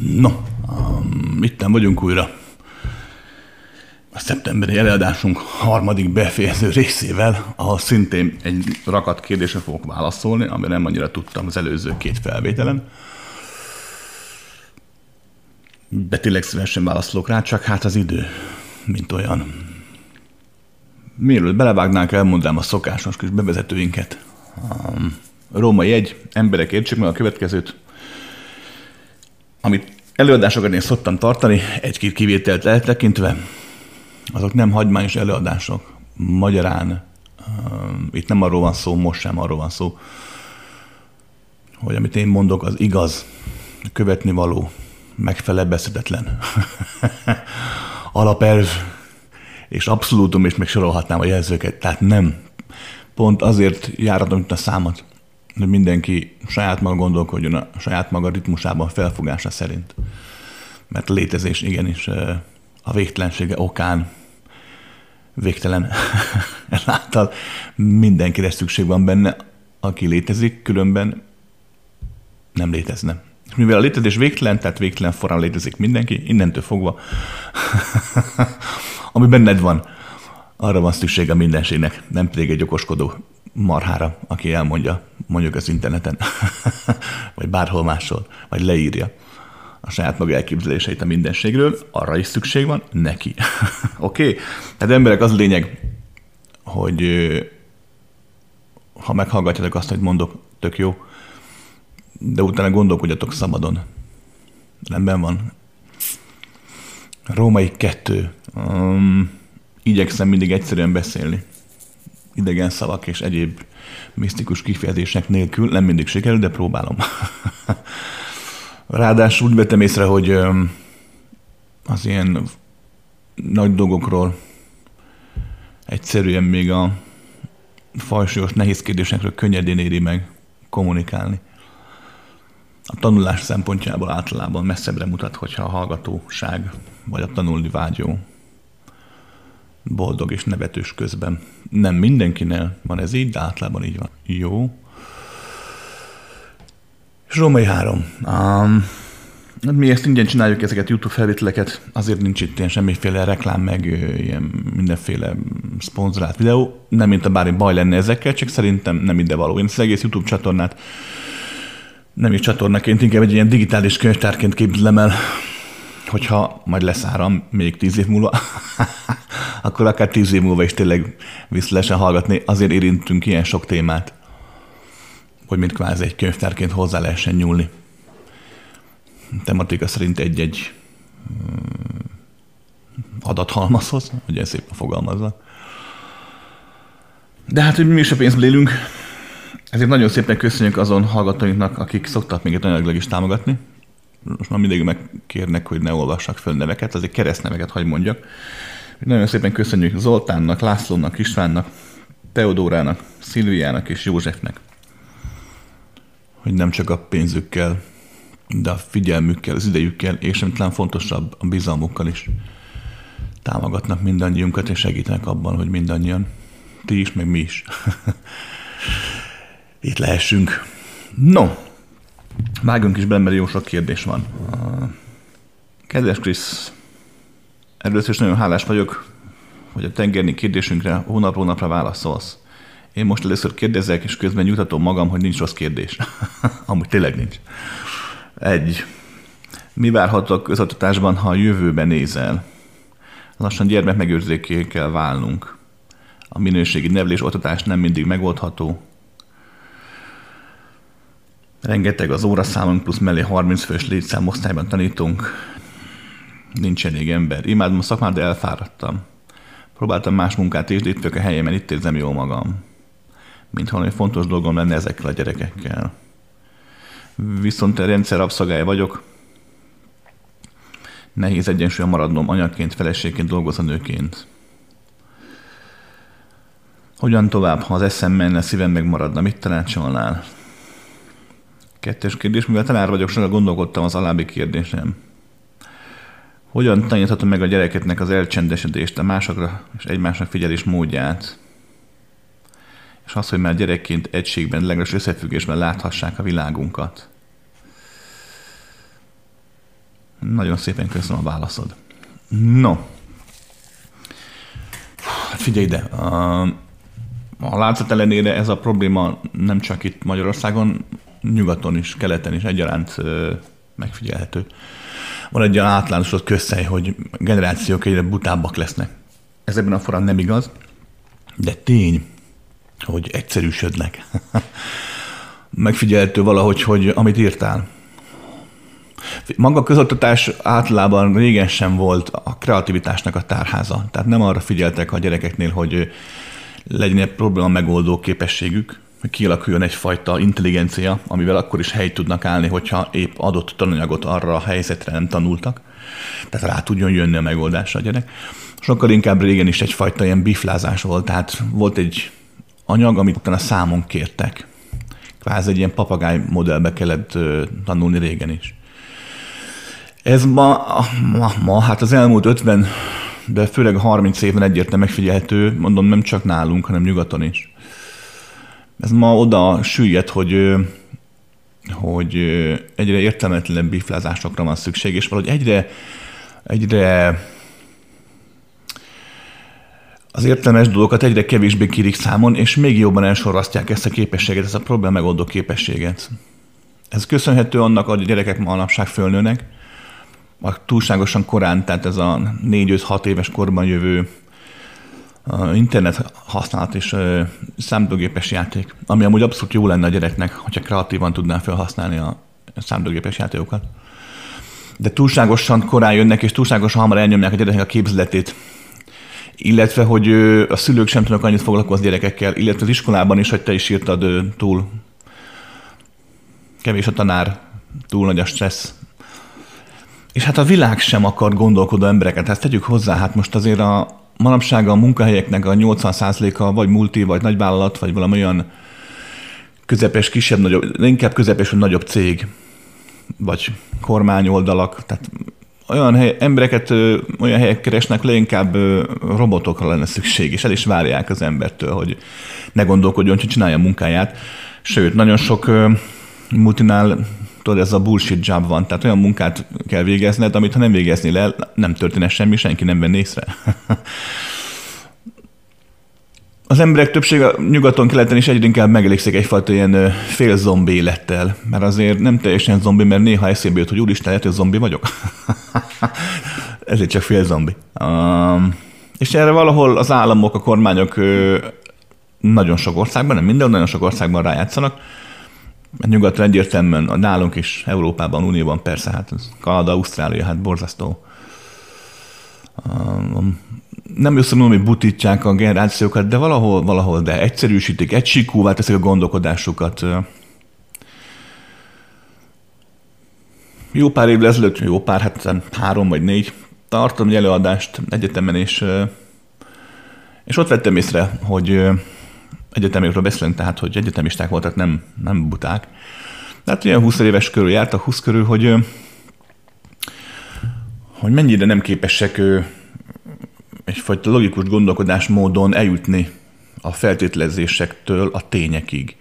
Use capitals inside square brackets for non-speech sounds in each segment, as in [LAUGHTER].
No, um, nem vagyunk újra. A szeptemberi előadásunk harmadik befejező részével, ahol szintén egy rakat kérdésre fogok válaszolni, amire nem annyira tudtam az előző két felvételen. De tényleg szívesen válaszolok rá, csak hát az idő, mint olyan. Mielőtt belevágnánk, elmondanám a szokásos kis bevezetőinket. Um, római egy, emberek értsék meg a következőt. Amit előadásokat én szoktam tartani, egy-két kivételt eltekintve, azok nem hagymányos előadások. Magyarán itt nem arról van szó, most sem arról van szó, hogy amit én mondok, az igaz, követni való, megfelebezhetetlen. [LAUGHS] Alapelv és abszolútum, és még sorolhatnám a jelzőket. Tehát nem. Pont azért járatom itt a számot, hogy mindenki saját maga gondolkodjon a saját maga ritmusában, felfogása szerint. Mert a létezés igenis a végtelensége okán végtelen. [LAUGHS] Ezáltal mindenkire szükség van benne, aki létezik, különben nem létezne. És mivel a létezés végtelen, tehát végtelen forrán létezik mindenki, innentől fogva, [LAUGHS] ami benned van, arra van szükség a mindenségnek, nem pedig egy okoskodó marhára, aki elmondja mondjuk az interneten, [LAUGHS] vagy bárhol máshol, vagy leírja a saját maga elképzeléseit a mindenségről, arra is szükség van neki. [LAUGHS] Oké? okay? Tehát emberek, az a lényeg, hogy ha meghallgatjátok azt, hogy mondok, tök jó, de utána gondolkodjatok szabadon. Rendben van. Római kettő. Um, igyekszem mindig egyszerűen beszélni. Idegen szavak és egyéb misztikus kifejezések nélkül. Nem mindig sikerül, de próbálom. Ráadásul úgy vettem észre, hogy az ilyen nagy dolgokról egyszerűen még a fajsúlyos nehéz kérdésekről könnyedén éri meg kommunikálni. A tanulás szempontjából általában messzebbre mutat, hogyha a hallgatóság vagy a tanulni vágyó boldog és nevetős közben. Nem mindenkinél van ez így, de általában így van. Jó. És Római 3. Um, mi ezt ingyen csináljuk ezeket YouTube felvételeket, azért nincs itt ilyen semmiféle reklám, meg ilyen mindenféle szponzorált videó. Nem mint a bármi baj lenne ezekkel, csak szerintem nem ide való. Én az egész YouTube csatornát nem is csatornaként, inkább egy ilyen digitális könyvtárként képzelem el, hogyha majd lesz áram még tíz év múlva, [LAUGHS] akkor akár tíz év múlva is tényleg vissza hallgatni. Azért érintünk ilyen sok témát hogy mint kvázi egy könyvtárként hozzá lehessen nyúlni. Tematika szerint egy-egy mm, adathalmazhoz, hogy ez szépen fogalmazza. De hát, hogy mi is a pénzből élünk, ezért nagyon szépen köszönjük azon hallgatóinknak, akik szoktak még anyagilag is támogatni. Most már mindig megkérnek, hogy ne olvassak föl neveket, azért keresztneveket hagy mondjak. Nagyon szépen köszönjük Zoltánnak, Lászlónak, Istvánnak, Teodórának, Szilviának és Józsefnek hogy nem csak a pénzükkel, de a figyelmükkel, az idejükkel, és talán fontosabb, a bizalmukkal is támogatnak mindannyiunkat, és segítenek abban, hogy mindannyian, ti is, meg mi is [LAUGHS] itt lehessünk. No, vágunk is bele, mert jó sok kérdés van. Kedves Krisz, először is nagyon hálás vagyok, hogy a tengerni kérdésünkre hónapról napra válaszolsz. Én most először kérdezek, és közben nyugtatom magam, hogy nincs rossz kérdés. [LAUGHS] Amúgy tényleg nincs. Egy. Mi várható a közoktatásban, ha a jövőben nézel? Lassan gyermekmegőrzéké kell válnunk. A minőségi nevelés oktatás nem mindig megoldható. Rengeteg az óraszámunk, plusz mellé 30 fős létszámosztályban tanítunk. Nincs elég ember. Imádom a szakmát, de elfáradtam. Próbáltam más munkát is, de itt a helyemen, itt érzem jól magam mint valami fontos dolgom lenne ezekkel a gyerekekkel. Viszont a rendszer abszagája vagyok, nehéz egyensúlyan maradnom anyaként, feleségként, dolgozó nőként. Hogyan tovább, ha az eszem menne, szívem megmaradna, mit tanácsolnál? Kettes kérdés, mivel tanár vagyok, sokat gondolkodtam az alábbi kérdésem. Hogyan taníthatom meg a gyerekeknek az elcsendesedést, a másokra és egymásra figyelés módját? és az, hogy már gyerekként egységben, legalábbis összefüggésben láthassák a világunkat. Nagyon szépen köszönöm a válaszod. No. Hát figyelj ide. A látszat ellenére ez a probléma nem csak itt Magyarországon, nyugaton is, keleten is egyaránt megfigyelhető. Van egy olyan általánosod közhely, hogy generációk egyre butábbak lesznek. Ez ebben a forrán nem igaz, de tény, hogy egyszerűsödnek. [LAUGHS] Megfigyelhető valahogy, hogy amit írtál. Maga a közoktatás általában régen sem volt a kreativitásnak a tárháza. Tehát nem arra figyeltek a gyerekeknél, hogy legyen egy probléma megoldó képességük, hogy kialakuljon egyfajta intelligencia, amivel akkor is helyt tudnak állni, hogyha épp adott tananyagot arra a helyzetre nem tanultak. Tehát rá tudjon jönni a megoldásra a gyerek. Sokkal inkább régen is egyfajta ilyen biflázás volt, tehát volt egy anyag, amit utána számon kértek. Kvázi egy ilyen papagáj modellbe kellett tanulni régen is. Ez ma, ma, ma, hát az elmúlt 50, de főleg 30 évben egyértelműen megfigyelhető, mondom nem csak nálunk, hanem nyugaton is. Ez ma oda süllyed, hogy, hogy egyre értelmetlenebb biflázásokra van szükség, és valahogy egyre, egyre az értelmes dolgokat egyre kevésbé kirik számon, és még jobban elsorvasztják ezt a képességet, ezt a probléma megoldó képességet. Ez köszönhető annak, hogy a gyerekek manapság fölnőnek, a túlságosan korán, tehát ez a 4-5-6 éves korban jövő internet használat és számítógépes játék, ami amúgy abszolút jó lenne a gyereknek, hogyha kreatívan tudná felhasználni a számítógépes játékokat. De túlságosan korán jönnek, és túlságosan hamar elnyomják a gyereknek a képzeletét, illetve, hogy a szülők sem tudnak annyit foglalkozni gyerekekkel, illetve az iskolában is, hogy te is írtad túl kevés a tanár, túl nagy a stressz. És hát a világ sem akar gondolkodó embereket, ezt tegyük hozzá, hát most azért a, manapság a munkahelyeknek a 80%-a vagy multi, vagy nagyvállalat, vagy valami olyan közepes, kisebb, nagyobb, inkább közepes, vagy nagyobb cég, vagy kormányoldalak, tehát olyan hely, embereket olyan helyek keresnek, le inkább robotokra lenne szükség, és el is várják az embertől, hogy ne gondolkodjon, hogy csinálja a munkáját. Sőt, nagyon sok multinál tudod, ez a bullshit job van, tehát olyan munkát kell végezned, amit ha nem végeznél el, nem történne semmi, senki nem venné észre. [LAUGHS] az emberek többsége nyugaton keleten is egyre inkább megelégszik egyfajta ilyen fél zombi élettel, mert azért nem teljesen zombi, mert néha eszébe jut, hogy úristen, lehet, hogy zombi vagyok. [LAUGHS] Ezért csak fél zombi. Um, és erre valahol az államok, a kormányok nagyon sok országban, nem minden, nagyon sok országban rájátszanak, nyugaton egyértelműen, a nálunk is, Európában, Unióban persze, hát Kanada, Ausztrália, hát borzasztó. Nem összemondom, hogy butítják a generációkat, de valahol, valahol, de egyszerűsítik, egysíkúvá teszik a gondolkodásukat. Jó pár évvel ezelőtt, jó pár, hát három vagy négy, tartom egy előadást egyetemen, és, és ott vettem észre, hogy egyetemekről beszélünk, tehát hogy egyetemisták voltak, nem, nem buták. De hát ilyen 20 éves körül jártak, 20 körül, hogy, hogy mennyire nem képesek egyfajta logikus gondolkodás módon eljutni a feltételezésektől a tényekig.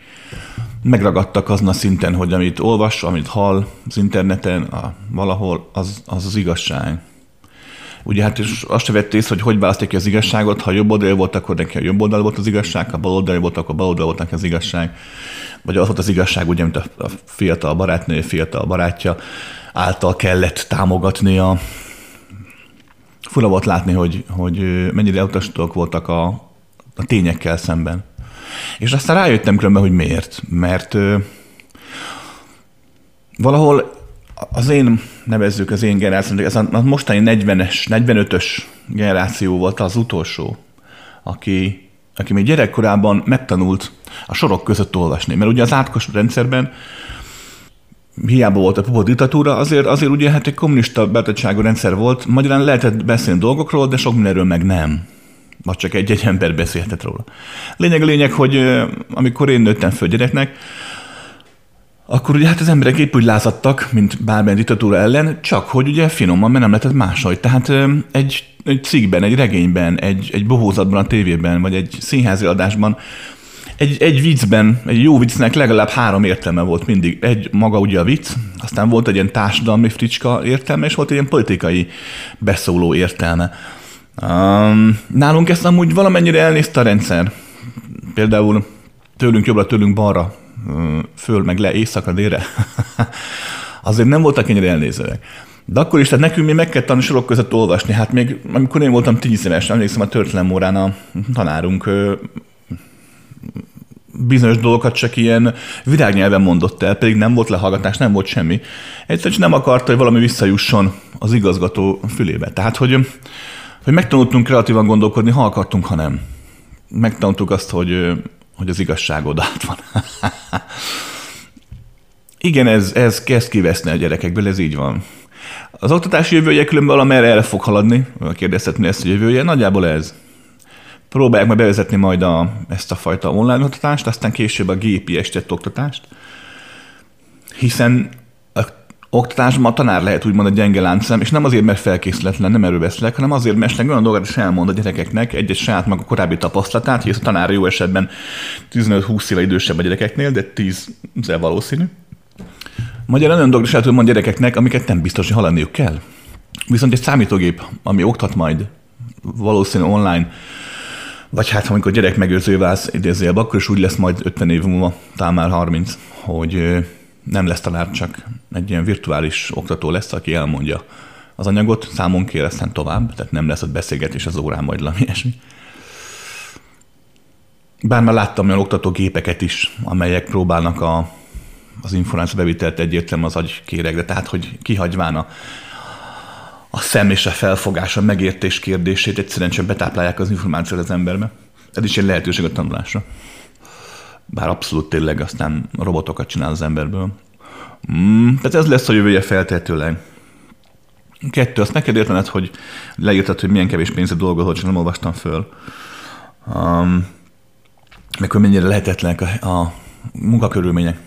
Megragadtak azon a szinten, hogy amit olvas, amit hall az interneten, a, valahol, az, az az igazság. Ugye hát és azt se vett ész, hogy hogy választék ki az igazságot, ha jobb oldal volt, akkor neki a jobb oldal volt az igazság, ha bal oldal volt, akkor bal oldal volt neki az igazság. Vagy az volt az igazság, ugye, mint a, fiatal barátnő, fiatal barátja által kellett támogatni a fura volt látni, hogy, hogy mennyire elutasítók voltak a, a tényekkel szemben. És aztán rájöttem különben, hogy miért. Mert valahol az én, nevezzük az én generáció, ez a mostani 40-es, 45-ös generáció volt az utolsó, aki, aki még gyerekkorában megtanult a sorok között olvasni. Mert ugye az átkos rendszerben hiába volt a pupa diktatúra, azért, azért ugye hát egy kommunista betegságú rendszer volt, magyarán lehetett beszélni dolgokról, de sok mindenről meg nem. Vagy csak egy-egy ember beszélhetett róla. Lényeg a lényeg, hogy amikor én nőttem föl gyereknek, akkor ugye hát az emberek épp úgy lázadtak, mint bármilyen diktatúra ellen, csak hogy ugye finoman, mert nem lehetett máshogy. Tehát egy, egy cikkben, egy regényben, egy, egy bohózatban a tévében, vagy egy színházi adásban egy, egy viccben, egy jó viccnek legalább három értelme volt mindig. Egy maga ugye a vicc, aztán volt egy ilyen társadalmi fricska értelme, és volt egy ilyen politikai beszóló értelme. Um, nálunk ezt amúgy valamennyire elnézte a rendszer. Például tőlünk jobbra, tőlünk balra, föl, meg le, éjszakra, délre. [LAUGHS] Azért nem voltak ennyire elnézőek. De akkor is, tehát nekünk még meg kell tanulni sorok között olvasni. Hát még amikor én voltam tíz éves, emlékszem a történelem órán a tanárunk bizonyos dolgokat csak ilyen virágnyelven mondott el, pedig nem volt lehallgatás, nem volt semmi. Egyszerűen nem akarta, hogy valami visszajusson az igazgató fülébe. Tehát, hogy, hogy megtanultunk kreatívan gondolkodni, ha akartunk, ha nem. Megtanultuk azt, hogy, hogy az igazság át van. Igen, ez, ez kezd kiveszni a gyerekekből, ez így van. Az oktatási jövője különben valamerre el fog haladni, kérdezhetni ezt a jövője, nagyjából ez próbálják meg bevezetni majd a, ezt a fajta online oktatást, aztán később a gépi estett oktatást, hiszen oktatásban a tanár lehet úgymond a gyenge láncszem, és nem azért, mert felkészületlen, nem erről beszélek, hanem azért, mert olyan dolgokat is elmond a gyerekeknek, egy-egy saját maga korábbi tapasztalatát, hogy ez a tanár jó esetben 15-20 éve idősebb a gyerekeknél, de 10 valószínű. Magyarán olyan dolgokat is el tud mondani gyerekeknek, amiket nem biztos, hogy hallaniuk kell. Viszont egy számítógép, ami oktat majd valószínű online vagy hát, amikor gyerek megőrző válsz idézőjebb, akkor is úgy lesz majd 50 év múlva, talán már 30, hogy nem lesz tanár, csak egy ilyen virtuális oktató lesz, aki elmondja az anyagot, számon kér aztán tovább, tehát nem lesz ott beszélgetés az órán, majd valami ilyesmi. Bár már láttam olyan oktatógépeket is, amelyek próbálnak a, az információ bevitelt egyértelműen az agykéregre, tehát hogy kihagyván a a szem és a felfogás, a megértés kérdését egyszerűen csak betáplálják az információt az emberbe. Ez is egy lehetőség a tanulásra. Bár abszolút tényleg aztán robotokat csinál az emberből. Mm, tehát ez lesz a jövője feltétlenül. Kettő, azt kell értened, hogy leírtad, hogy milyen kevés pénzet dolgozol, csak nem olvastam föl. Um, hogy mennyire lehetetlenek a, a munkakörülmények.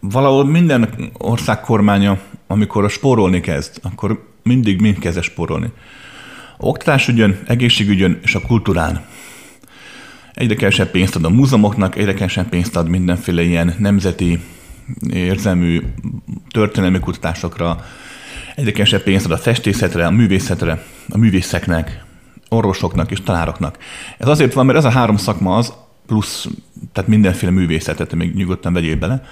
Valahol minden ország kormánya, amikor a spórolni kezd, akkor mindig mind kezd spórolni. A oktatásügyön, egészségügyön és a kultúrán. Egyre kevesebb pénzt ad a múzeumoknak, egyre kevesebb pénzt ad mindenféle ilyen nemzeti érzelmű történelmi kutatásokra, egyre kevesebb pénzt ad a festészetre, a művészetre, a művészeknek, orvosoknak és tanároknak. Ez azért van, mert ez a három szakma az, plusz tehát mindenféle művészetet, még nyugodtan vegyél bele,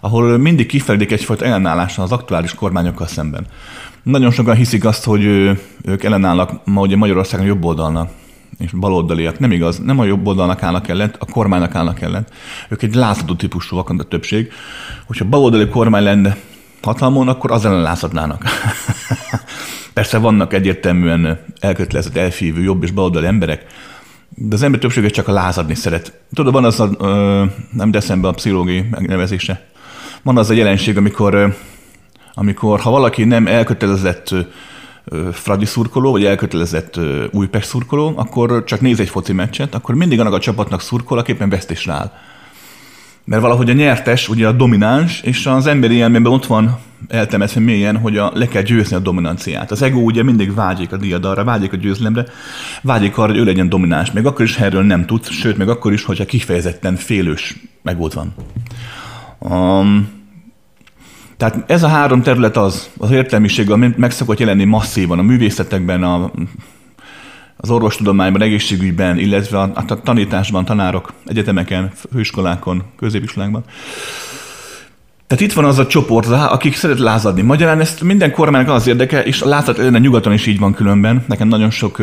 ahol mindig kifejlik egyfajta ellenállással az aktuális kormányokkal szemben. Nagyon sokan hiszik azt, hogy ők ellenállnak ma ugye Magyarországon jobb oldalnak és baloldaliak. Nem igaz, nem a jobb oldalnak állnak ellent, a kormánynak állnak ellent. Ők egy lázadó típusú a többség. Hogyha baloldali kormány lenne hatalmon, akkor az ellen lázadnának. [LAUGHS] Persze vannak egyértelműen elkötelezett, elfívő, jobb és baloldali emberek, de az ember többsége csak a lázadni szeret. Tudod, van az a, ö, nem eszembe a pszichológiai megnevezése, van az a jelenség, amikor amikor ha valaki nem elkötelezett Fradi szurkoló, vagy elkötelezett Újpest szurkoló, akkor csak néz egy foci meccset, akkor mindig annak a csapatnak szurkol, aki éppen vesztésre áll. Mert valahogy a nyertes, ugye a domináns, és az emberi élményben ott van eltemetve mélyen, hogy a, le kell győzni a dominanciát. Az ego ugye mindig vágyik a diadalra, vágyik a győzelemre, vágyik arra, hogy ő legyen domináns. Még akkor is, ha erről nem tud, sőt, még akkor is, hogyha kifejezetten félős meg volt van. Um, tehát ez a három terület az, az értelmiség, ami meg szokott jelenni masszívan a művészetekben, a, az orvostudományban, egészségügyben, illetve a, a tanításban, tanárok, egyetemeken, főiskolákon, középiskolákban. Tehát itt van az a csoport, akik szeret lázadni. Magyarán ezt minden kormánynak az érdeke, és a lázad ellen nyugaton is így van különben. Nekem nagyon sok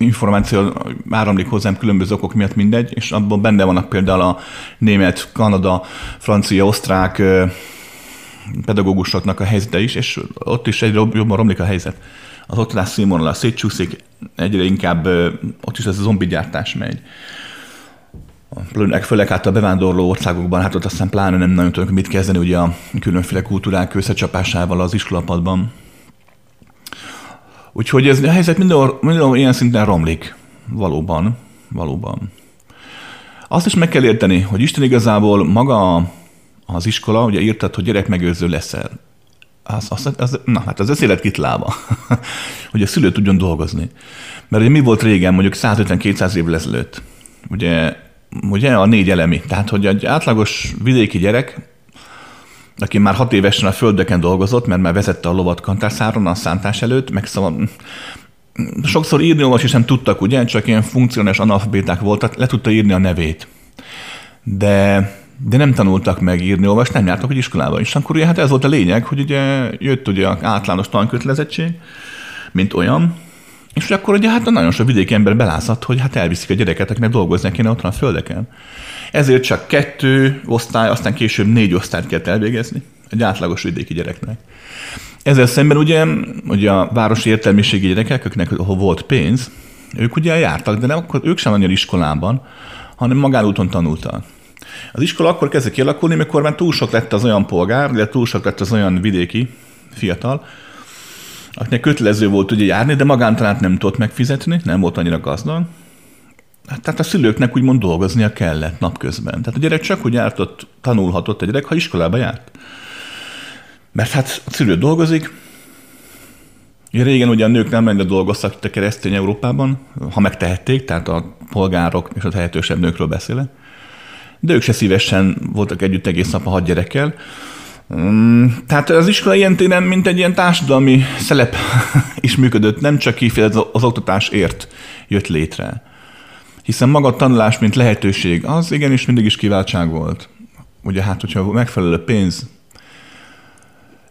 információ áramlik hozzám különböző okok miatt mindegy, és abban benne vannak például a német, kanada, francia, osztrák pedagógusoknak a helyzete is, és ott is egyre jobban romlik a helyzet. Az oktatás színvonala szétcsúszik, egyre inkább ott is ez a zombigyártás megy. Főleg hát a bevándorló országokban, hát ott aztán pláne nem nagyon tudunk mit kezdeni ugye a különféle kultúrák összecsapásával az iskolapadban. Úgyhogy ez a helyzet minden, minden ilyen szinten romlik. Valóban. Valóban. Azt is meg kell érteni, hogy Isten igazából maga az iskola, ugye írtad, hogy gyerekmegőrző leszel. Az, az, az, na hát az összélet kitlába, [LAUGHS] hogy a szülő tudjon dolgozni. Mert ugye mi volt régen, mondjuk 150-200 évvel ezelőtt? Ugye ugye a négy elemi. Tehát, hogy egy átlagos vidéki gyerek, aki már hat évesen a földeken dolgozott, mert már vezette a lovat kantárszáron a szántás előtt, meg szóval sokszor írni olvasni sem tudtak, ugye, csak ilyen funkcionális analfabéták voltak, le tudta írni a nevét. De, de nem tanultak meg írni, olvasni, nem jártak hogy iskolába. És akkor ugye, hát ez volt a lényeg, hogy ugye jött ugye az általános tankötelezettség, mint olyan, és akkor ugye hát nagyon sok vidéki ember belázadt, hogy hát elviszik a gyereket, akinek dolgozni kéne otthon a földeken. Ezért csak kettő osztály, aztán később négy osztályt kell elvégezni egy átlagos vidéki gyereknek. Ezzel szemben ugye, ugye a városi értelmiségi gyerekek, akiknek ahol volt pénz, ők ugye jártak, de nem, akkor ők sem annyira iskolában, hanem magánúton tanultak. Az iskola akkor kezdett kialakulni, mikor már túl sok lett az olyan polgár, illetve túl sok lett az olyan vidéki fiatal, akinek kötelező volt ugye járni, de magántanát nem tudott megfizetni, nem volt annyira gazdag. Hát, tehát a szülőknek úgymond dolgoznia kellett napközben. Tehát a gyerek csak úgy jártott, tanulhatott a gyerek, ha iskolába járt. Mert hát a szülő dolgozik, Régen ugye a nők nem mennyire dolgoztak itt a keresztény Európában, ha megtehették, tehát a polgárok és a tehetősebb nőkről beszélek. De ők se szívesen voltak együtt egész nap a hat gyerekkel. Mm, tehát az iskola ilyen téren, mint egy ilyen társadalmi szelep [LAUGHS] is működött, nem csak kifejezetten az oktatásért jött létre. Hiszen maga a tanulás, mint lehetőség, az igenis mindig is kiváltság volt. Ugye hát, hogyha megfelelő pénz,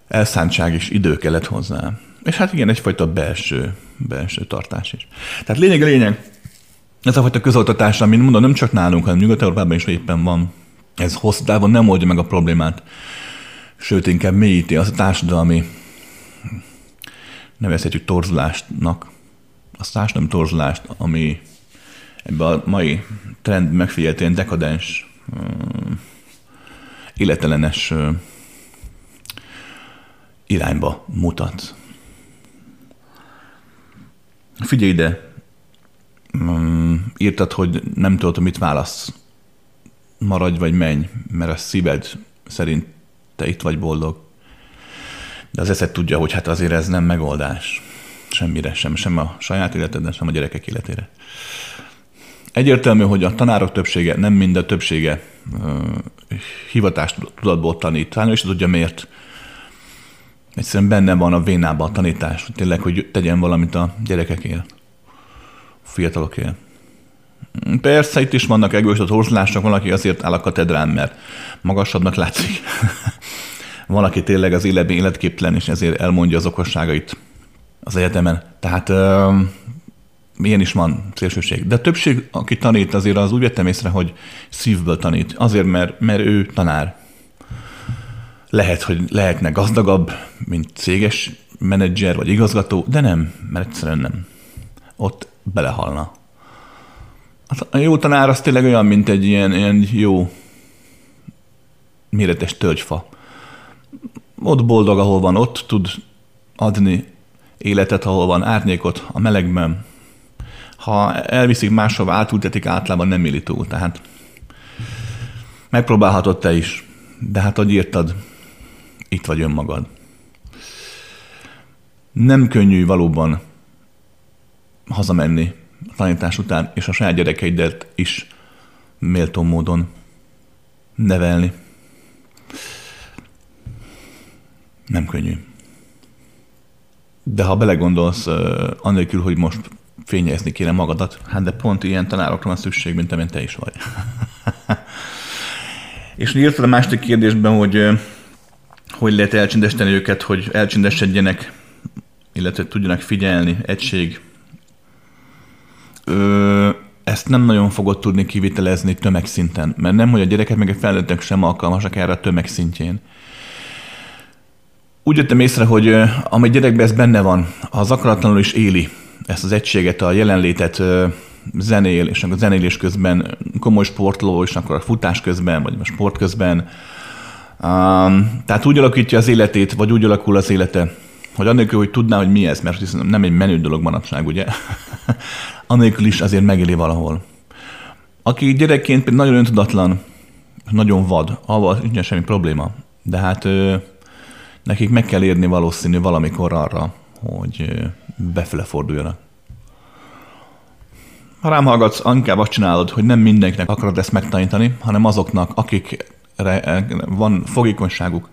elszántság és idő kellett hozzá. És hát igen, egyfajta belső, belső tartás is. Tehát lényeg lényeg, ez a fajta közoktatás, amit mondom, nem csak nálunk, hanem Nyugat-Európában is éppen van. Ez hosszú távon nem oldja meg a problémát, sőt, inkább mélyíti az a társadalmi, nevezhetjük torzulástnak, a társadalmi torzulást, ami ebbe a mai trend megfigyelt dekadens, életelenes irányba mutat. Figyelj ide, írtad, hogy nem tudod, mit válasz. Maradj vagy menj, mert a szíved szerint te itt vagy boldog. De az eszed tudja, hogy hát azért ez nem megoldás. Semmire, sem, sem a saját életedre, sem a gyerekek életére. Egyértelmű, hogy a tanárok többsége, nem minden többsége hivatást tudatból tanít. Talán is tudja miért Egyszerűen benne van a vénában a tanítás, tényleg, hogy tegyen valamit a gyerekekért, a fiatalokért. Persze, itt is vannak egős a torzulások, valaki azért áll a katedrán, mert magasabbnak látszik. [LAUGHS] valaki tényleg az életben életképtelen, és ezért elmondja az okosságait az egyetemen. Tehát uh, ilyen is van szélsőség. De többség, aki tanít, azért az úgy vettem észre, hogy szívből tanít. Azért, mert, mert ő tanár. Lehet, hogy lehetne gazdagabb, mint céges menedzser vagy igazgató, de nem, mert egyszerűen nem. Ott belehalna. A jó tanár az tényleg olyan, mint egy ilyen, ilyen jó méretes tölgyfa. Ott boldog, ahol van, ott tud adni életet, ahol van árnyékot, a melegben. Ha elviszik máshova, átültetik, általában nem éli túl. Tehát megpróbálhatod te is. De hát, hogy írtad, itt vagy önmagad. Nem könnyű valóban hazamenni tanítás után, és a saját gyerekeidet is méltó módon nevelni. Nem könnyű. De ha belegondolsz, annélkül, hogy most fényezni kéne magadat, hát de pont ilyen tanárokra van szükség, mint amilyen te is vagy. [LAUGHS] és írtad a másik kérdésben, hogy hogy lehet elcsindesteni őket, hogy elcsindesedjenek, illetve tudjanak figyelni, egység. Ö, ezt nem nagyon fogod tudni kivitelezni tömegszinten, mert nem, hogy a gyerekek meg a felnőttek sem alkalmasak erre a tömegszintjén. Úgy jöttem észre, hogy amely gyerekben ez benne van, az akaratlanul is éli ezt az egységet, a jelenlétet, zenél, és a zenélés közben komoly sportló, és akkor a futás közben, vagy a sport közben, Um, tehát úgy alakítja az életét, vagy úgy alakul az élete, hogy annélkül, hogy tudná, hogy mi ez, mert nem egy menő dolog manapság, ugye? [LAUGHS] annélkül is azért megéli valahol. Aki gyerekként például nagyon öntudatlan, nagyon vad, avval nincs semmi probléma. De hát ö, nekik meg kell érni valószínű valamikor arra, hogy befele forduljanak. Ha rám hallgatsz, inkább azt csinálod, hogy nem mindenkinek akarod ezt megtanítani, hanem azoknak, akikre van fogékonyságuk,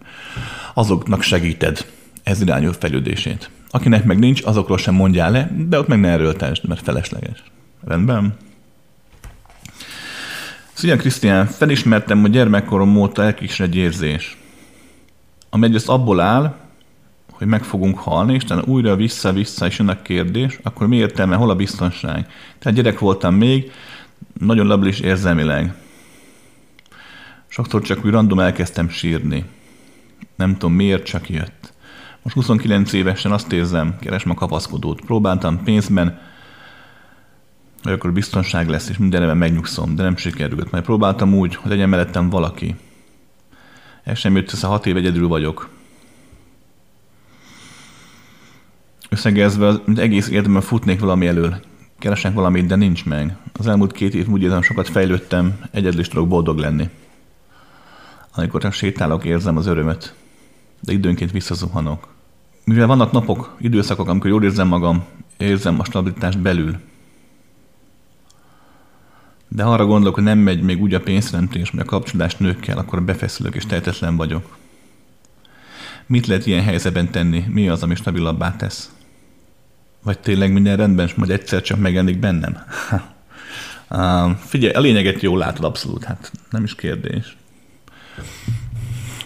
azoknak segíted ez irányú fejlődését. Akinek meg nincs, azokról sem mondjál le, de ott meg ne erőltesd, mert felesleges. Rendben? Szia Krisztián, felismertem, hogy gyermekkorom óta elkísér egy érzés, ami egyrészt abból áll, hogy meg fogunk halni, és utána újra vissza-vissza is jön a kérdés, akkor mi értelme, hol a biztonság? Tehát gyerek voltam még, nagyon labilis érzelmileg. Sokszor csak úgy random elkezdtem sírni. Nem tudom miért, csak jött. Most 29 évesen azt érzem, keresem a kapaszkodót. Próbáltam pénzben, hogy akkor biztonság lesz, és mindenben megnyugszom, de nem sikerült. Majd próbáltam úgy, hogy legyen mellettem valaki. El sem jött össze, hat év egyedül vagyok. Összegezve, mint egész életemben futnék valami elől. Keresnek valamit, de nincs meg. Az elmúlt két év úgy érzem, sokat fejlődtem, egyedül is tudok boldog lenni. Amikor csak sétálok, érzem az örömöt, de időnként visszazuhanok. Mivel vannak napok, időszakok, amikor jól érzem magam, érzem a stabilitást belül, de arra gondolok, hogy nem megy még úgy a pénzteremtés, hogy a kapcsolás nőkkel, akkor befeszülök és tehetetlen vagyok. Mit lehet ilyen helyzetben tenni? Mi az, ami stabilabbá tesz? Vagy tényleg minden rendben, és majd egyszer csak megjelenik bennem? [LAUGHS] uh, figyelj, a lényeget jól látod abszolút, hát nem is kérdés.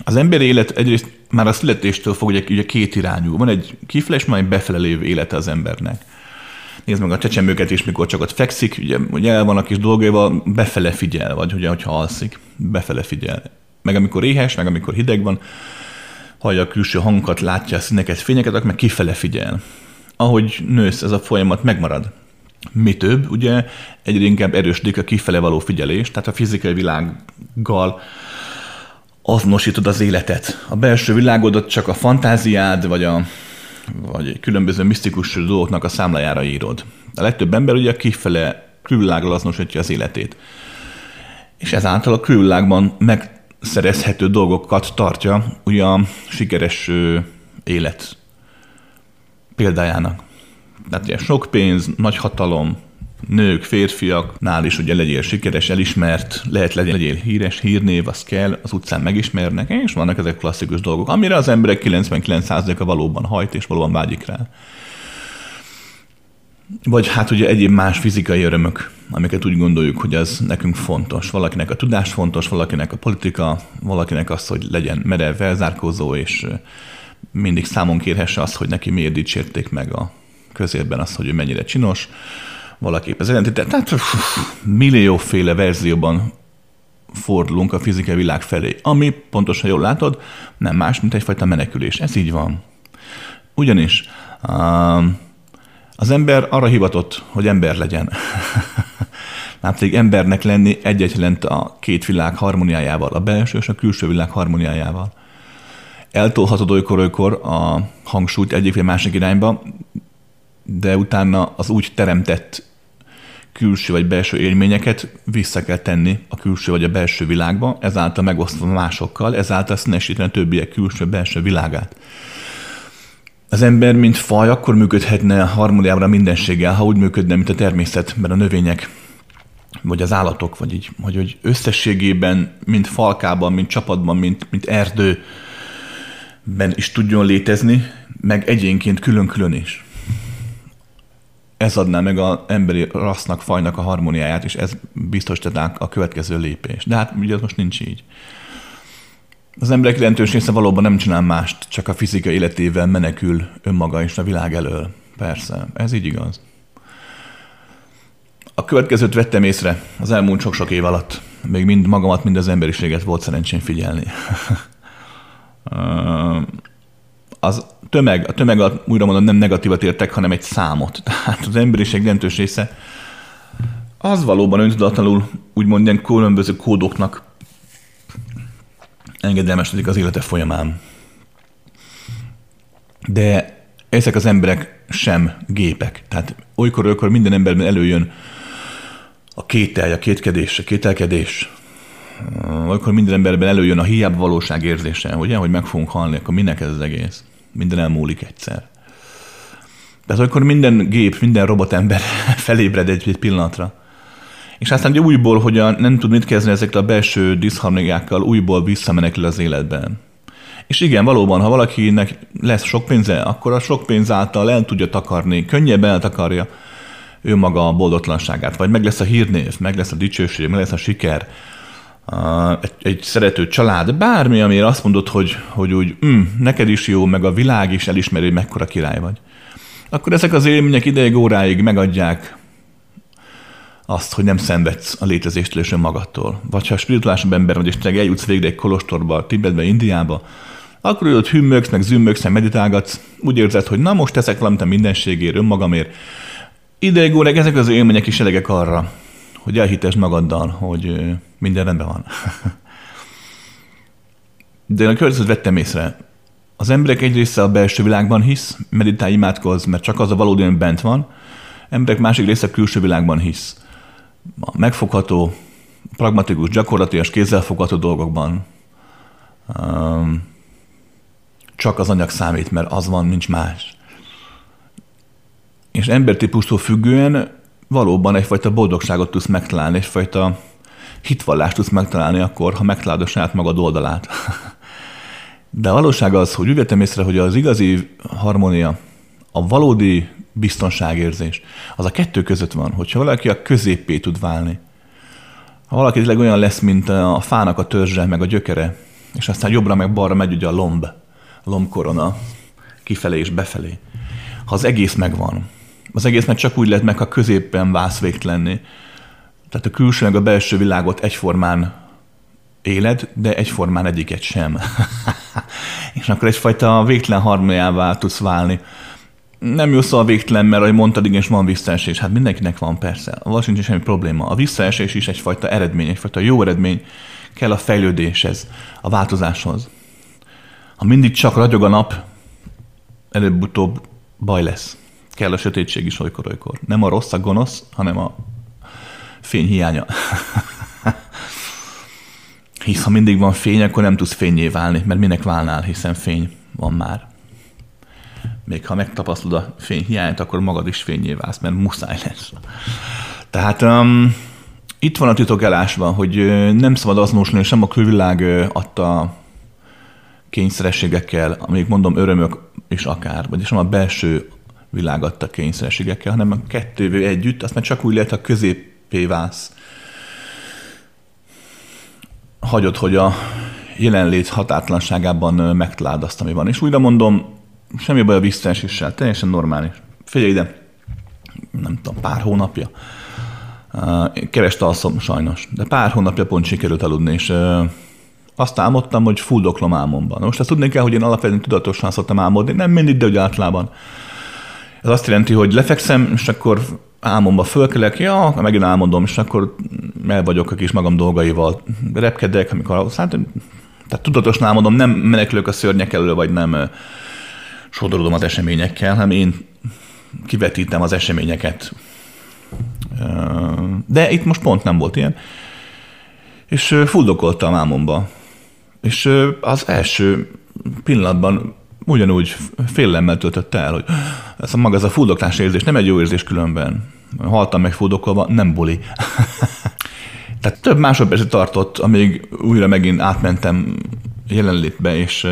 Az emberi élet egyrészt már a születéstől fog ugye, ugye két irányú. Van egy kifele, és majd befele lévő élete az embernek. Nézd meg a csecsemőket is, mikor csak ott fekszik, ugye, ugye el van a kis dolgaival, befele figyel, vagy ugye, hogyha alszik, befele figyel. Meg amikor éhes, meg amikor hideg van, hallja a külső hangokat, látja a színeket, fényeket, akkor meg kifele figyel. Ahogy nősz, ez a folyamat megmarad. Mi több, ugye egyre inkább erősödik a kifele való figyelés, tehát a fizikai világgal azonosítod az életet. A belső világodat csak a fantáziád, vagy a vagy különböző misztikus dolgoknak a számlájára írod. A legtöbb ember ugye kifele külvilággal azonosítja az életét. És ezáltal a külvilágban megszerezhető dolgokat tartja ugye a sikeres élet példájának. Tehát ugye sok pénz, nagy hatalom, nők, férfiaknál is ugye legyél sikeres, elismert, lehet legyél, legyél híres, hírnév, az kell, az utcán megismernek, és vannak ezek klasszikus dolgok, amire az emberek 99%-a valóban hajt, és valóban vágyik rá. Vagy hát ugye egyéb más fizikai örömök, amiket úgy gondoljuk, hogy ez nekünk fontos. Valakinek a tudás fontos, valakinek a politika, valakinek az, hogy legyen merev, felzárkózó, és mindig számon kérhesse azt, hogy neki miért dicsérték meg a közérben azt, hogy ő mennyire csinos valaképp az ellentét. Tehát millióféle verzióban fordulunk a fizikai világ felé, ami pontosan jól látod, nem más, mint egyfajta menekülés. Ez így van. Ugyanis az ember arra hivatott, hogy ember legyen. [LAUGHS] Nem pedig embernek lenni egy jelent a két világ harmóniájával, a belső és a külső világ harmóniájával. Eltolhatod olykor-olykor a hangsúlyt egyik vagy másik irányba, de utána az úgy teremtett külső vagy belső élményeket vissza kell tenni a külső vagy a belső világba, ezáltal megosztva másokkal, ezáltal színesíteni a többiek külső-belső világát. Az ember, mint faj, akkor működhetne harmóniában a mindenséggel, ha úgy működne, mint a természetben a növények, vagy az állatok, vagy így, hogy, hogy összességében, mint falkában, mint csapatban, mint, mint erdőben is tudjon létezni, meg egyénként külön-külön is ez adná meg az emberi rassznak, fajnak a harmóniáját, és ez biztosítanák a következő lépés. De hát ugye ez most nincs így. Az emberek jelentős része valóban nem csinál mást, csak a fizika életével menekül önmaga és a világ elől. Persze, ez így igaz. A következőt vettem észre az elmúlt sok-sok év alatt. Még mind magamat, mind az emberiséget volt szerencsém figyelni. [LAUGHS] az tömeg, a tömeg újra mondom nem negatívat értek, hanem egy számot. [LAUGHS] Tehát az emberiség jelentős része az valóban öntudatlanul úgymond ilyen különböző kódoknak engedelmesedik az élete folyamán. De ezek az emberek sem gépek. Tehát olykor-olykor minden emberben előjön a kételj, a kétkedés, a kételkedés. Olykor minden emberben előjön a hiába valóság érzése, ugye, hogy meg fogunk halni, akkor minek ez az egész? Minden elmúlik egyszer. Tehát akkor minden gép, minden robotember [LAUGHS] felébred egy, egy pillanatra. És aztán ugye újból, hogy a, nem tud mit kezdeni ezekkel a belső diszharmoniákkal, újból visszamenekül az életben. És igen, valóban, ha valakinek lesz sok pénze, akkor a sok pénz által el tudja takarni, könnyebb eltakarja ő maga a boldogtalanságát, vagy meg lesz a hírnév, meg lesz a dicsőség, meg lesz a siker, egy, egy szerető család, bármi, amire azt mondod, hogy, hogy úgy, mm, neked is jó, meg a világ is elismeri, hogy mekkora király vagy. Akkor ezek az élmények ideig, óráig megadják azt, hogy nem szenvedsz a létezéstől és önmagadtól. Vagy ha spirituálisabb ember vagy, és te eljutsz végre egy kolostorba, Tibetbe, Indiába, akkor ott hümmögsz, meg zümmögsz, meg meditálgatsz, úgy érzed, hogy na most teszek valamit a mindenségért, önmagamért. Ideig óráig ezek az élmények is elegek arra, hogy elhitesd magaddal, hogy minden rendben van. De én a következőt vettem észre. Az emberek egy része a belső világban hisz, meditálj, imádkozz, mert csak az a valódi, bent van. Emberek másik része a külső világban hisz. A megfogható, pragmatikus, gyakorlatilag kézzelfogható dolgokban. Csak az anyag számít, mert az van, nincs más. És embertípustól függően valóban egyfajta boldogságot tudsz megtalálni, egyfajta hitvallást tudsz megtalálni akkor, ha megtalálod a saját magad oldalát. [LAUGHS] De a valóság az, hogy úgy vettem észre, hogy az igazi harmónia, a valódi biztonságérzés, az a kettő között van, hogyha valaki a középé tud válni. Ha valaki tényleg olyan lesz, mint a fának a törzse, meg a gyökere, és aztán jobbra meg balra megy ugye a lomb, a lombkorona, kifelé és befelé. Ha az egész megvan, az egész meg csak úgy lehet meg, ha középen válsz lenni. Tehát a külső meg a belső világot egyformán éled, de egyformán egyiket sem. [LAUGHS] és akkor egyfajta végtelen harmóniává tudsz válni. Nem jó a végtelen, mert ahogy mondtad, igen, és van visszaesés. Hát mindenkinek van persze. A sincs semmi probléma. A visszaesés is egyfajta eredmény, egyfajta jó eredmény kell a fejlődéshez, a változáshoz. Ha mindig csak ragyog a nap, előbb-utóbb baj lesz kell a sötétség is olykor-olykor. Nem a rossz, a gonosz, hanem a fény hiánya. Hisz ha mindig van fény, akkor nem tudsz fényé válni, mert minek válnál, hiszen fény van már. Még ha megtapasztalod a fény hiányt, akkor magad is fényé válsz, mert muszáj lesz. Tehát um, itt van a titok elásva, hogy nem szabad azonosulni, sem a külvilág adta kényszerességekkel, amik mondom örömök és akár, vagyis sem a belső világ adta kényszerességekkel, hanem a kettővé együtt, azt már csak úgy lehet, ha középé válsz. Hagyod, hogy a jelenlét határtlanságában megtaláld azt, ami van. És újra mondom, semmi baj a visszaeséssel, teljesen normális. Figyelj ide, nem tudom, pár hónapja. Keres alszom sajnos, de pár hónapja pont sikerült aludni, és azt álmodtam, hogy fuldoklom álmomban. Most azt tudni kell, hogy én alapvetően tudatosan szoktam álmodni, nem mindig, de hogy általában. Ez azt jelenti, hogy lefekszem, és akkor álmomba fölkelek, ja, megint álmodom, és akkor el vagyok a kis magam dolgaival. Repkedek, amikor hát, tehát tudatosan álmodom, nem menekülök a szörnyek elől, vagy nem sodorodom az eseményekkel, hanem én kivetítem az eseményeket. De itt most pont nem volt ilyen. És fuldokoltam álmomba. És az első pillanatban ugyanúgy félelemmel töltött el, hogy ez a maga ez a fuldoklás érzés nem egy jó érzés különben. Haltam meg fuldokolva, nem buli. [LAUGHS] Tehát több másodpercet tartott, amíg újra megint átmentem jelenlétbe, és,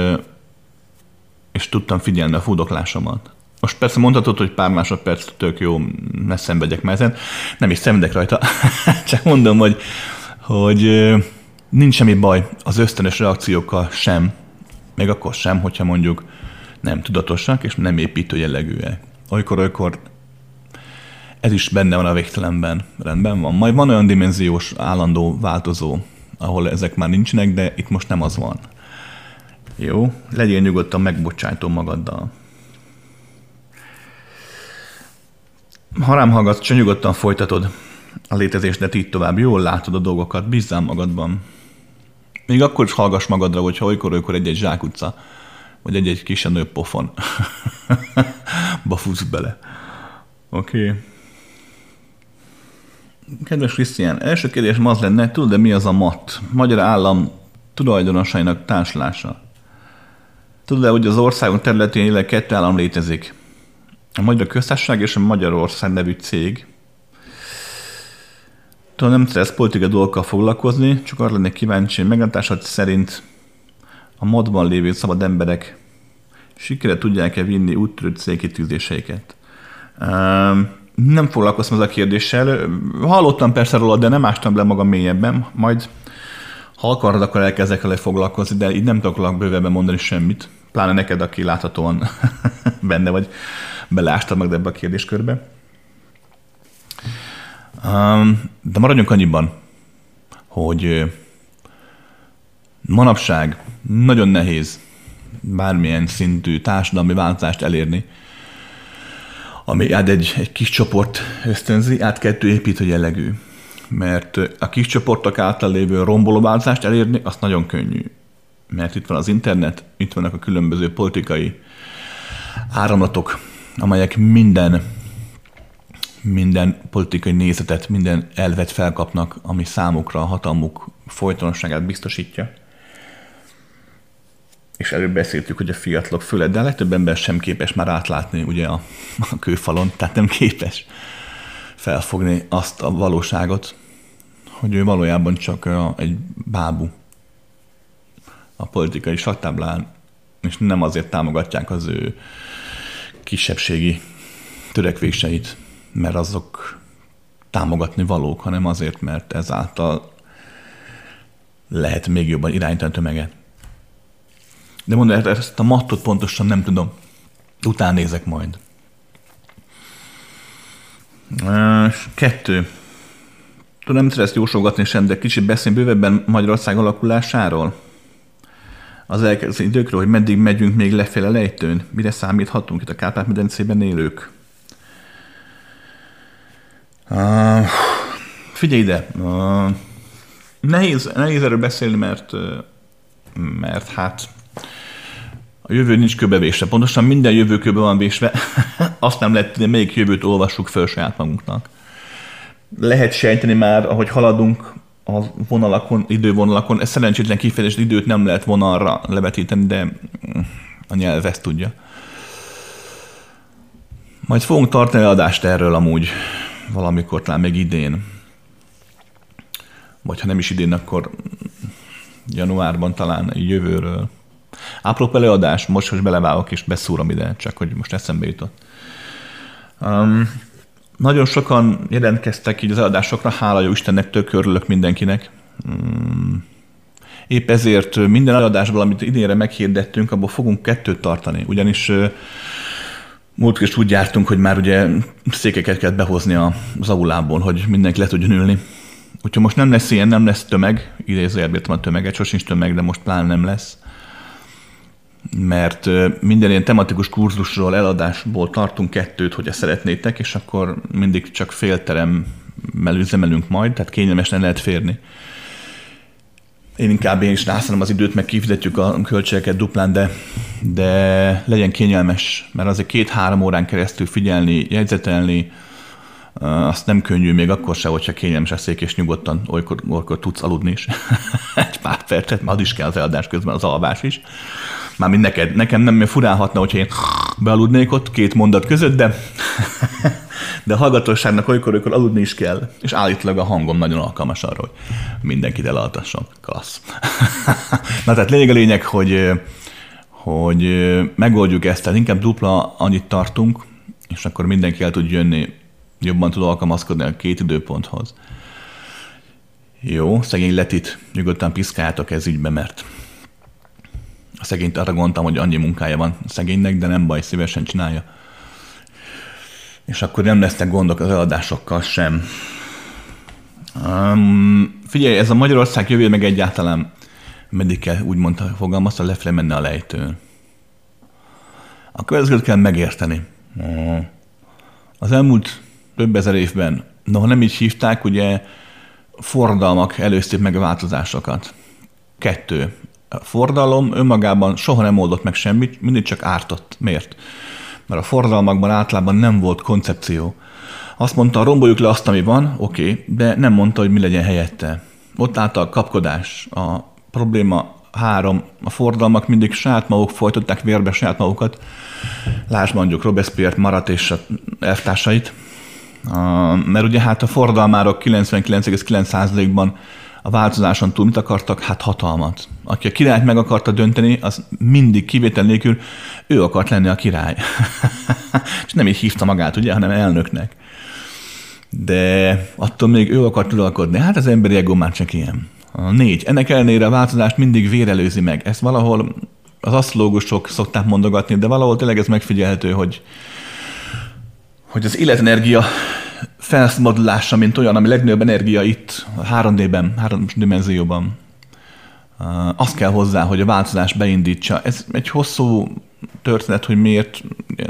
és tudtam figyelni a fuldoklásomat. Most persze mondhatod, hogy pár másodperc tök jó, ne szenvedjek már ezen. Nem is szenvedek rajta. [LAUGHS] Csak mondom, hogy, hogy nincs semmi baj az ösztönös reakciókkal sem, még akkor sem, hogyha mondjuk nem tudatosak és nem építő jellegűek. Olykor-olykor ez is benne van a végtelenben, rendben van. Majd van olyan dimenziós, állandó változó, ahol ezek már nincsenek, de itt most nem az van. Jó, legyél nyugodtan megbocsájtó magaddal. Ha rám hallgatsz, csak nyugodtan folytatod a létezésdet így tovább. Jól látod a dolgokat, bízzál magadban. Még akkor is hallgass magadra, hogyha olykor-olykor egy-egy zsákutca vagy egy-egy kisebb pofon. [LAUGHS] Bafusz bele. Oké. Okay. Kedves Krisztián, első kérdés az lenne, tudod-e mi az a MAT? Magyar Állam tulajdonosainak társulása. Tudod-e, hogy az országon területén jelenleg kettő állam létezik? a Magyar Köztársaság és a Magyarország nevű cég Tudom, nem szeretsz politikai dolgokkal foglalkozni, csak arra lennék kíváncsi, meglátásod szerint a modban lévő szabad emberek sikere tudják-e vinni úttörő célkitűzéseiket? Nem foglalkoztam ezzel a kérdéssel. Hallottam persze róla, de nem ástam le magam mélyebben. Majd, ha akarod, akkor elkezdek vele foglalkozni, de így nem tudok bővebben mondani semmit. Pláne neked, aki láthatóan [LAUGHS] benne vagy, beleástad meg ebbe a kérdéskörbe. De maradjunk annyiban, hogy manapság nagyon nehéz bármilyen szintű társadalmi változást elérni, ami át egy, egy kis csoport ösztönzi, át kettő építő jellegű. Mert a kis csoportok által lévő romboló változást elérni, az nagyon könnyű. Mert itt van az internet, itt vannak a különböző politikai áramlatok, amelyek minden minden politikai nézetet, minden elvet felkapnak, ami számukra a hatalmuk folytonosságát biztosítja. És előbb beszéltük, hogy a fiatalok főleg, de a legtöbb ember sem képes már átlátni ugye a, a kőfalon, tehát nem képes felfogni azt a valóságot, hogy ő valójában csak a, egy bábú a politikai saktáblán, és nem azért támogatják az ő kisebbségi törekvéseit, mert azok támogatni valók, hanem azért, mert ezáltal lehet még jobban irányítani a tömeget. De mondom, ezt a mattot pontosan nem tudom. Után nézek majd. Kettő. Tudom, nem szeretsz jósolgatni sem, de kicsit beszélni bővebben Magyarország alakulásáról. Az elkezdő időkről, hogy meddig megyünk még lefele lejtőn. Mire számíthatunk itt a Kárpát-medencében élők? Uh, figyelj ide, uh, nehéz, nehéz erről beszélni, mert, mert hát a jövő nincs köbevésve. Pontosan minden jövő köbe van vésve. [LAUGHS] Azt nem lehet, hogy melyik jövőt olvassuk föl saját magunknak. Lehet sejteni már, ahogy haladunk a vonalakon, idővonalakon. Ez szerencsétlen kifejezés időt nem lehet vonalra levetíteni, de a nyelv ezt tudja. Majd fogunk tartani adást erről amúgy valamikor talán még idén, vagy ha nem is idén, akkor januárban talán jövőről. Apró előadás, most, most belevágok és beszúrom ide, csak hogy most eszembe jutott. Um, nagyon sokan jelentkeztek így az előadásokra, hála jó Istennek, tök örülök mindenkinek. Um, épp ezért minden előadásból, amit idénre meghirdettünk, abból fogunk kettőt tartani, ugyanis Múlt is úgy jártunk, hogy már ugye székeket kellett behozni az aulából, hogy mindenki le tudjon ülni. Úgyhogy most nem lesz ilyen, nem lesz tömeg, idézőjelben a tömeget, sosincs tömeg, de most plán nem lesz. Mert minden ilyen tematikus kurzusról, eladásból tartunk kettőt, hogy ezt szeretnétek, és akkor mindig csak félteremmel üzemelünk majd, tehát kényelmesen lehet férni. Én inkább én is rászállom az időt, meg kifizetjük a költségeket duplán, de, de legyen kényelmes, mert azért két-három órán keresztül figyelni, jegyzetelni, azt nem könnyű még akkor se, hogyha kényelmes a szék, és nyugodtan olykor, olykor tudsz aludni is. [LAUGHS] Egy pár percet, mert az is kell az eladás közben, az alvás is. Mármint neked, nekem nem furálhatna, hogyha én bealudnék ott két mondat között, de, [LAUGHS] de a hallgatóságnak olykor-olykor aludni is kell, és állítólag a hangom nagyon alkalmas arra, hogy mindenkit elaltasson. Klassz. [LAUGHS] Na tehát lényeg a lényeg, hogy, hogy megoldjuk ezt, tehát inkább dupla annyit tartunk, és akkor mindenki el tud jönni, jobban tud alkalmazkodni a két időponthoz. Jó, szegény Letit nyugodtan piszkáljátok ez ügybe, mert a szegényt arra gondoltam, hogy annyi munkája van a szegénynek, de nem baj, szívesen csinálja. És akkor nem lesznek gondok az eladásokkal sem. Um, figyelj, ez a Magyarország jövő meg egyáltalán meddig kell úgy mondta, fogalmazta, lefele menne a lejtőn. A következőt kell megérteni. Az elmúlt több ezer évben, noha nem így hívták, ugye forradalmak előzték meg a változásokat. Kettő. A fordalom önmagában soha nem oldott meg semmit, mindig csak ártott. Miért? Mert a fordalmakban általában nem volt koncepció. Azt mondta, romboljuk le azt, ami van, oké, okay, de nem mondta, hogy mi legyen helyette. Ott állt a kapkodás, a probléma Három, a fordalmak mindig saját maguk folytották vérbe saját magukat. Lásd mondjuk Robespierre, Marat és a elvtársait. Mert ugye hát a fordalmárok 99,9%-ban a változáson túl mit akartak? Hát hatalmat. Aki a királyt meg akarta dönteni, az mindig kivétel nélkül ő akart lenni a király. [LAUGHS] és nem így hívta magát, ugye, hanem elnöknek. De attól még ő akart uralkodni. Hát az emberi ego már csak ilyen. A négy. Ennek ellenére a változást mindig vérelőzi meg. Ezt valahol az asztrológusok szokták mondogatni, de valahol tényleg ez megfigyelhető, hogy, hogy az életenergia felszmodulása, mint olyan, ami legnagyobb energia itt, a 3D-ben, három dimenzióban. Az kell hozzá, hogy a változás beindítsa. Ez egy hosszú történet, hogy miért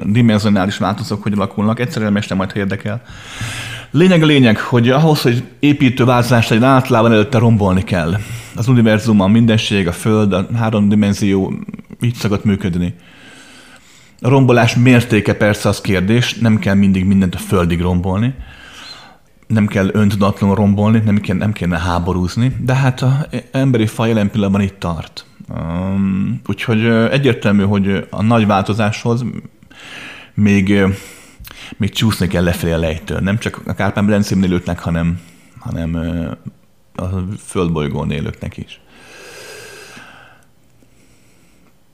dimenzionális változók hogy alakulnak. Egyszerűen mestem majd, ha érdekel. Lényeg a lényeg, hogy ahhoz, hogy építő változást egy általában előtte rombolni kell. Az univerzum, a mindenség, a föld, a három dimenzió így szokott működni. A rombolás mértéke persze az kérdés, nem kell mindig mindent a földig rombolni, nem kell öntudatlanul rombolni, nem kell, nem kéne háborúzni, de hát az emberi faj jelen pillanatban itt tart. Úgyhogy egyértelmű, hogy a nagy változáshoz még, még csúszni kell lefelé a lejtől. Nem csak a Kárpán-Berencében élőknek, hanem, hanem a földbolygón élőknek is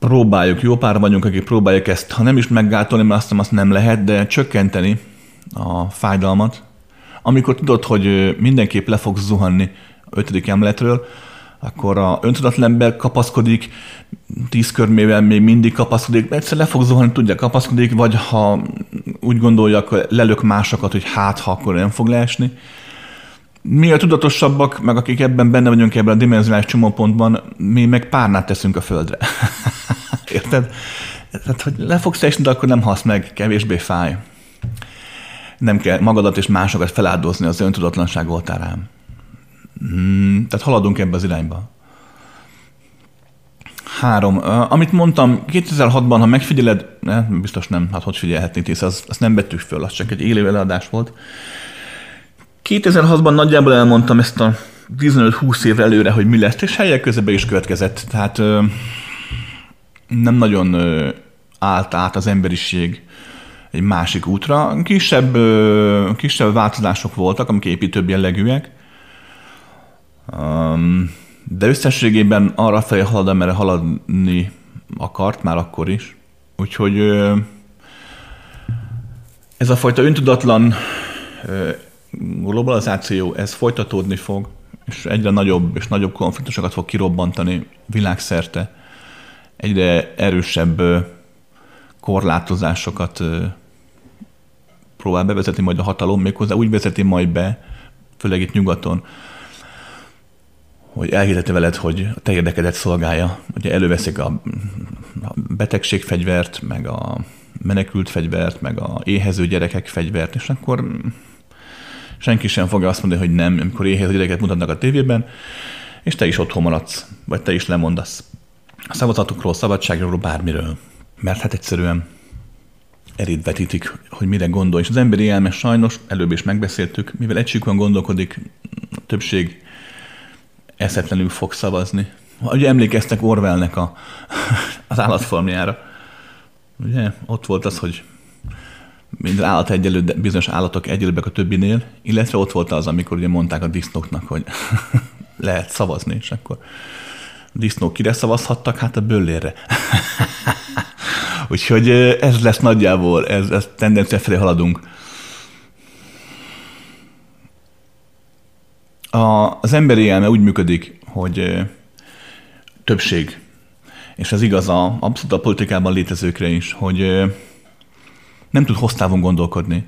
próbáljuk, jó pár vagyunk, akik próbálják ezt, ha nem is meggátolni, mert azt azt nem lehet, de csökkenteni a fájdalmat. Amikor tudod, hogy mindenképp le fogsz zuhanni ötödik emletről, akkor a öntudatlan kapaszkodik, tíz körmével még mindig kapaszkodik, egyszer le fog zuhanni, tudja, kapaszkodik, vagy ha úgy gondolja, akkor lelök másokat, hogy hát, ha akkor nem fog leesni mi tudatosabbak, meg akik ebben benne vagyunk ebben a dimenzionális csomópontban, mi meg párnát teszünk a földre. [LAUGHS] Érted? Tehát, hogy le fogsz esni, de akkor nem hasz meg, kevésbé fáj. Nem kell magadat és másokat feláldozni az öntudatlanság oltárán. Hmm, tehát haladunk ebbe az irányba. Három. Amit mondtam, 2006-ban, ha megfigyeled, ne, biztos nem, hát hogy figyelhetnék, hisz azt, azt nem vettük föl, az csak egy élő előadás volt. 2006-ban nagyjából elmondtam ezt a 15-20 év előre, hogy mi lesz, és helyek közben is következett. Tehát ö, nem nagyon ö, állt át az emberiség egy másik útra. Kisebb, ö, kisebb változások voltak, amik építőbb jellegűek. Um, de összességében arra felé halad, amerre haladni akart már akkor is. Úgyhogy ö, ez a fajta öntudatlan globalizáció, ez folytatódni fog, és egyre nagyobb és nagyobb konfliktusokat fog kirobbantani világszerte. Egyre erősebb korlátozásokat próbál bevezetni majd a hatalom, méghozzá úgy vezeti majd be, főleg itt nyugaton, hogy elhirdeti veled, hogy a te érdekedet szolgálja. Ugye előveszik a, a betegségfegyvert, meg a menekült fegyvert, meg a éhező gyerekek fegyvert, és akkor senki sem fogja azt mondani, hogy nem, amikor éhez gyereket mutatnak a tévében, és te is otthon maradsz, vagy te is lemondasz a szavazatokról, szabadságról, bármiről. Mert hát egyszerűen eléd vetítik, hogy mire gondol. És az emberi elme sajnos, előbb is megbeszéltük, mivel egységűen gondolkodik, a többség eszetlenül fog szavazni. Ugye emlékeztek Orwellnek a, [LAUGHS] az állatformjára. Ugye ott volt az, hogy minden állat egyelő, de bizonyos állatok egyelőbbek a többinél, illetve ott volt az, amikor ugye mondták a disznóknak, hogy [LAUGHS] lehet szavazni, és akkor a disznók kire szavazhattak? Hát a böllérre. [LAUGHS] Úgyhogy ez lesz nagyjából, ez, ez tendencia felé haladunk. A, az emberi elme úgy működik, hogy többség, és ez igaz a, abszolút a politikában létezőkre is, hogy nem tud hosszávon gondolkodni.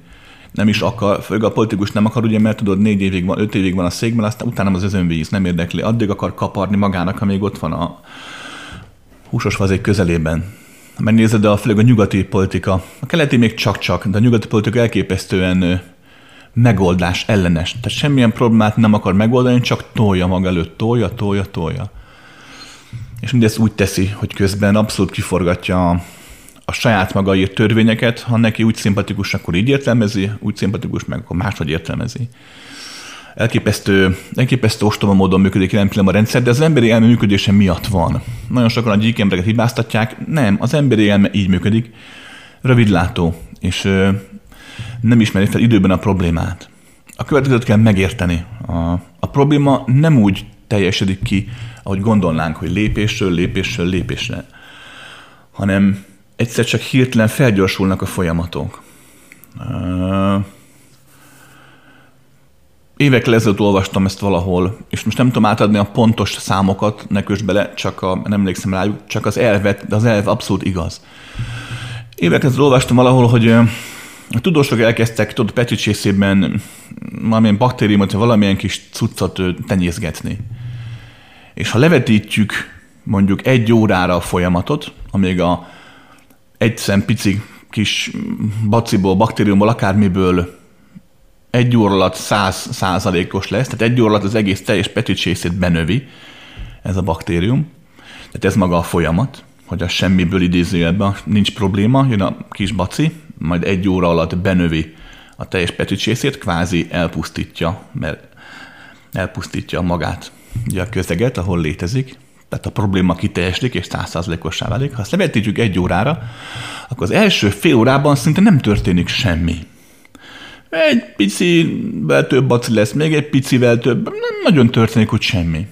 Nem is akar, főleg a politikus nem akar, ugye, mert tudod, négy évig van, öt évig van a székben, aztán utána az özönvíz, nem érdekli. Addig akar kaparni magának, amíg ott van a húsos vazék közelében. Megnézed, de a, főleg a nyugati politika, a keleti még csak-csak, de a nyugati politika elképesztően megoldás ellenes. Tehát semmilyen problémát nem akar megoldani, csak tolja maga előtt, tolja, tolja, tolja. És mindezt úgy teszi, hogy közben abszolút kiforgatja a saját maga írt törvényeket, ha neki úgy szimpatikus, akkor így értelmezi, úgy szimpatikus meg, akkor máshogy értelmezi. elképesztő, elképesztő ostoba módon működik jelen pillanatban a rendszer, de az emberi elme működése miatt van. Nagyon sokan a gyík embereket hibáztatják, nem, az emberi elme így működik, rövidlátó, és ö, nem ismeri fel időben a problémát. A következőt kell megérteni. A, a probléma nem úgy teljesedik ki, ahogy gondolnánk, hogy lépésről, lépésről, lépésre, hanem egyszer csak hirtelen felgyorsulnak a folyamatok. Évekkel ezelőtt olvastam ezt valahol, és most nem tudom átadni a pontos számokat, ne bele, csak a, nem emlékszem rájuk, csak az elvet, de az elv abszolút igaz. Évekkel ezelőtt olvastam valahol, hogy a tudósok elkezdtek, tudod, petricsészében valamilyen baktériumot, vagy valamilyen kis cuccot tenyészgetni. És ha levetítjük mondjuk egy órára a folyamatot, amíg a egy szem pici kis baciból, baktériumból, akármiből egy óra alatt száz százalékos lesz, tehát egy óra alatt az egész teljes petricsészét benövi ez a baktérium. Tehát ez maga a folyamat, hogy a semmiből idézőjelben nincs probléma, jön a kis baci, majd egy óra alatt benövi a teljes petricsészét, kvázi elpusztítja, mert elpusztítja magát ugye a közeget, ahol létezik, tehát a probléma kiteljesedik és százszázalékossá válik. Ha ezt levetítjük egy órára, akkor az első fél órában szinte nem történik semmi. Egy picivel több baci lesz, még egy picivel több, nem nagyon történik hogy semmi.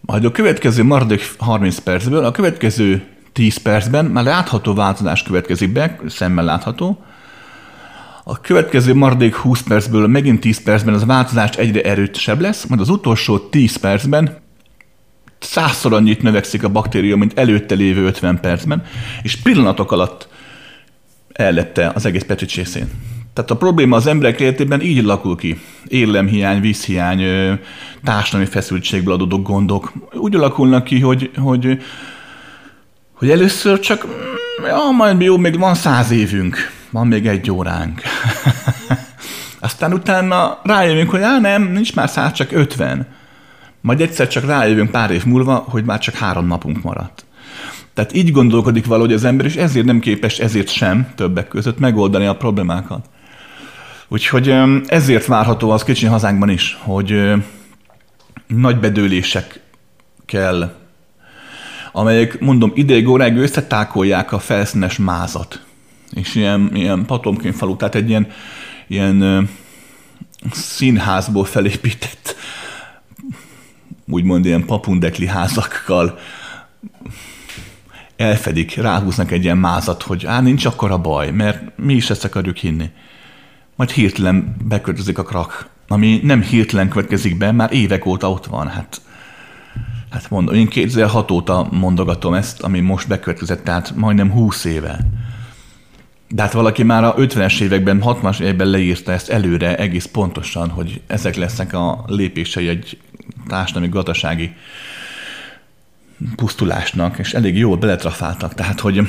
Majd a következő maradék 30 percből, a következő 10 percben már látható változás következik be, szemmel látható. A következő maradék 20 percből megint 10 percben az változás egyre erősebb lesz, majd az utolsó 10 percben százszor annyit növekszik a baktérium, mint előtte lévő 50 percben, és pillanatok alatt ellette az egész petricsészén. Tehát a probléma az emberek életében így lakul ki. Élelemhiány, vízhiány, társadalmi feszültségből adódó gondok. Úgy alakulnak ki, hogy, hogy, hogy először csak, ja, majd jó, még van száz évünk, van még egy óránk. [LAUGHS] Aztán utána rájövünk, hogy á, nem, nincs már száz, csak ötven. Majd egyszer csak rájövünk pár év múlva, hogy már csak három napunk maradt. Tehát így gondolkodik valahogy az ember, és ezért nem képes, ezért sem többek között megoldani a problémákat. Úgyhogy ezért várható az kicsi hazánkban is, hogy nagy bedőlések kell, amelyek, mondom, ideig óráig összetákolják a felszínes mázat. És ilyen, ilyen patomként falu, tehát egy ilyen, ilyen színházból felépített úgymond ilyen papundekli házakkal elfedik, ráhúznak egy ilyen mázat, hogy á, nincs akkora baj, mert mi is ezt akarjuk hinni. Majd hirtelen beköltözik a krak, ami nem hirtelen következik be, már évek óta ott van. Hát, hát mondom, én 2006 óta mondogatom ezt, ami most bekövetkezett, tehát majdnem 20 éve. De hát valaki már a 50-es években, 60-as években leírta ezt előre egész pontosan, hogy ezek lesznek a lépései egy társadalmi gazdasági pusztulásnak, és elég jól beletrafáltak, tehát hogy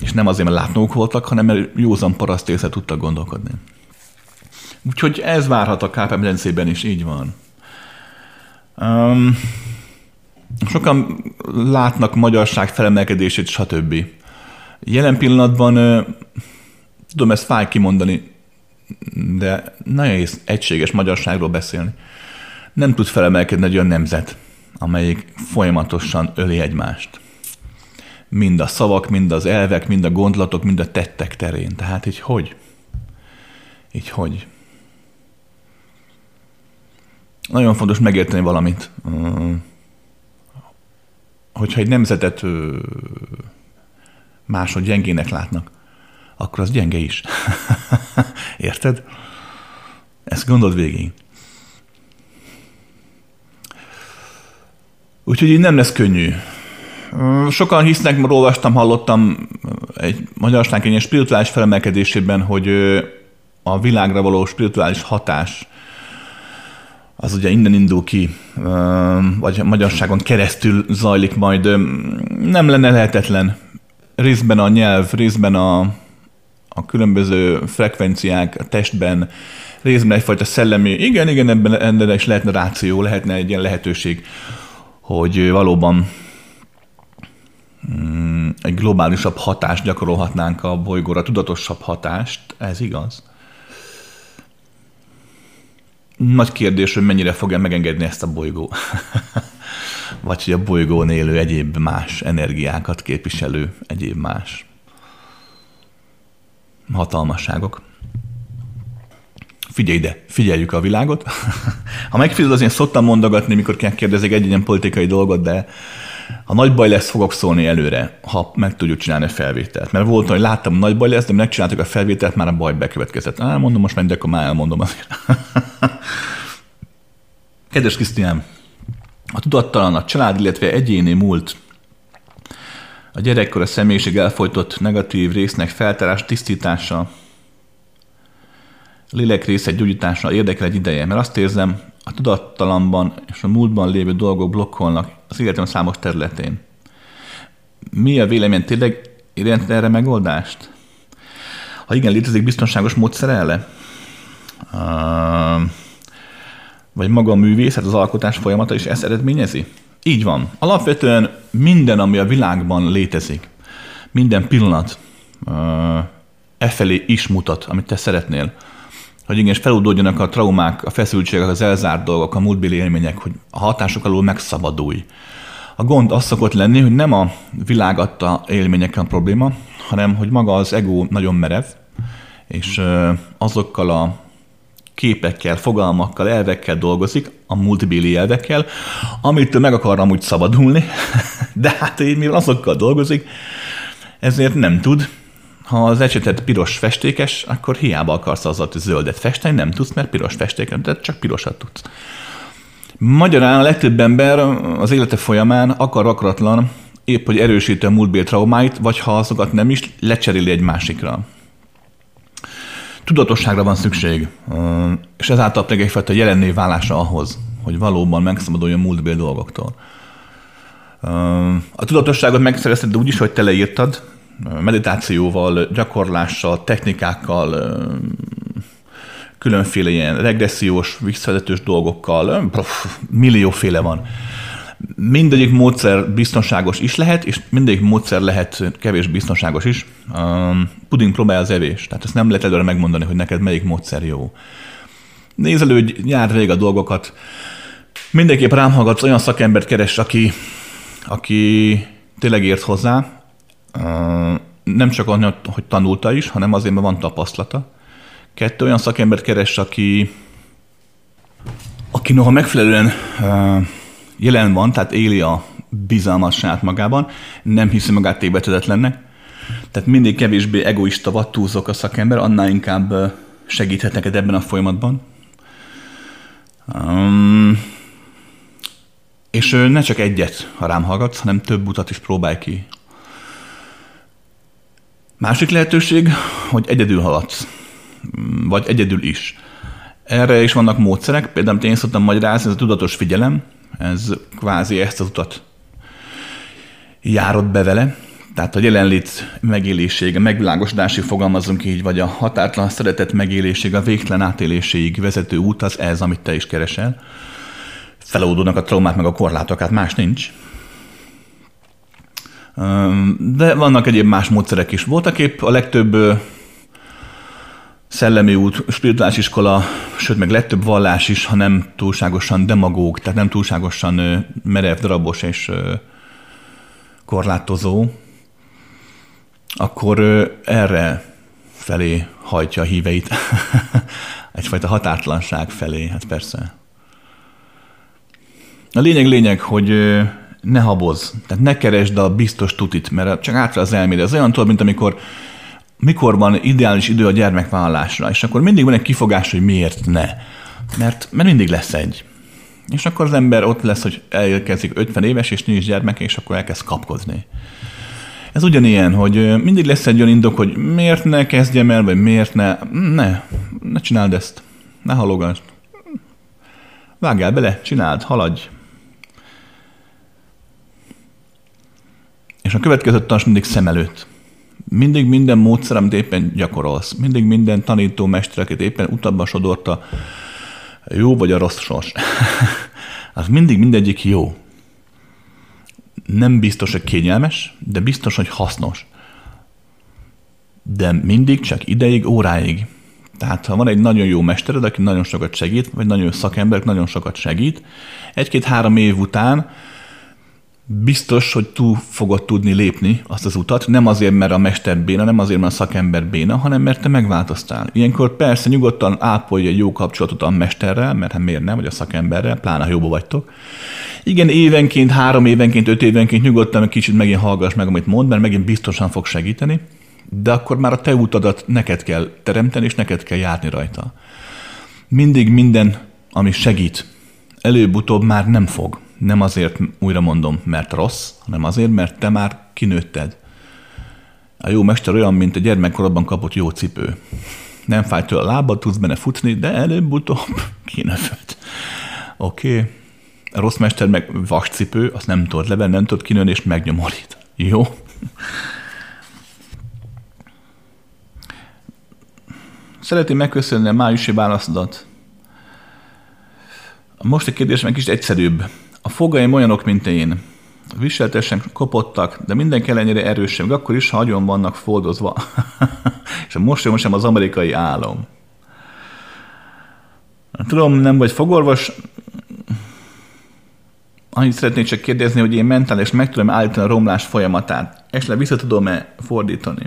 és nem azért, mert látnók voltak, hanem mert józan paraszt észre tudtak gondolkodni. Úgyhogy ez várhat a medencében is, így van. Um, sokan látnak magyarság felemelkedését, stb. Jelen pillanatban, tudom, ezt fáj kimondani, de nagyon egységes magyarságról beszélni nem tud felemelkedni egy olyan nemzet, amelyik folyamatosan öli egymást. Mind a szavak, mind az elvek, mind a gondolatok, mind a tettek terén. Tehát így hogy? Így hogy? Nagyon fontos megérteni valamit. Hogyha egy nemzetet máshogy gyengének látnak, akkor az gyenge is. [LAUGHS] Érted? Ezt gondold végig. Úgyhogy így nem lesz könnyű. Sokan hisznek, mert olvastam, hallottam egy magyarság egy spirituális felemelkedésében, hogy a világra való spirituális hatás az ugye innen indul ki, vagy a magyarságon keresztül zajlik majd. Nem lenne lehetetlen. Részben a nyelv, részben a, a különböző frekvenciák a testben, részben egyfajta szellemi, igen, igen, ebben, ebben is lehetne ráció, lehetne egy ilyen lehetőség hogy valóban mm, egy globálisabb hatást gyakorolhatnánk a bolygóra, tudatosabb hatást, ez igaz. nagy kérdés, hogy mennyire fogja megengedni ezt a bolygó. [LAUGHS] Vagy hogy a bolygón élő egyéb más energiákat képviselő egyéb más hatalmasságok. Figyelj ide, figyeljük a világot. [LAUGHS] ha megfizetod, az én szoktam mondogatni, mikor kérdezik egy ilyen politikai dolgot, de ha nagy baj lesz, fogok szólni előre, ha meg tudjuk csinálni a felvételt. Mert volt, hogy láttam, nagy baj lesz, de megcsináltuk a felvételt, már a baj bekövetkezett. Á, mondom most de akkor már elmondom azért. [LAUGHS] Kedves Krisztián, a tudattalan, a család, illetve egyéni múlt, a gyerekkor a személyiség elfolytott negatív résznek feltárás, tisztítása, lélek része gyógyítása érdekel egy ideje, mert azt érzem, a tudattalamban és a múltban lévő dolgok blokkolnak az életem számos területén. Mi a vélemény tényleg jelent erre megoldást? Ha igen, létezik biztonságos módszer erre? Uh, vagy maga a művészet, az alkotás folyamata is ezt eredményezi? Így van. Alapvetően minden, ami a világban létezik, minden pillanat uh, e felé is mutat, amit te szeretnél hogy igen, és feloldódjanak a traumák, a feszültségek, az elzárt dolgok, a múltbéli élmények, hogy a hatások alól megszabadulj. A gond az szokott lenni, hogy nem a világ adta élményekkel a probléma, hanem hogy maga az ego nagyon merev, és azokkal a képekkel, fogalmakkal, elvekkel dolgozik, a multibéli elvekkel, amitől meg akar amúgy szabadulni, [LAUGHS] de hát mivel azokkal dolgozik, ezért nem tud, ha az ecsetet piros festékes, akkor hiába akarsz azzal zöldet festeni, nem tudsz, mert piros festékes, de csak pirosat tudsz. Magyarán a legtöbb ember az élete folyamán akar akaratlan épp, hogy erősíti a múltbél traumáit, vagy ha azokat nem is, lecseréli egy másikra. Tudatosságra van szükség, és ezáltal pedig egyfajta jelenné válása ahhoz, hogy valóban megszabaduljon múltbél dolgoktól. A tudatosságot megszerezted úgy is, hogy te leírtad, meditációval, gyakorlással, technikákkal, különféle ilyen regressziós, visszavezetős dolgokkal, millióféle van. Mindegyik módszer biztonságos is lehet, és mindegyik módszer lehet kevés biztonságos is. Puding próbálja az evés, tehát ezt nem lehet előre megmondani, hogy neked melyik módszer jó. Nézelődj, nyár végig a dolgokat. Mindenképp rám hallgatsz, olyan szakembert keres, aki, aki tényleg ért hozzá, nem csak annyi, hogy tanulta is, hanem azért, mert van tapasztalata. Kettő olyan szakembert keres, aki, aki noha megfelelően jelen van, tehát éli a bizalmat saját magában, nem hiszi magát tévedhetetlennek. Tehát mindig kevésbé egoista vagy túlzok a szakember, annál inkább segíthet neked ebben a folyamatban. Um, és ne csak egyet, ha rám hallgatsz, hanem több utat is próbálj ki. Másik lehetőség, hogy egyedül haladsz, vagy egyedül is. Erre is vannak módszerek, például én szoktam magyarázni, ez a tudatos figyelem, ez kvázi ezt az utat járott be vele, tehát a jelenlét megélésége, megvilágosodásig fogalmazunk így, vagy a határtlan szeretet megéléség, a végtelen átéléséig vezető út az ez, amit te is keresel. Feloldódnak a traumák meg a korlátok, hát más nincs. De vannak egyéb más módszerek is. Voltak épp a legtöbb szellemi út, spirituális iskola, sőt, meg legtöbb vallás is, ha nem túlságosan demagóg, tehát nem túlságosan merev, darabos és korlátozó, akkor erre felé hajtja a híveit. [LAUGHS] Egyfajta határtlanság felé, hát persze. A lényeg lényeg, hogy ne haboz, tehát ne keresd a biztos tutit, mert csak átra az elméd. Ez olyan tudod, mint amikor mikor van ideális idő a gyermekvállalásra, és akkor mindig van egy kifogás, hogy miért ne. Mert, mert mindig lesz egy. És akkor az ember ott lesz, hogy elérkezik 50 éves, és nincs gyermek, és akkor elkezd kapkodni. Ez ugyanilyen, hogy mindig lesz egy olyan indok, hogy miért ne kezdjem el, vagy miért ne. Ne, ne csináld ezt. Ne halogasd. Vágjál bele, csináld, haladj. És a következő tanás mindig szem előtt. Mindig minden módszer, amit éppen gyakorolsz, mindig minden tanító mester, akit éppen utabba sodorta, jó vagy a rossz sors. [LAUGHS] az mindig mindegyik jó. Nem biztos, hogy kényelmes, de biztos, hogy hasznos. De mindig csak ideig, óráig. Tehát ha van egy nagyon jó mestered, aki nagyon sokat segít, vagy nagyon jó szakember, nagyon sokat segít, egy-két-három év után biztos, hogy túl fogod tudni lépni azt az utat, nem azért, mert a mester béna, nem azért, mert a szakember béna, hanem mert te megváltoztál. Ilyenkor persze nyugodtan ápolja egy jó kapcsolatot a mesterrel, mert hát miért nem, vagy a szakemberrel, pláne ha jóba vagytok. Igen, évenként, három évenként, öt évenként nyugodtan egy kicsit megint hallgass meg, amit mond, mert megint biztosan fog segíteni, de akkor már a te utadat neked kell teremteni, és neked kell járni rajta. Mindig minden, ami segít, előbb-utóbb már nem fog nem azért, újra mondom, mert rossz, hanem azért, mert te már kinőtted. A jó mester olyan, mint a gyermekkorodban kapott jó cipő. Nem fáj tőle a lábad, tudsz benne futni, de előbb-utóbb [LAUGHS] kinövöd. Oké. Okay. A rossz mester meg vas cipő, azt nem tudod levenni, nem tudod kinőni, és megnyomorít. Jó? Szeretném megköszönni a májusi válaszodat. Most a kérdés meg kicsit egyszerűbb. A fogaim olyanok, mint én. Viseltesen kopottak, de mindenki ellenére erősebb, akkor is, ha agyon vannak foldozva. [LAUGHS] és a most sem az amerikai álom. Tudom, nem vagy fogorvos, annyit szeretnék csak kérdezni, hogy én mentális meg tudom állítani a romlás folyamatát. Esetleg vissza tudom-e fordítani?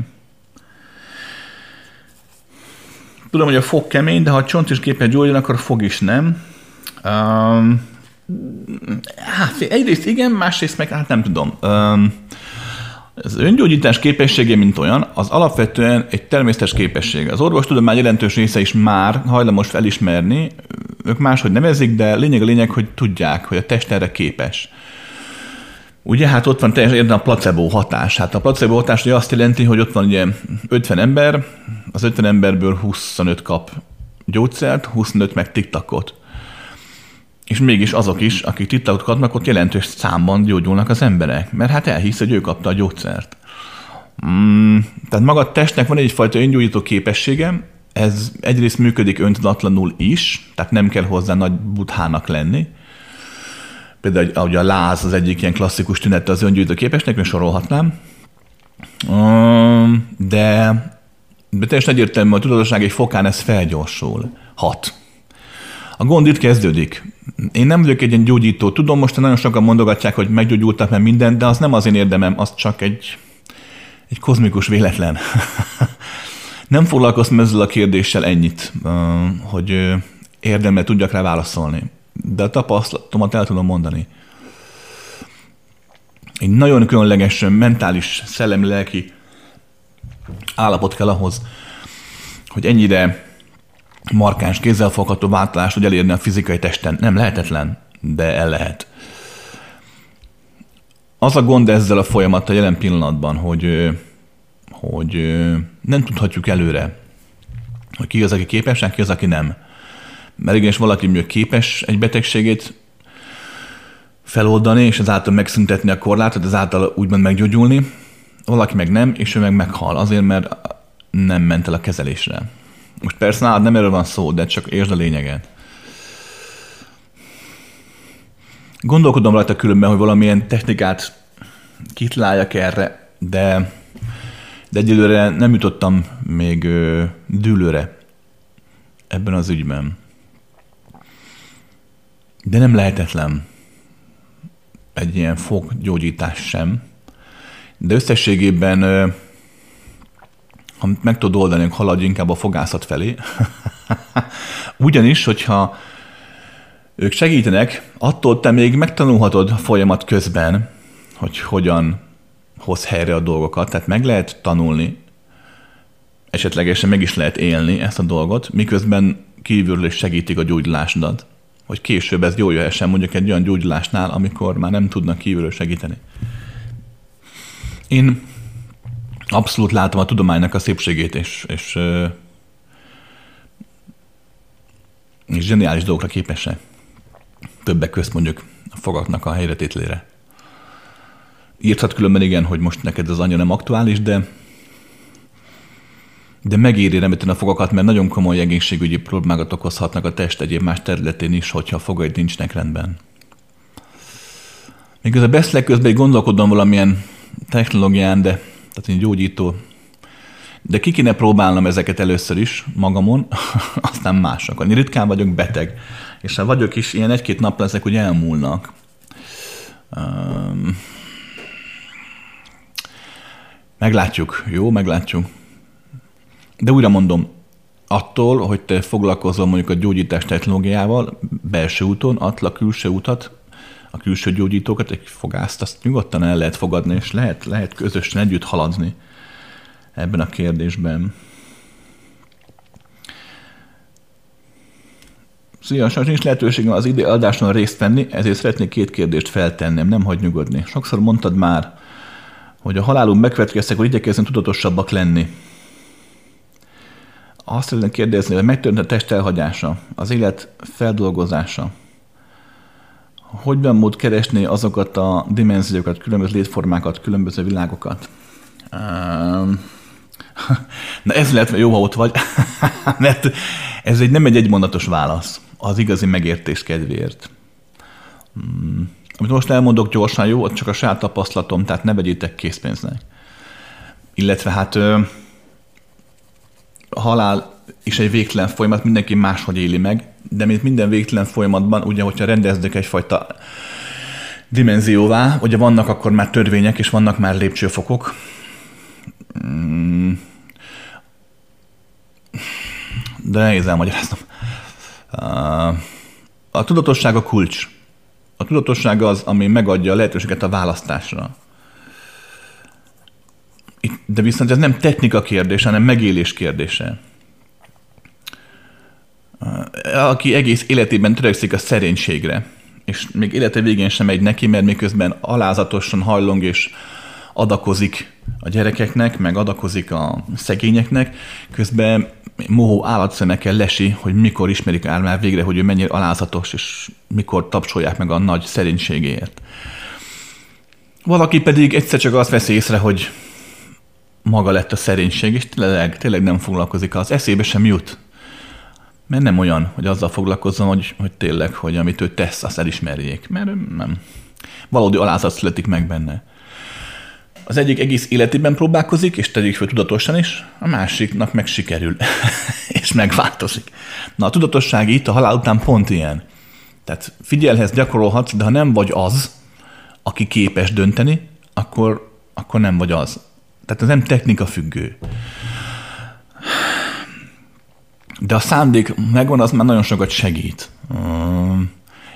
Tudom, hogy a fog kemény, de ha a csont is képes gyógyulni, akkor a fog is nem. Um, Hát egyrészt igen, másrészt meg hát nem tudom. Az öngyógyítás képessége, mint olyan, az alapvetően egy természetes képesség. Az orvostudomány jelentős része is már hajlamos felismerni, ők máshogy nevezik, de lényeg a lényeg, hogy tudják, hogy a test erre képes. Ugye, hát ott van teljesen a placebo hatás. Hát a placebo hatás ugye azt jelenti, hogy ott van ugye 50 ember, az 50 emberből 25 kap gyógyszert, 25 meg tiktakot és mégis azok is, akik titkot kapnak, ott jelentős számban gyógyulnak az emberek, mert hát elhisz, hogy ő kapta a gyógyszert. Mm, tehát maga a testnek van egyfajta öngyógyító képessége, ez egyrészt működik öntudatlanul is, tehát nem kell hozzá nagy buthának lenni. Például ahogy a láz az egyik ilyen klasszikus tünete az öngyógyító képesnek, még sorolhatnám. De, de teljesen egyértelmű, a tudatosság egy fokán ez felgyorsul. Hat. A gond itt kezdődik. Én nem vagyok egy ilyen gyógyító. Tudom, most nagyon sokan mondogatják, hogy meggyógyultak meg mindent, de az nem az én érdemem, az csak egy, egy kozmikus véletlen. [LAUGHS] nem foglalkoztam ezzel a kérdéssel ennyit, hogy érdemel tudjak rá válaszolni. De a tapasztalatomat el tudom mondani. Egy nagyon különleges mentális, szellemi, lelki állapot kell ahhoz, hogy ennyire markáns, kézzelfogható változást tud elérni a fizikai testen. Nem lehetetlen, de el lehet. Az a gond ezzel a folyamattal jelen pillanatban, hogy, hogy nem tudhatjuk előre, hogy ki az, aki képes, ki az, aki nem. Mert igenis valaki mondjuk képes egy betegségét feloldani, és ezáltal megszüntetni a korlátot, ezáltal úgymond meggyógyulni, valaki meg nem, és ő meg meghal, azért, mert nem ment el a kezelésre. Most persze nálad nem erről van szó, de csak értsd a lényeget. Gondolkodom rajta különben, hogy valamilyen technikát kitláljak erre, de, de egyelőre nem jutottam még ö, dűlőre ebben az ügyben. De nem lehetetlen egy ilyen foggyógyítás sem. De összességében ha meg tudod oldani, haladj inkább a fogászat felé. [LAUGHS] Ugyanis, hogyha ők segítenek, attól te még megtanulhatod a folyamat közben, hogy hogyan hoz helyre a dolgokat, tehát meg lehet tanulni, esetlegesen meg is lehet élni ezt a dolgot, miközben kívülről is segítik a gyógyulásodat, hogy később ez jól jöhessen mondjuk egy olyan gyógyulásnál, amikor már nem tudnak kívülről segíteni. Én abszolút látom a tudománynak a szépségét, és, és, és zseniális dolgokra képes Többek közt mondjuk a fogaknak a helyretétlére. Írthat különben igen, hogy most neked ez annyira nem aktuális, de de megéri remetni a fogakat, mert nagyon komoly egészségügyi problémákat okozhatnak a test egyéb más területén is, hogyha a fogaid nincsnek rendben. Még ez a beszélek közben gondolkodom valamilyen technológián, de tehát egy gyógyító. De ki kéne próbálnom ezeket először is magamon, [LAUGHS] aztán másokon. Én ritkán vagyok beteg, és ha vagyok is, ilyen egy-két nap ezek ugye elmúlnak. Um, meglátjuk, jó, meglátjuk. De újra mondom, attól, hogy te foglalkozol mondjuk a gyógyítás technológiával, belső úton, atla külső utat, a külső gyógyítókat, egy fogászt, azt nyugodtan el lehet fogadni, és lehet, lehet közösen együtt haladni ebben a kérdésben. Szia, sajnos nincs lehetőségem az ide adáson részt venni, ezért szeretnék két kérdést feltennem, nem hagy nyugodni. Sokszor mondtad már, hogy a halálunk megkövetkeztek, hogy igyekezzünk tudatosabbak lenni. Azt szeretném kérdezni, hogy megtörtént a test elhagyása, az élet feldolgozása, hogy van mód keresni azokat a dimenziókat, különböző létformákat, különböző világokat? [LAUGHS] Na ez lehet, jó, ha ott vagy, [LAUGHS] mert ez egy nem egy egymondatos válasz az igazi megértés kedvéért. Hmm. Amit most elmondok gyorsan, jó, csak a saját tapasztalatom, tehát ne vegyétek készpénznek. Illetve hát a halál is egy végtelen folyamat, mindenki máshogy éli meg, de mint minden végtelen folyamatban, ugye, hogyha rendezdek egyfajta dimenzióvá, ugye vannak akkor már törvények, és vannak már lépcsőfokok. Hmm. De nehéz elmagyaráznom. A tudatosság a kulcs. A tudatosság az, ami megadja a lehetőséget a választásra. De viszont ez nem technika kérdése, hanem megélés kérdése. Aki egész életében törekszik a szerénységre, és még élete végén sem megy neki, mert miközben alázatosan hajlong és adakozik a gyerekeknek, meg adakozik a szegényeknek, közben mohó állatszemekkel lesi, hogy mikor ismerik el már végre, hogy ő mennyire alázatos, és mikor tapsolják meg a nagy szerénységéért. Valaki pedig egyszer csak azt veszi észre, hogy maga lett a szerénység, és tényleg, tényleg nem foglalkozik, az eszébe sem jut. Mert nem olyan, hogy azzal foglalkozzon, hogy, hogy tényleg, hogy amit ő tesz, azt elismerjék. Mert nem. Valódi alázat születik meg benne. Az egyik egész életében próbálkozik, és tegyük fel tudatosan is, a másiknak meg sikerül, [LAUGHS] és megváltozik. Na a tudatosság itt a halál után pont ilyen. Tehát figyelhez gyakorolhatsz, de ha nem vagy az, aki képes dönteni, akkor, akkor nem vagy az. Tehát ez nem technika függő. De a szándék megvan, az már nagyon sokat segít.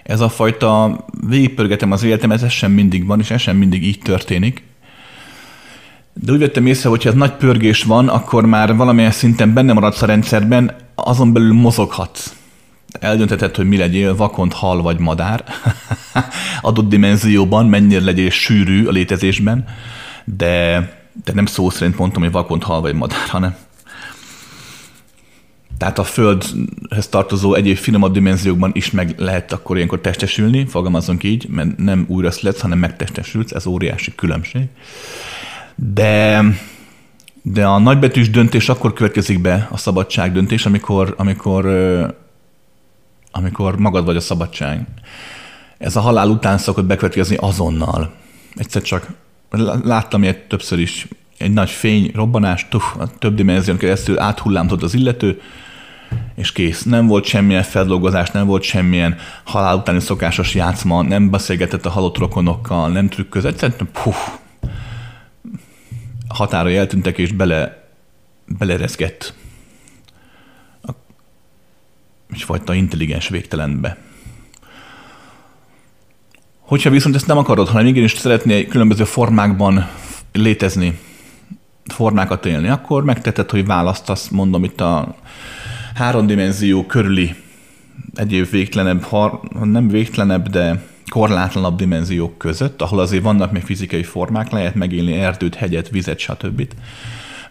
Ez a fajta végigpörgetem az életem, ez sem mindig van, és ez sem mindig így történik. De úgy vettem észre, hogy ha ez nagy pörgés van, akkor már valamilyen szinten benne maradsz a rendszerben, azon belül mozoghatsz. Eldöntheted, hogy mi legyél, vakont, hal vagy madár, [LAUGHS] adott dimenzióban, mennyire legyél sűrű a létezésben, de, de nem szó szerint mondtam, hogy vakont, hal vagy madár, hanem tehát a Földhez tartozó egyéb finomabb dimenziókban is meg lehet akkor ilyenkor testesülni, fogalmazunk így, mert nem újra születsz, hanem megtestesülsz, ez óriási különbség. De, de a nagybetűs döntés akkor következik be, a szabadság döntés, amikor, amikor, amikor magad vagy a szabadság. Ez a halál után szokott bekövetkezni azonnal. Egyszer csak láttam ilyet többször is, egy nagy fény, robbanás, tuf, a több dimenzión keresztül áthullámtott az illető, és kész. Nem volt semmilyen feldolgozás, nem volt semmilyen halál utáni szokásos játszma, nem beszélgetett a halott rokonokkal, nem trükközött, egyszerűen puh, határai eltűntek, és bele, belerezgett egyfajta intelligens végtelenbe. Hogyha viszont ezt nem akarod, hanem igenis szeretnél különböző formákban létezni, formákat élni, akkor megteted, hogy választasz, mondom itt a háromdimenzió körüli egyéb végtelenebb, nem végtelenebb, de korlátlanabb dimenziók között, ahol azért vannak még fizikai formák, lehet megélni erdőt, hegyet, vizet, stb.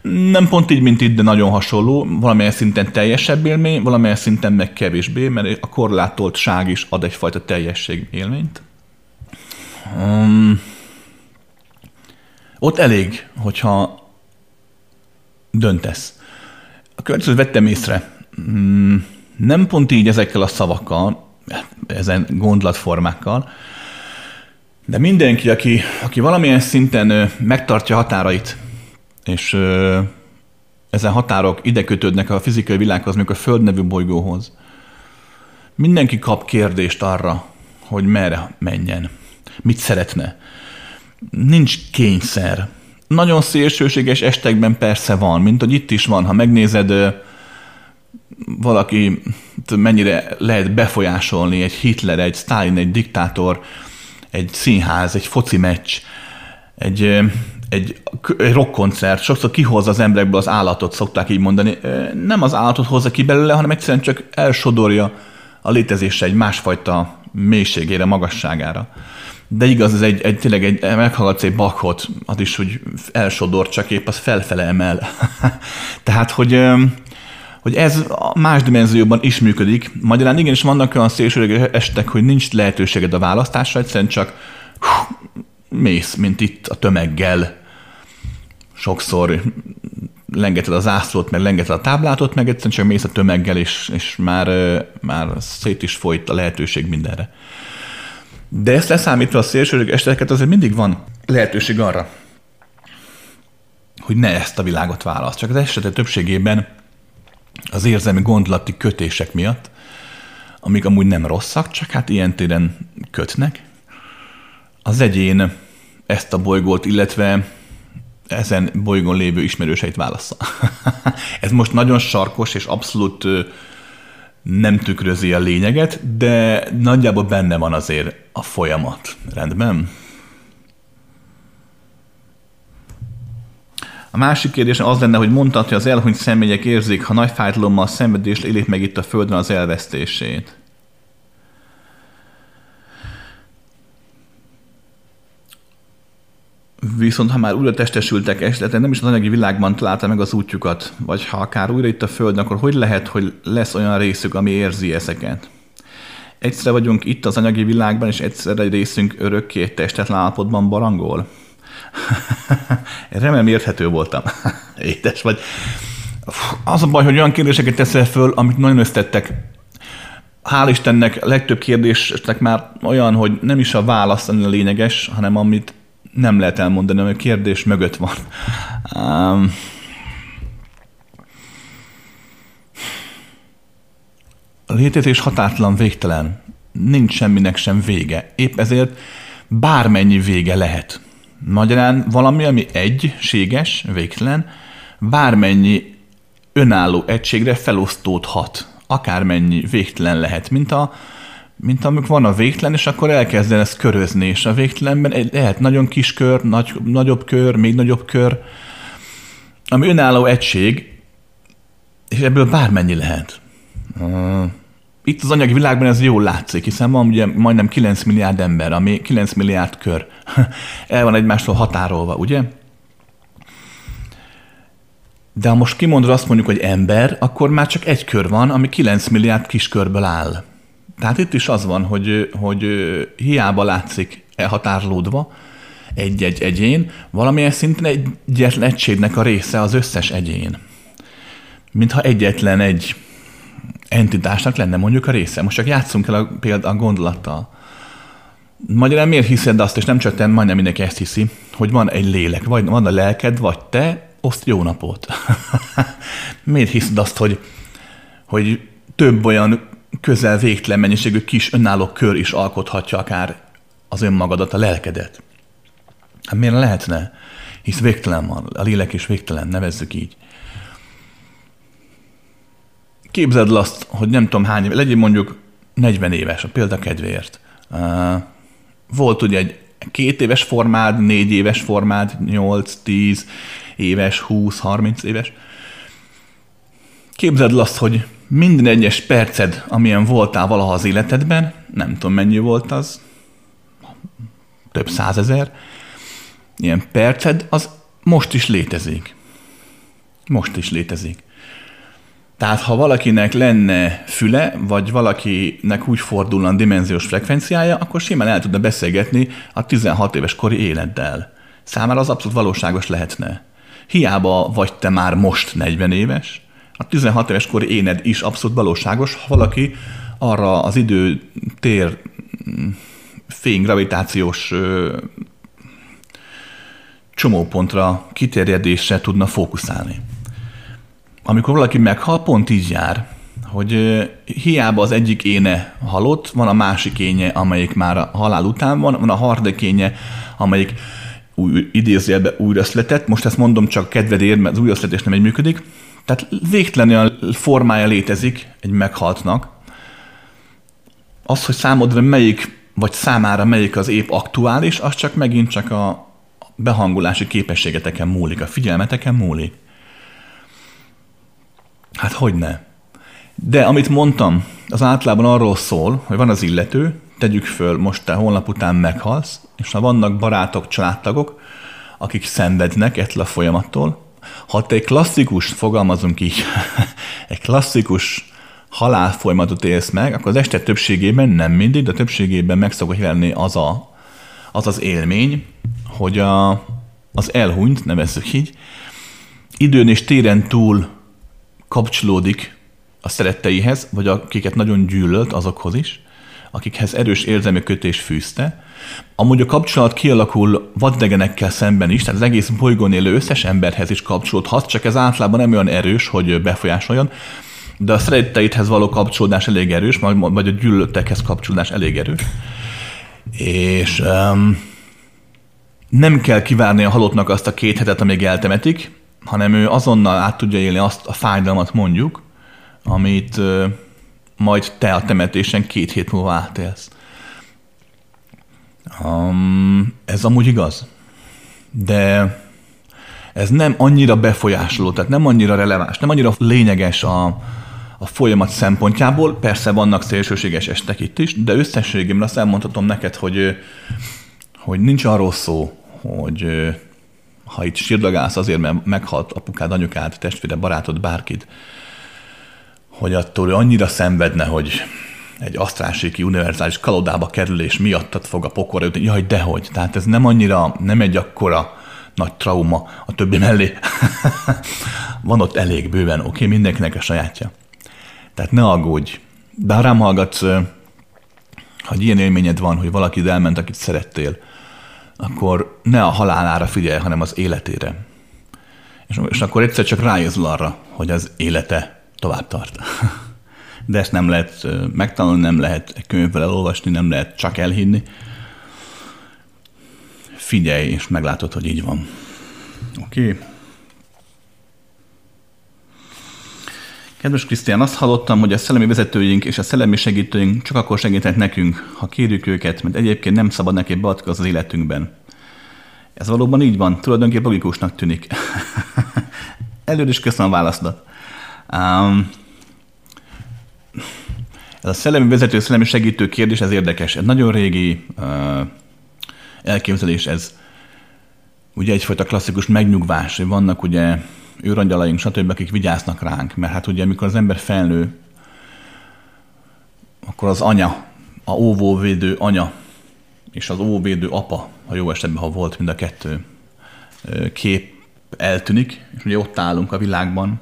Nem pont így, mint itt, de nagyon hasonló. Valamilyen szinten teljesebb élmény, valamilyen szinten meg kevésbé, mert a korlátoltság is ad egyfajta teljesség élményt. Um, ott elég, hogyha döntesz. A következőt vettem észre. Um, nem pont így ezekkel a szavakkal, ezen gondolatformákkal. De mindenki, aki, aki valamilyen szinten megtartja határait, és ezen határok ide kötődnek a fizikai világhoz, még a Föld nevű bolygóhoz. Mindenki kap kérdést arra, hogy merre menjen, mit szeretne. Nincs kényszer. Nagyon szélsőséges estekben persze van, mint hogy itt is van, ha megnézed, valaki mennyire lehet befolyásolni egy Hitler, egy Stalin, egy diktátor, egy színház, egy foci meccs, egy, egy, egy rockkoncert, sokszor kihoz az emberekből az állatot, szokták így mondani. Nem az állatot hozza ki belőle, hanem egyszerűen csak elsodorja a létezésre egy másfajta mélységére, magasságára. De igaz, ez egy, egy tényleg egy, meghallgatsz egy bakot, az is, hogy elsodor, csak épp az felfele emel. [LAUGHS] Tehát, hogy hogy ez más dimenzióban is működik. Magyarán igenis vannak olyan szélsőséges estek, hogy nincs lehetőséged a választásra, egyszerűen csak hú, mész, mint itt a tömeggel. Sokszor lengeted az ászlót, meg lengeted a táblátot, meg egyszerűen csak mész a tömeggel, és, és már, már szét is folyt a lehetőség mindenre. De ezt leszámítva a szélsőséges eseteket azért mindig van lehetőség arra, hogy ne ezt a világot választ. Csak az esetek többségében az érzelmi gondolati kötések miatt, amik amúgy nem rosszak, csak hát ilyen téren kötnek, az egyén ezt a bolygót, illetve ezen bolygón lévő ismerőseit válassza. [LAUGHS] Ez most nagyon sarkos és abszolút nem tükrözi a lényeget, de nagyjából benne van azért a folyamat. Rendben? A másik kérdés az lenne, hogy mondtad, hogy az elhunyt személyek érzik, ha nagy fájdalommal szenvedést élik meg itt a Földön az elvesztését. Viszont ha már újra testesültek esetleg nem is az anyagi világban találta meg az útjukat, vagy ha akár újra itt a Földön, akkor hogy lehet, hogy lesz olyan részük, ami érzi ezeket? Egyszerre vagyunk itt az anyagi világban, és egyszerre egy részünk örökké testetlen állapotban barangol? [LAUGHS] Remélem érthető voltam. [LAUGHS] Édes vagy. Az a baj, hogy olyan kérdéseket teszel föl, amit nagyon összettek. Hál' Istennek legtöbb kérdésnek már olyan, hogy nem is a válasz a lényeges, hanem amit nem lehet elmondani, ami a kérdés mögött van. Um, a létezés határtalan, végtelen. Nincs semminek sem vége. Épp ezért bármennyi vége lehet. Magyarán valami, ami egységes, végtelen, bármennyi önálló egységre felosztódhat. Akármennyi végtelen lehet, mint a, mint amikor van a végtelen, és akkor elkezden ezt körözni, és a végtelenben lehet nagyon kis kör, nagy, nagyobb kör, még nagyobb kör, ami önálló egység, és ebből bármennyi lehet. Itt az anyagi világban ez jól látszik, hiszen van ugye majdnem 9 milliárd ember, ami 9 milliárd kör. [LAUGHS] El van egymástól határolva, ugye? De ha most kimondod azt mondjuk, hogy ember, akkor már csak egy kör van, ami 9 milliárd kis körből áll. Tehát itt is az van, hogy, hogy hiába látszik elhatárolódva egy-egy egyén, valamilyen szinten egy egyetlen egységnek a része az összes egyén. Mintha egyetlen egy entitásnak lenne mondjuk a része. Most csak játszunk el a, például a gondolattal. Magyarán miért hiszed azt, és nem csak te, majdnem mindenki ezt hiszi, hogy van egy lélek, vagy van a lelked, vagy te, oszt jó napot. [LAUGHS] miért hiszed azt, hogy, hogy több olyan közel végtelen mennyiségű kis önálló kör is alkothatja akár az önmagadat, a lelkedet? Hát miért lehetne? Hisz végtelen van, a lélek is végtelen, nevezzük így. Képzeld azt, hogy nem tudom hány éve, legyen mondjuk 40 éves, a példa kedvéért. Volt ugye egy két éves formád, négy éves formád, 8, 10 éves, 20, 30 éves. Képzeld azt, hogy minden egyes perced, amilyen voltál valaha az életedben, nem tudom mennyi volt az, több százezer, ilyen perced, az most is létezik. Most is létezik. Tehát ha valakinek lenne füle, vagy valakinek úgy fordulna a dimenziós frekvenciája, akkor simán el tudna beszélgetni a 16 éves kori élettel. Számára az abszolút valóságos lehetne. Hiába vagy te már most 40 éves, a 16 éves kori éned is abszolút valóságos, ha valaki arra az idő tér fény gravitációs csomópontra, kiterjedésre tudna fókuszálni. Amikor valaki meghal, pont így jár, hogy hiába az egyik éne halott, van a másik énje, amelyik már a halál után van, van a harmadik énje, amelyik új, idézőjelbe újra született. Most ezt mondom csak kedvedért, mert az újraszületés nem egy működik. Tehát végtelen olyan formája létezik egy meghaltnak. Az, hogy számodra melyik, vagy számára melyik az épp aktuális, az csak megint csak a behangolási képességeteken múlik, a figyelmeteken múlik. Hát hogy ne? De amit mondtam, az általában arról szól, hogy van az illető, tegyük föl, most te holnap után meghalsz, és ha vannak barátok, családtagok, akik szenvednek ettől a folyamattól, ha te egy klasszikus, fogalmazunk így, [LAUGHS] egy klasszikus halálfolyamatot élsz meg, akkor az este többségében, nem mindig, de többségében meg szokott jelenni az, a, az az élmény, hogy a, az elhunyt, nevezzük így, időn és téren túl kapcsolódik a szeretteihez, vagy akiket nagyon gyűlölt, azokhoz is, akikhez erős érzelmi kötés fűzte. Amúgy a kapcsolat kialakul vaddegenekkel szemben is, tehát az egész bolygón élő összes emberhez is kapcsolódhat, csak ez általában nem olyan erős, hogy befolyásoljon, de a szeretteidhez való kapcsolódás elég erős, vagy a gyűlöltekhez kapcsolódás elég erős. És um, nem kell kivárni a halottnak azt a két hetet, amíg eltemetik, hanem ő azonnal át tudja élni azt a fájdalmat mondjuk, amit majd te a temetésen két hét múlva átélsz. Um, ez amúgy igaz. De ez nem annyira befolyásoló, tehát nem annyira releváns, nem annyira lényeges a, a folyamat szempontjából. Persze vannak szélsőséges estek itt is, de összességében azt elmondhatom neked, hogy, hogy nincs arról szó, hogy ha itt sírdagálsz azért, mert meghalt apukád, anyukád, testvére, barátod, bárkit, hogy attól ő annyira szenvedne, hogy egy asztrálséki univerzális kalodába kerülés miattat fog a pokora jutni. Jaj, dehogy. Tehát ez nem annyira, nem egy akkora nagy trauma a többi mellé. [LAUGHS] Van ott elég bőven, oké, okay? mindenkinek a sajátja. Tehát ne aggódj. Bár rám hallgatsz, ha ilyen élményed van, hogy valaki elment, akit szerettél, akkor ne a halálára figyelj, hanem az életére. És, és akkor egyszer csak rájözzl arra, hogy az élete tovább tart. [LAUGHS] De ezt nem lehet megtanulni, nem lehet egy könyvvel elolvasni, nem lehet csak elhinni. Figyelj, és meglátod, hogy így van. Oké. Okay. Kedves Krisztián, azt hallottam, hogy a szellemi vezetőink és a szellemi segítőink csak akkor segítenek nekünk, ha kérjük őket, mert egyébként nem szabad neki beavatkozni az életünkben. Ez valóban így van, tulajdonképpen logikusnak tűnik. [LAUGHS] Előre is köszönöm a válaszodat. Um, ez a szellemi vezető, szellemi segítő kérdés, ez érdekes. Ez nagyon régi uh, elképzelés, ez ugye egyfajta klasszikus megnyugvás, hogy vannak ugye őrangyalaink, stb., akik vigyáznak ránk, mert hát ugye amikor az ember felnő, akkor az anya, a óvóvédő anya és az óvóvédő apa, ha jó esetben, ha volt mind a kettő kép eltűnik, és ugye ott állunk a világban,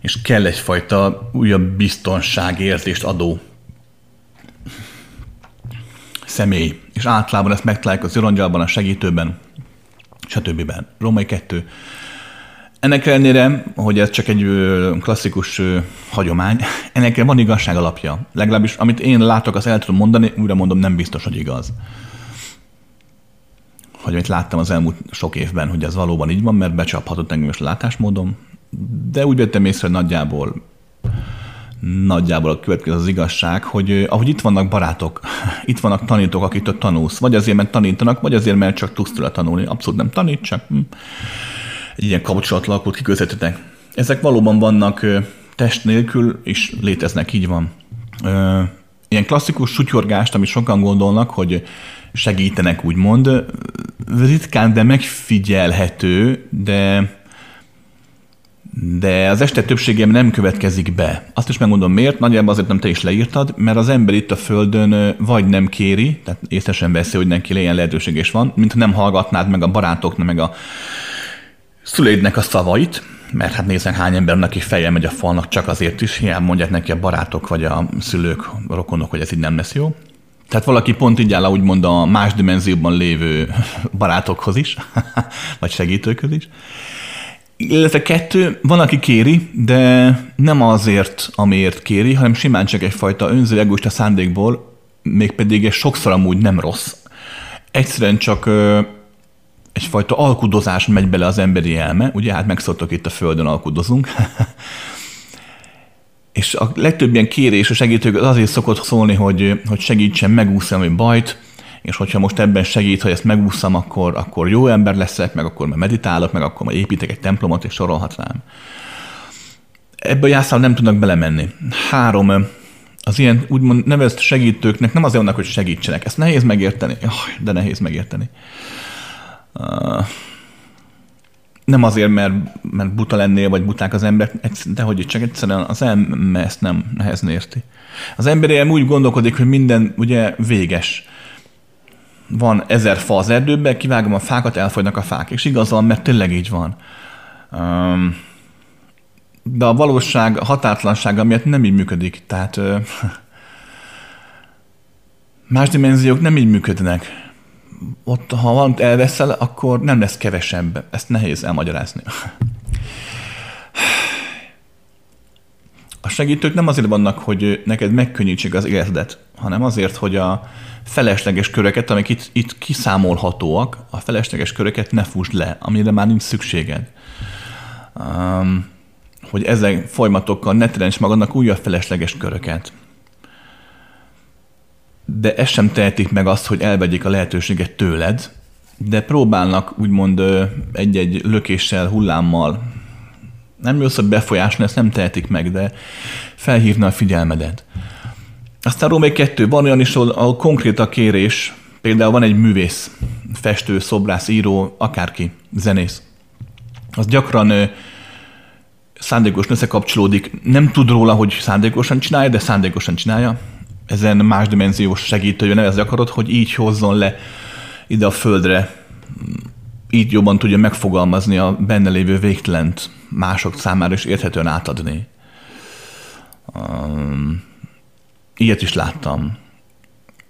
és kell egyfajta újabb biztonságérzést adó személy. És általában ezt megtaláljuk az őrangyalban, a segítőben, stb. Római 2 ennek ellenére, hogy ez csak egy klasszikus hagyomány, ennek van igazság alapja. Legalábbis amit én látok, azt el tudom mondani, újra mondom, nem biztos, hogy igaz. Hogy amit láttam az elmúlt sok évben, hogy ez valóban így van, mert becsaphatott engem is látásmódom, de úgy vettem észre, hogy nagyjából nagyjából a következő az igazság, hogy ahogy itt vannak barátok, [LAUGHS] itt vannak tanítók, akik tanulsz, vagy azért, mert tanítanak, vagy azért, mert csak tudsz tőle tanulni. Abszolút nem tanít, csak hm egy ilyen kapcsolat alakult ki közöttetek. Ezek valóban vannak test nélkül, és léteznek, így van. Ilyen klasszikus sutyorgást, amit sokan gondolnak, hogy segítenek, úgymond, ritkán, de megfigyelhető, de de az este többségem nem következik be. Azt is megmondom miért, nagyjából azért nem te is leírtad, mert az ember itt a Földön vagy nem kéri, tehát észre sem veszi, hogy neki ilyen lehetőség is van, mint nem hallgatnád meg a barátoknak, meg a szüleidnek a szavait, mert hát nézzen hány embernek, aki feje megy a falnak csak azért is, hiába mondják neki a barátok vagy a szülők, a rokonok, hogy ez így nem lesz jó. Tehát valaki pont így áll, úgymond a más dimenzióban lévő [LAUGHS] barátokhoz is, [LAUGHS] vagy segítőkhöz is. Illetve kettő, van, aki kéri, de nem azért, amiért kéri, hanem simán csak egyfajta önző egoista szándékból, mégpedig ez sokszor amúgy nem rossz. Egyszerűen csak egyfajta alkudozás megy bele az emberi elme, ugye hát megszoktok itt a Földön alkudozunk, [LAUGHS] és a legtöbb ilyen kérés a segítők azért szokott szólni, hogy, hogy segítsen megúszni ami bajt, és hogyha most ebben segít, hogy ezt megúszam, akkor, akkor jó ember leszek, meg akkor már meditálok, meg akkor már építek egy templomot, és sorolhatnám. Ebbe a nem tudnak belemenni. Három, az ilyen úgymond nevezt segítőknek nem azért vannak, hogy segítsenek. Ezt nehéz megérteni. Oh, de nehéz megérteni. Nem azért, mert, mert buta lennél, vagy buták az ember, de hogy csak egyszerűen az elme ezt nem nehezen érti. Az ember úgy gondolkodik, hogy minden ugye véges van ezer fa az erdőben, kivágom a fákat, elfogynak a fák. És igaz van, mert tényleg így van. De a valóság határtlansága miatt nem így működik. Tehát [LAUGHS] más dimenziók nem így működnek. Ott, ha valamit elveszel, akkor nem lesz kevesebb. Ezt nehéz elmagyarázni. A segítők nem azért vannak, hogy neked megkönnyítsék az életedet, hanem azért, hogy a, felesleges köröket, amik itt, itt kiszámolhatóak, a felesleges köröket ne fúsd le, amire már nincs szükséged. Um, hogy ezek folyamatokkal ne teremts magadnak újabb felesleges köröket. De ez sem tehetik meg azt, hogy elvegyék a lehetőséget tőled, de próbálnak úgymond egy-egy lökéssel, hullámmal, nem jössz, hogy befolyásolni, ezt nem tehetik meg, de felhívna a figyelmedet. Aztán Római kettő, van olyan is, ahol, ahol konkrét a kérés, például van egy művész, festő, szobrász, író, akárki, zenész. Az gyakran ö, szándékosan összekapcsolódik, nem tud róla, hogy szándékosan csinálja, de szándékosan csinálja. Ezen más dimenziós segítő, hogy nevezni akarod, hogy így hozzon le ide a földre, így jobban tudja megfogalmazni a benne lévő végtelent mások számára is érthetően átadni. Um, Ilyet is láttam.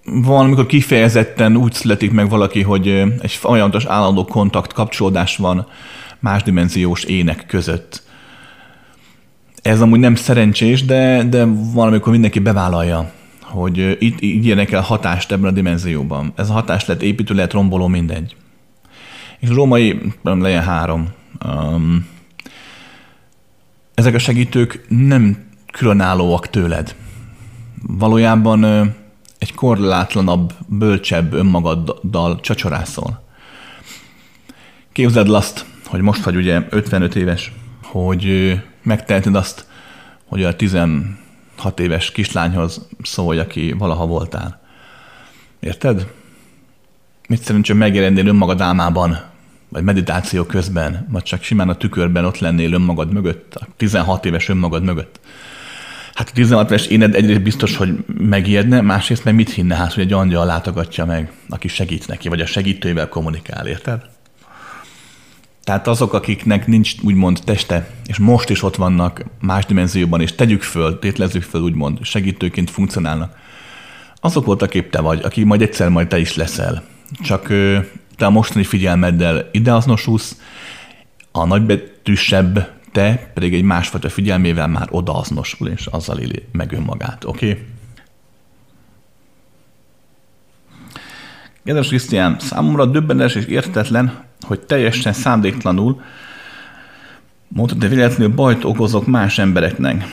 Van, amikor kifejezetten úgy születik meg valaki, hogy egy folyamatos állandó kontakt, kapcsolódás van más dimenziós ének között. Ez amúgy nem szerencsés, de, de valamikor mindenki bevállalja, hogy itt így el hatást ebben a dimenzióban. Ez a hatás lehet építő, lehet romboló, mindegy. És a római, legyen három. Um, ezek a segítők nem különállóak tőled valójában egy korlátlanabb, bölcsebb önmagaddal csacsorászol. Képzeld azt, hogy most vagy ugye 55 éves, hogy megteheted azt, hogy a 16 éves kislányhoz szólj, aki valaha voltál. Érted? Mit szerintem megjelennél önmagad álmában, vagy meditáció közben, vagy csak simán a tükörben ott lennél önmagad mögött, a 16 éves önmagad mögött. Hát a 16 éves éned egyrészt biztos, hogy megijedne, másrészt meg mit hinne hát, hogy egy angyal látogatja meg, aki segít neki, vagy a segítőivel kommunikál, érted? Tehát azok, akiknek nincs úgymond teste, és most is ott vannak más dimenzióban, és tegyük föl, tétlezzük föl úgymond, segítőként funkcionálnak, azok voltak épp te vagy, aki majd egyszer majd te is leszel. Csak te a mostani figyelmeddel ideazonosulsz, a nagybetűsebb te pedig egy másfajta figyelmével már odaaznosul, és azzal éli meg önmagát, oké? Okay? Kedves Krisztián, számomra döbbenetes és értetlen, hogy teljesen szándéktalanul mondtad, de véletlenül bajt okozok más embereknek.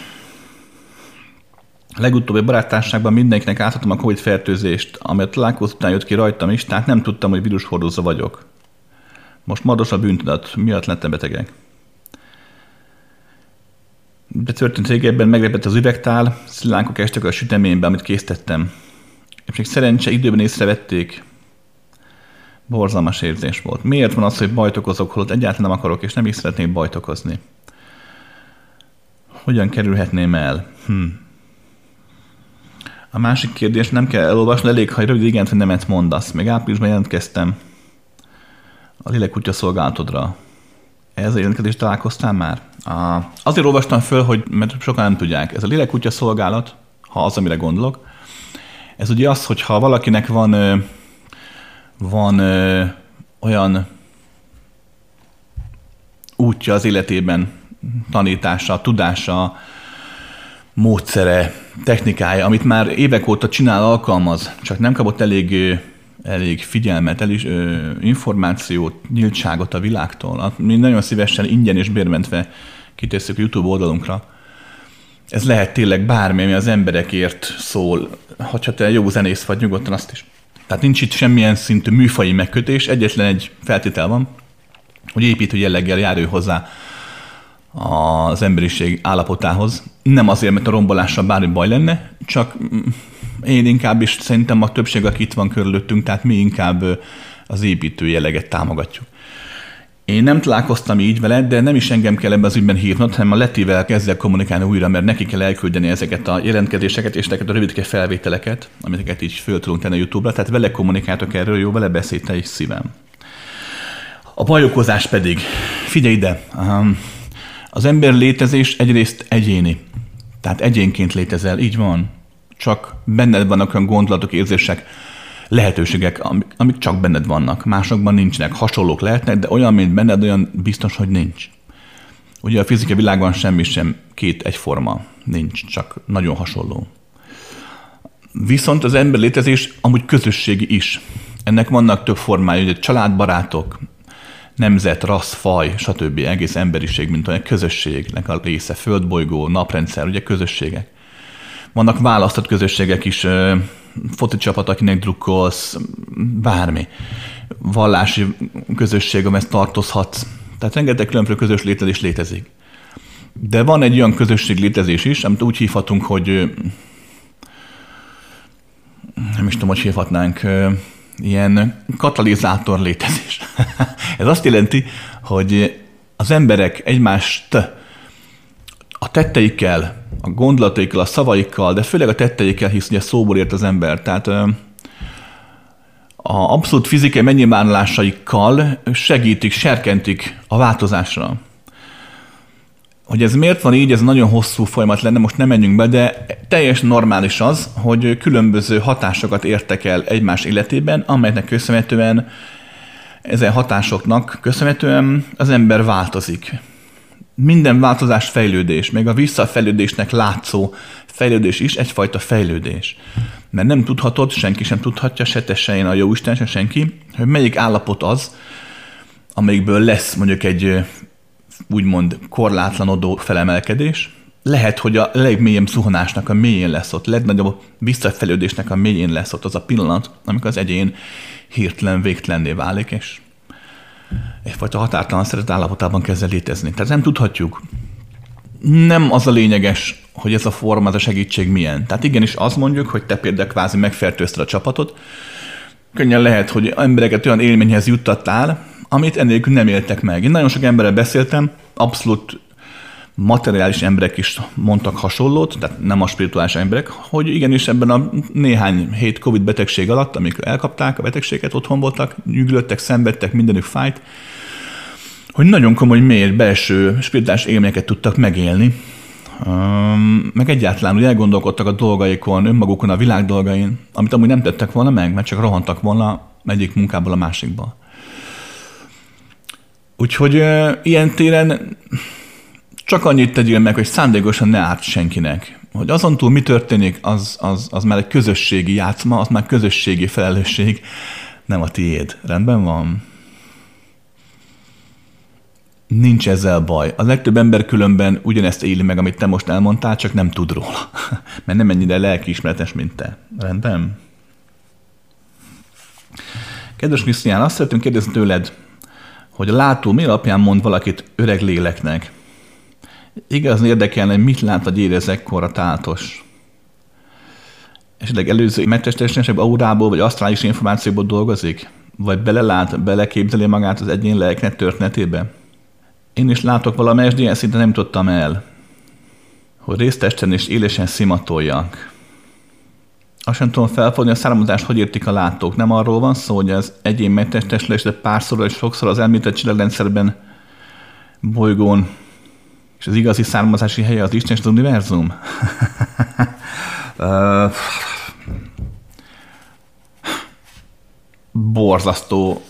A legutóbbi barátságban mindenkinek átadtam a Covid fertőzést, amelyet találkozó után jött ki rajtam is, tehát nem tudtam, hogy vírushordozó vagyok. Most mados a bűntudat, miatt lettem betegek betörtént régebben, meglepett az üvegtál, szilánkok estek a süteménybe, amit készítettem. És még szerencse időben észrevették. Borzalmas érzés volt. Miért van az, hogy bajt okozok, holott egyáltalán nem akarok, és nem is szeretnék bajt okozni? Hogyan kerülhetném el? Hm. A másik kérdés nem kell elolvasni, elég, ha egy rövid igent vagy nemet mondasz. Még áprilisban jelentkeztem a lélekutya szolgálatodra. Ez a jelentkezést találkoztál már? A, azért olvastam föl, hogy, mert sokan nem tudják, ez a lélekutya szolgálat, ha az, amire gondolok, ez ugye az, hogyha valakinek van, van olyan útja az életében, tanítása, tudása, módszere, technikája, amit már évek óta csinál, alkalmaz, csak nem kapott elég, elég figyelmet, elég információt, nyíltságot a világtól. Mi nagyon szívesen ingyen és bérmentve kitesszük YouTube oldalunkra. Ez lehet tényleg bármi, ami az emberekért szól. Ha te jó zenész vagy, nyugodtan azt is. Tehát nincs itt semmilyen szintű műfai megkötés, egyetlen egy feltétel van, hogy építő jelleggel járő hozzá az emberiség állapotához. Nem azért, mert a rombolással bármi baj lenne, csak én inkább is szerintem a többség, aki itt van körülöttünk, tehát mi inkább az építő jelleget támogatjuk. Én nem találkoztam így vele, de nem is engem kell ebben az ügyben hívnod, hanem a Letivel kezdek kommunikálni újra, mert neki kell elküldeni ezeket a jelentkezéseket és ezeket a rövidke felvételeket, amiket így föl tudunk tenni a YouTube-ra. Tehát vele kommunikáltok erről, jó, vele beszélte is szívem. A bajokozás pedig, figyelj ide, um, az ember létezés egyrészt egyéni. Tehát egyénként létezel, így van. Csak benned vannak olyan gondolatok, érzések, lehetőségek, amik csak benned vannak. Másokban nincsenek. Hasonlók lehetnek, de olyan, mint benned, olyan biztos, hogy nincs. Ugye a fizikai világban semmi sem két egyforma nincs, csak nagyon hasonló. Viszont az ember létezés amúgy közösségi is. Ennek vannak több formája, ugye családbarátok, nemzet, rassz, faj, stb. egész emberiség, mint olyan közösségnek a része, földbolygó, naprendszer, ugye közösségek. Vannak választott közösségek is, foci csapat, akinek drukkolsz, bármi. Vallási közösség, amihez tartozhatsz. Tehát rengeteg különböző közös létezés létezik. De van egy olyan közösség létezés is, amit úgy hívhatunk, hogy nem is tudom, hogy hívhatnánk, ilyen katalizátor létezés. [LAUGHS] Ez azt jelenti, hogy az emberek egymást a tetteikkel, a gondolataikkal, a szavaikkal, de főleg a tetteikkel, hisz ugye szóból ért az ember. Tehát a abszolút fizikai megnyilvánulásaikkal segítik, serkentik a változásra. Hogy ez miért van így, ez nagyon hosszú folyamat lenne, most nem menjünk be, de teljes normális az, hogy különböző hatásokat értek el egymás életében, amelynek köszönhetően ezen hatásoknak köszönhetően az ember változik. Minden változás fejlődés, még a visszafejlődésnek látszó fejlődés is egyfajta fejlődés. Mert nem tudhatod, senki sem tudhatja, se te, se én, a Jóisten, se senki, hogy melyik állapot az, amelyikből lesz mondjuk egy úgymond korlátlanodó felemelkedés, lehet, hogy a legmélyebb zuhanásnak a mélyén lesz ott, legnagyobb visszafejlődésnek a mélyén lesz ott az a pillanat, amikor az egyén hirtelen végtelenné válik, és egyfajta határtalan szeret állapotában kezd létezni. Tehát nem tudhatjuk. Nem az a lényeges, hogy ez a forma, ez a segítség milyen. Tehát igenis azt mondjuk, hogy te például kvázi megfertőzted a csapatot, könnyen lehet, hogy embereket olyan élményhez juttattál, amit ennélkül nem éltek meg. Én nagyon sok emberrel beszéltem, abszolút materiális emberek is mondtak hasonlót, tehát nem a spirituális emberek, hogy igenis ebben a néhány hét Covid betegség alatt, amikor elkapták a betegséget, otthon voltak, nyüglöttek, szenvedtek, mindenük fájt, hogy nagyon komoly, mély belső spirituális élményeket tudtak megélni, meg egyáltalán hogy elgondolkodtak a dolgaikon, önmagukon, a világ dolgain, amit amúgy nem tettek volna meg, mert csak rohantak volna egyik munkából a másikba. Úgyhogy ilyen téren csak annyit tegyél meg, hogy szándékosan ne árt senkinek. Hogy azon túl mi történik, az, az, az már egy közösségi játszma, az már közösségi felelősség, nem a tiéd. Rendben van? Nincs ezzel baj. A legtöbb ember különben ugyanezt éli meg, amit te most elmondtál, csak nem tud róla. [LAUGHS] Mert nem ennyire lelkiismeretes, mint te. Rendben? Kedves Krisztián, azt szeretném kérdezni tőled, hogy a látó mi alapján mond valakit öreg léleknek? Igaz érdekelne, mit lát vagy érez ekkor tátos? Esetleg előző megtestesebb aurából vagy asztrális információból dolgozik? Vagy belelát, beleképzeli magát az egyén lelknek történetébe? Én is látok valamelyest, de ilyen szinte nem tudtam el, hogy résztesten és élesen szimatoljak. Azt sem tudom felfogni, a származást hogy értik a látók. Nem arról van szó, hogy az egyén megtestesülés, de párszor és sokszor az említett csillagrendszerben bolygón és az igazi származási helye az Isten és az univerzum? [LAUGHS] Borzasztó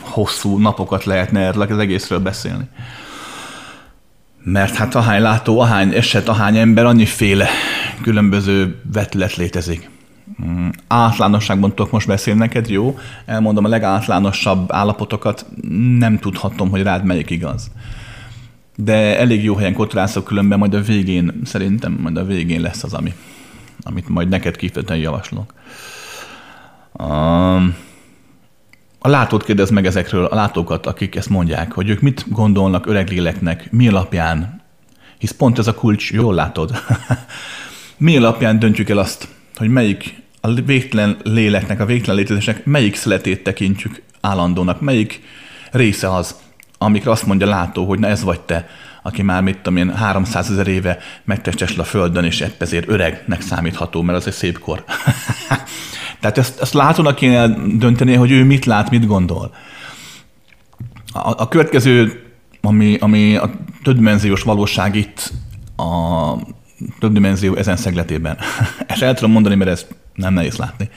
hosszú napokat lehetne erről az egészről beszélni. Mert hát ahány látó, ahány eset, ahány ember, annyiféle különböző vetület létezik. Mm, általánosságban tudok most beszélni neked, jó? Elmondom a legáltalánosabb állapotokat, nem tudhatom, hogy rád melyik igaz. De elég jó helyen kotrászok különben, majd a végén, szerintem majd a végén lesz az, ami, amit majd neked kifejezetten javaslok. Um, a látót kérdez meg ezekről, a látókat, akik ezt mondják, hogy ők mit gondolnak öreg léleknek, mi alapján, hisz pont ez a kulcs, jól látod, [LAUGHS] mi alapján döntjük el azt, hogy melyik a végtelen léleknek, a végtelen létezésnek melyik szeletét tekintjük állandónak, melyik része az, amikre azt mondja látó, hogy na ez vagy te, aki már mit tudom én, 300 ezer éve megtestesül a földön, és epp ezért öregnek számítható, mert az egy szép kor. [LAUGHS] Tehát ezt, ezt látónak kéne dönteni, hogy ő mit lát, mit gondol. A, a következő, ami, ami a többdimenziós valóság itt a többdimenzió ezen szegletében. [LAUGHS] Ezt el tudom mondani, mert ez nem nehéz látni.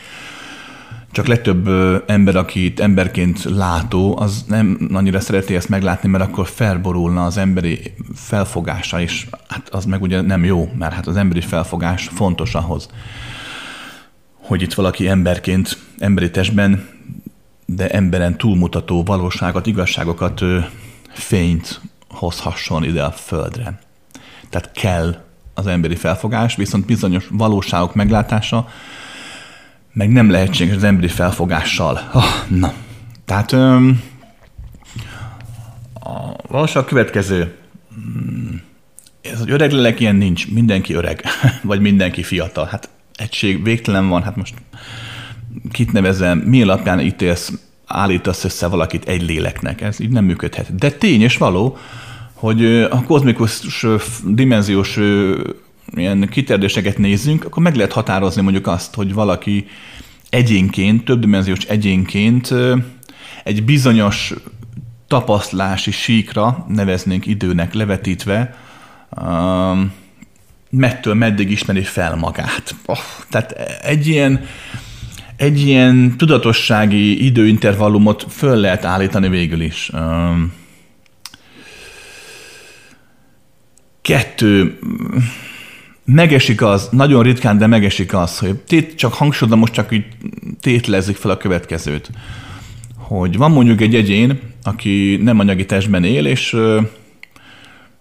Csak legtöbb ember, akit emberként látó, az nem annyira szereti ezt meglátni, mert akkor felborulna az emberi felfogása, és hát az meg ugye nem jó, mert hát az emberi felfogás fontos ahhoz, hogy itt valaki emberként, emberi testben, de emberen túlmutató valóságot, igazságokat, fényt hozhasson ide a földre. Tehát kell az emberi felfogás, viszont bizonyos valóságok meglátása meg nem lehetséges az emberi felfogással. Oh, na, tehát öm, a valóság következő. Hmm, ez az öreg lélek ilyen nincs, mindenki öreg, [LAUGHS] vagy mindenki fiatal. Hát egység végtelen van, hát most kit nevezem, mi alapján ítélsz, állítasz össze valakit egy léleknek, ez így nem működhet. De tény és való, hogy a kozmikus dimenziós ilyen kiterdéseket nézzünk, akkor meg lehet határozni mondjuk azt, hogy valaki egyénként, többdimenziós egyénként egy bizonyos tapasztlási síkra, neveznénk időnek levetítve, mettől meddig ismeri fel magát. Oh, tehát egy ilyen, egy ilyen tudatossági időintervallumot föl lehet állítani végül is. Kettő, megesik az, nagyon ritkán, de megesik az, hogy tét, csak hangsúlyozom, most csak így tétlezik fel a következőt, hogy van mondjuk egy egyén, aki nem anyagi testben él, és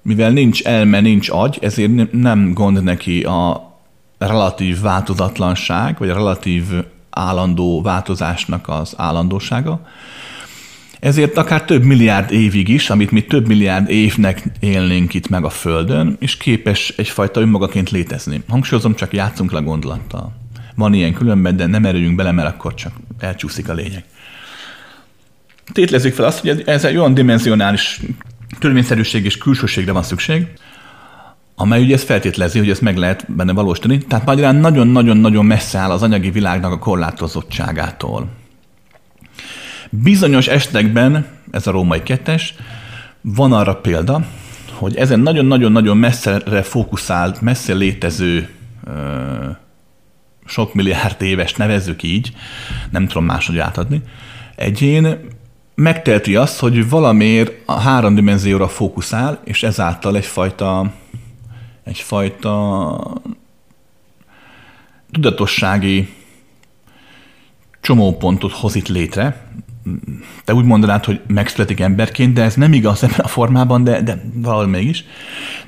mivel nincs elme, nincs agy, ezért nem gond neki a relatív változatlanság, vagy a relatív állandó változásnak az állandósága, ezért akár több milliárd évig is, amit mi több milliárd évnek élnénk itt meg a Földön, és képes egyfajta önmagaként létezni. Hangsúlyozom, csak játszunk le gondolattal. Van ilyen különben, de nem erőjünk bele, mert akkor csak elcsúszik a lényeg. Tétlezzük fel azt, hogy ez egy olyan dimenzionális törvényszerűség és külsőségre van szükség, amely ugye ezt feltételezi, hogy ezt meg lehet benne valósítani. Tehát magyarán nagyon-nagyon-nagyon messze áll az anyagi világnak a korlátozottságától. Bizonyos esetekben, ez a római kettes, van arra példa, hogy ezen nagyon-nagyon-nagyon messzere fókuszált, messze létező sok milliárd éves, nevezzük így, nem tudom máshogy átadni, egyén megtelti azt, hogy valamiért a három dimenzióra fókuszál, és ezáltal egyfajta, egyfajta tudatossági csomópontot hoz itt létre, te úgy mondanád, hogy megszületik emberként, de ez nem igaz ebben a formában, de, de valahol mégis.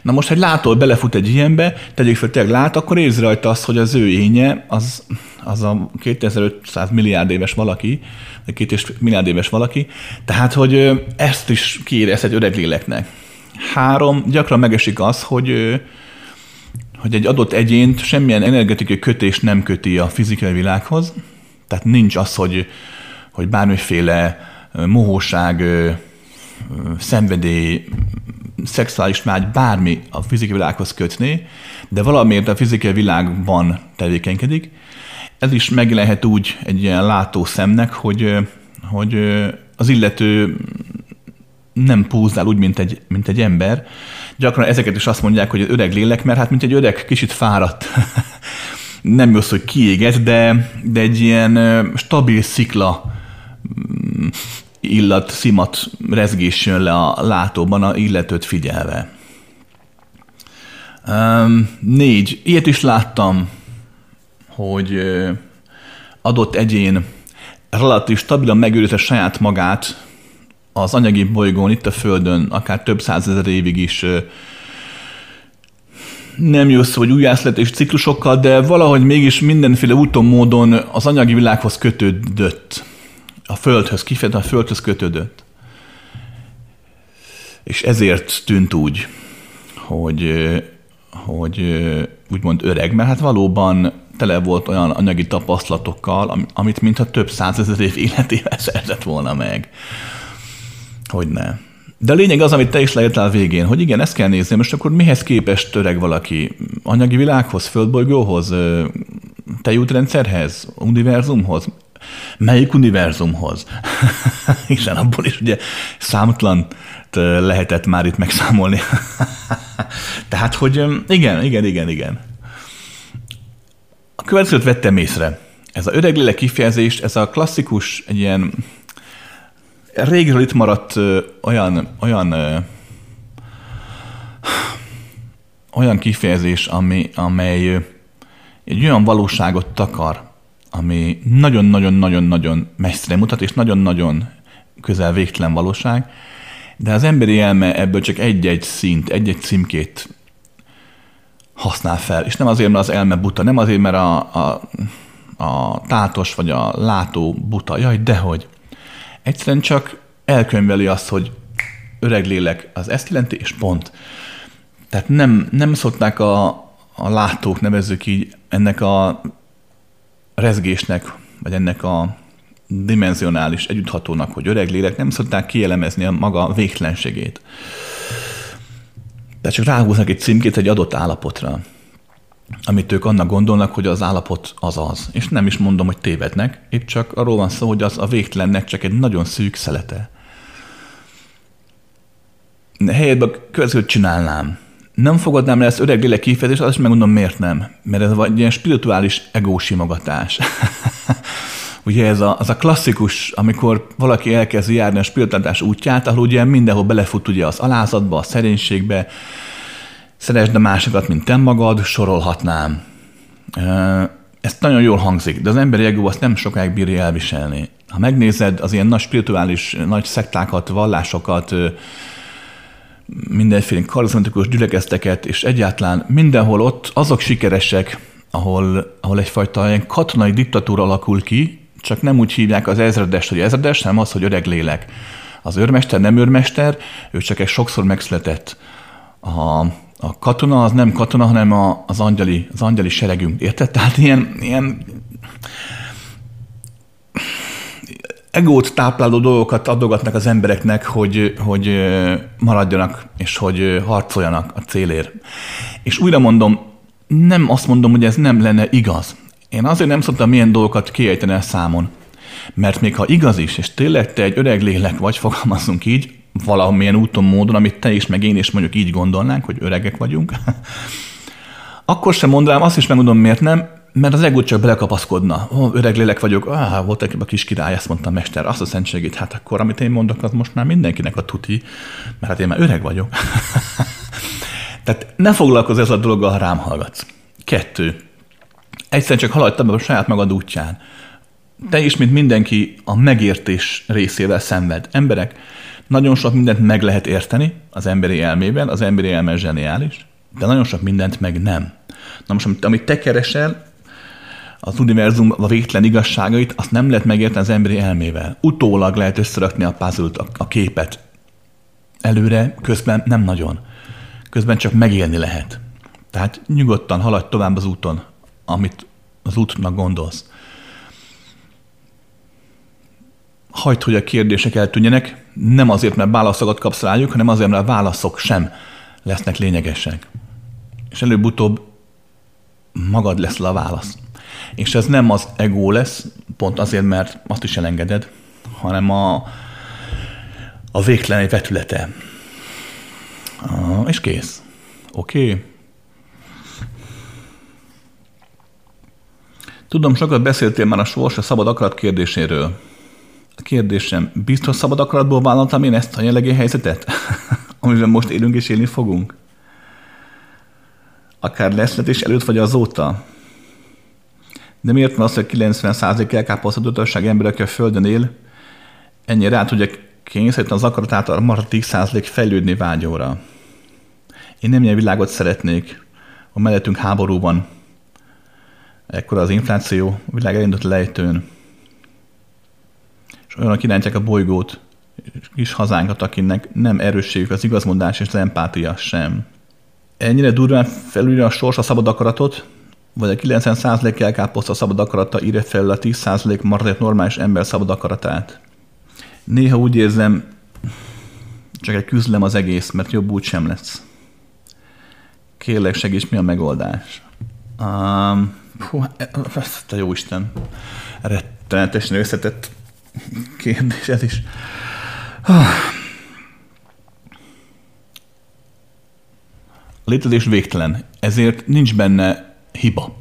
Na most, hogy lától belefut egy ilyenbe, tegyük fel, tényleg lát, akkor érzi rajta azt, hogy az ő énje, az, az a 2500 milliárd éves valaki, vagy két és milliárd éves valaki, tehát, hogy ezt is kiérez egy öreg léleknek. Három, gyakran megesik az, hogy hogy egy adott egyént semmilyen energetikai kötés nem köti a fizikai világhoz, tehát nincs az, hogy hogy bármiféle mohóság, szenvedély, szexuális vágy, bármi a fizikai világhoz kötné, de valamiért a fizikai világban tevékenykedik. Ez is megjelenhet úgy egy ilyen látó szemnek, hogy, hogy az illető nem púzzál úgy, mint egy, mint egy ember. Gyakran ezeket is azt mondják, hogy öreg lélek, mert hát mint egy öreg, kicsit fáradt. [LAUGHS] nem jó hogy kiéget, de, de egy ilyen stabil szikla illat, szimat rezgés jön le a látóban a illetőt figyelve. Négy. Ilyet is láttam, hogy adott egyén relatív stabilan megőrizte saját magát az anyagi bolygón, itt a Földön, akár több százezer évig is nem jössz, hogy újjászletés ciklusokkal, de valahogy mégis mindenféle úton, módon az anyagi világhoz kötődött. A Földhöz, kifejezetten a Földhöz kötődött. És ezért tűnt úgy, hogy, hogy úgymond öreg, mert hát valóban tele volt olyan anyagi tapasztalatokkal, amit mintha több százezer év életével [LAUGHS] szerzett volna meg. Hogy ne. De a lényeg az, amit te is leírtál végén, hogy igen, ezt kell nézni, most akkor mihez képest töreg valaki? Anyagi világhoz, földbolygóhoz, tejútrendszerhez, univerzumhoz? Melyik univerzumhoz? [LAUGHS] Hiszen abból is ugye számtlan lehetett már itt megszámolni. [LAUGHS] Tehát, hogy igen, igen, igen, igen. A következőt vettem észre. Ez a öreg lélek kifejezést, ez a klasszikus, egy ilyen régről itt maradt ö, olyan, olyan ö, olyan kifejezés, ami, amely egy olyan valóságot takar, ami nagyon-nagyon-nagyon-nagyon messzire mutat, és nagyon-nagyon közel végtelen valóság, de az emberi elme ebből csak egy-egy szint, egy-egy címkét használ fel. És nem azért, mert az elme buta, nem azért, mert a, a, a tátos vagy a látó buta. Jaj, dehogy. Egyszerűen csak elkönyveli azt, hogy öreg lélek az ezt jelenti, és pont. Tehát nem, nem szokták a, a látók, nevezzük így, ennek a rezgésnek, vagy ennek a dimenzionális együtthatónak, hogy öreg lélek, nem szokták kielemezni a maga végtelenségét. Tehát csak ráhúznak egy címkét egy adott állapotra, amit ők annak gondolnak, hogy az állapot az az. És nem is mondom, hogy tévednek, épp csak arról van szó, hogy az a végtelennek csak egy nagyon szűk szelete. Helyetben a csinálnám. Nem fogadnám le ezt öreg lélek kifejezést, azt is megmondom, miért nem. Mert ez egy ilyen spirituális egósimogatás. [LAUGHS] ugye ez a, az a klasszikus, amikor valaki elkezd járni a spiritualitás útját, ahol ugye mindenhol belefut ugye az alázatba, a szerénységbe, szeresd a másikat, mint te magad, sorolhatnám. Ez nagyon jól hangzik, de az emberi ego azt nem sokáig bírja elviselni. Ha megnézed az ilyen nagy spirituális, nagy szektákat, vallásokat, mindenféle karizmatikus gyülekezteket, és egyáltalán mindenhol ott azok sikeresek, ahol, ahol egyfajta ilyen katonai diktatúra alakul ki, csak nem úgy hívják az ezredest, hogy ezredes, hanem az, hogy öreg lélek. Az őrmester nem őrmester, ő csak egy sokszor megszületett. A, a katona az nem katona, hanem a, az, angyali, az angyali seregünk. Érted? Tehát ilyen, ilyen egót tápláló dolgokat adogatnak az embereknek, hogy, hogy maradjanak, és hogy harcoljanak a célért. És újra mondom, nem azt mondom, hogy ez nem lenne igaz. Én azért nem szoktam milyen dolgokat kiejteni a számon. Mert még ha igaz is, és tényleg te egy öreg lélek vagy, fogalmazunk így, valamilyen úton, módon, amit te is, meg én is mondjuk így gondolnánk, hogy öregek vagyunk, [LAUGHS] akkor sem mondanám, azt is megmondom, miért nem, mert az ego csak belekapaszkodna. Ó, öreg lélek vagyok, ah, volt egy a kis király, ezt mondta mester, azt a szentségét, hát akkor amit én mondok, az most már mindenkinek a tuti, mert hát én már öreg vagyok. [LAUGHS] Tehát ne foglalkozz ezzel a dologgal, ha rám hallgatsz. Kettő. Egyszerűen csak haladj a saját magad útján. Te is, mint mindenki, a megértés részével szenved. Emberek, nagyon sok mindent meg lehet érteni az emberi elmében, az emberi elme zseniális, de nagyon sok mindent meg nem. Na most, amit te keresel, az univerzum a végtelen igazságait, azt nem lehet megérteni az emberi elmével. Utólag lehet összerakni a puzzle a, képet. Előre, közben nem nagyon. Közben csak megélni lehet. Tehát nyugodtan haladj tovább az úton, amit az útnak gondolsz. Hagyd, hogy a kérdések eltűnjenek, nem azért, mert válaszokat kapsz rájuk, hanem azért, mert a válaszok sem lesznek lényegesek. És előbb-utóbb magad lesz a válasz. És ez nem az ego lesz, pont azért, mert azt is elengeded, hanem a, a végtelen vetülete. És kész. Oké. Okay. Tudom, sokat beszéltél már a sors a szabad akarat kérdéséről. A kérdésem, biztos szabad akaratból vállaltam én ezt a jelenlegi helyzetet, [LAUGHS] amiben most élünk és élni fogunk? Akár leszletés előtt vagy azóta. De miért van az, hogy 90% elkáposztatottság ember, aki a Földön él, ennyire rá tudja kényszeríteni az akaratát a maradt 10% fejlődni vágyóra. Én nem ilyen világot szeretnék, a mellettünk háború van, ekkor az infláció, a világ elindult lejtőn, és olyanok irányítják a bolygót, kis hazánkat, akinek nem erősségük az igazmondás és az empátia sem. Ennyire durván felülre a sors a szabad akaratot, vagy a 90% elkáposzt a szabad akarata írja fel a 10% maradék normális ember szabad akaratát. Néha úgy érzem, csak egy küzdelem az egész, mert jobb úgy sem lesz. Kérlek, segíts, mi a megoldás? Um, hú, te jó Isten, rettenetesen összetett kérdés ez is. A létezés végtelen, ezért nincs benne hiba.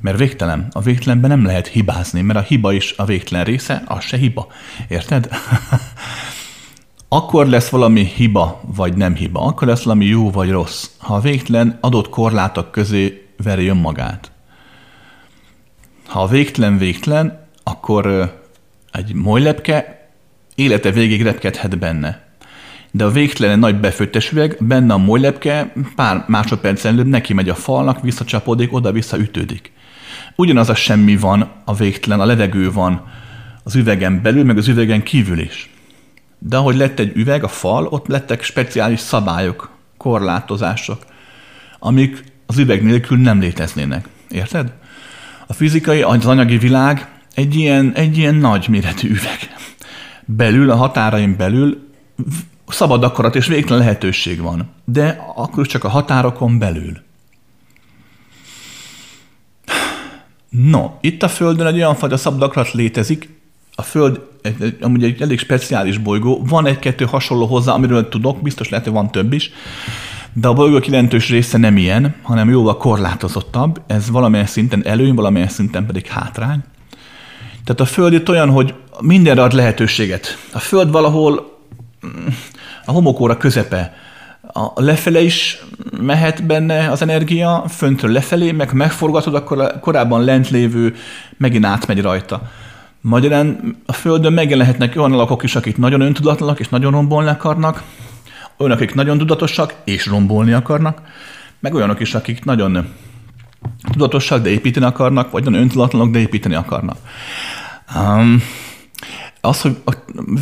Mert végtelen. A végtelenben nem lehet hibázni, mert a hiba is a végtelen része, az se hiba. Érted? [LAUGHS] akkor lesz valami hiba, vagy nem hiba. Akkor lesz valami jó, vagy rossz. Ha a végtelen adott korlátok közé veri önmagát. Ha a végtelen végtelen, akkor egy molylepke élete végig repkedhet benne. De a végtelen nagy befőttes üveg, benne a molylepke pár másodpercen előbb neki megy a falnak, visszacsapódik, oda-vissza ütődik. Ugyanaz a semmi van a végtelen, a levegő van az üvegen belül, meg az üvegen kívül is. De ahogy lett egy üveg, a fal, ott lettek speciális szabályok, korlátozások, amik az üveg nélkül nem léteznének. Érted? A fizikai, az anyagi világ egy ilyen, egy ilyen nagy méretű üveg. Belül, a határain belül szabad akarat és végtelen lehetőség van. De akkor csak a határokon belül. No, itt a Földön egy olyan fajta szabad akarat létezik, a Föld amúgy egy elég speciális bolygó, van egy-kettő hasonló hozzá, amiről tudok, biztos lehet, hogy van több is, de a bolygók jelentős része nem ilyen, hanem jóval korlátozottabb, ez valamilyen szinten előny, valamilyen szinten pedig hátrány. Tehát a Föld itt olyan, hogy mindenre ad lehetőséget. A Föld valahol mm, a homokóra közepe. A lefele is mehet benne az energia, föntről lefelé, meg megforgatod, akkor korábban lent lévő megint átmegy rajta. Magyarán a Földön megjelenhetnek olyan alakok is, akik nagyon öntudatlanak és nagyon rombolni akarnak, olyanok, akik nagyon tudatosak és rombolni akarnak, meg olyanok is, akik nagyon tudatosak, de építeni akarnak, vagy nagyon öntudatlanok, de építeni akarnak. Um, az, hogy a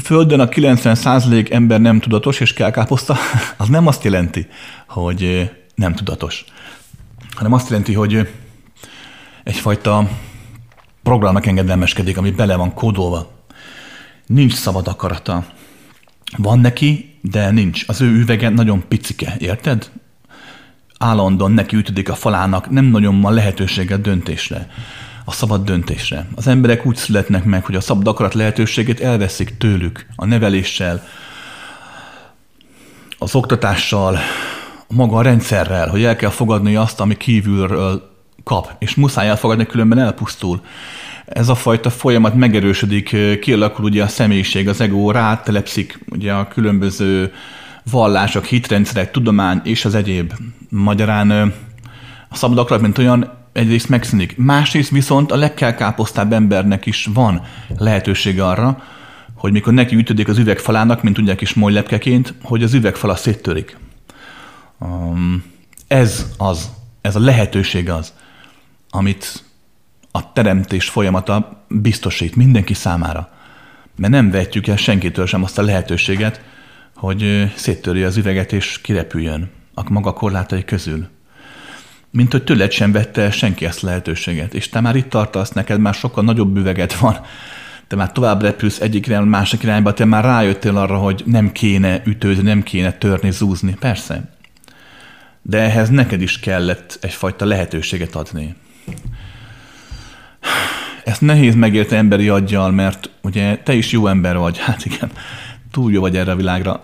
Földön a 90% ember nem tudatos és kell káposzta, [LAUGHS] az nem azt jelenti, hogy nem tudatos, hanem azt jelenti, hogy egyfajta programnak engedelmeskedik, ami bele van kódolva. Nincs szabad akarata. Van neki, de nincs. Az ő üvege nagyon picike, érted? Állandóan neki ütödik a falának, nem nagyon van lehetősége döntésre a szabad döntésre. Az emberek úgy születnek meg, hogy a szabad akarat lehetőségét elveszik tőlük a neveléssel, az oktatással, maga a rendszerrel, hogy el kell fogadni azt, ami kívülről kap, és muszáj elfogadni, különben elpusztul. Ez a fajta folyamat megerősödik, kialakul ugye a személyiség, az ego rátelepszik ugye a különböző vallások, hitrendszerek, tudomány és az egyéb. Magyarán a szabad akarat, mint olyan, egyrészt megszűnik. Másrészt viszont a legkelkáposztább embernek is van lehetősége arra, hogy mikor neki ütödik az üvegfalának, mint ugye kis molylepkeként, hogy az üvegfala széttörik. Um, ez az, ez a lehetőség az, amit a teremtés folyamata biztosít mindenki számára. Mert nem vetjük el senkitől sem azt a lehetőséget, hogy széttörje az üveget és kirepüljön a maga korlátai közül mint hogy tőled sem vette senki ezt lehetőséget. És te már itt tartasz, neked már sokkal nagyobb üveget van, te már tovább repülsz egyik irányba, másik irányba, te már rájöttél arra, hogy nem kéne ütőzni, nem kéne törni, zúzni. Persze. De ehhez neked is kellett egyfajta lehetőséget adni. Ezt nehéz megérteni emberi aggyal, mert ugye te is jó ember vagy, hát igen, túl jó vagy erre a világra,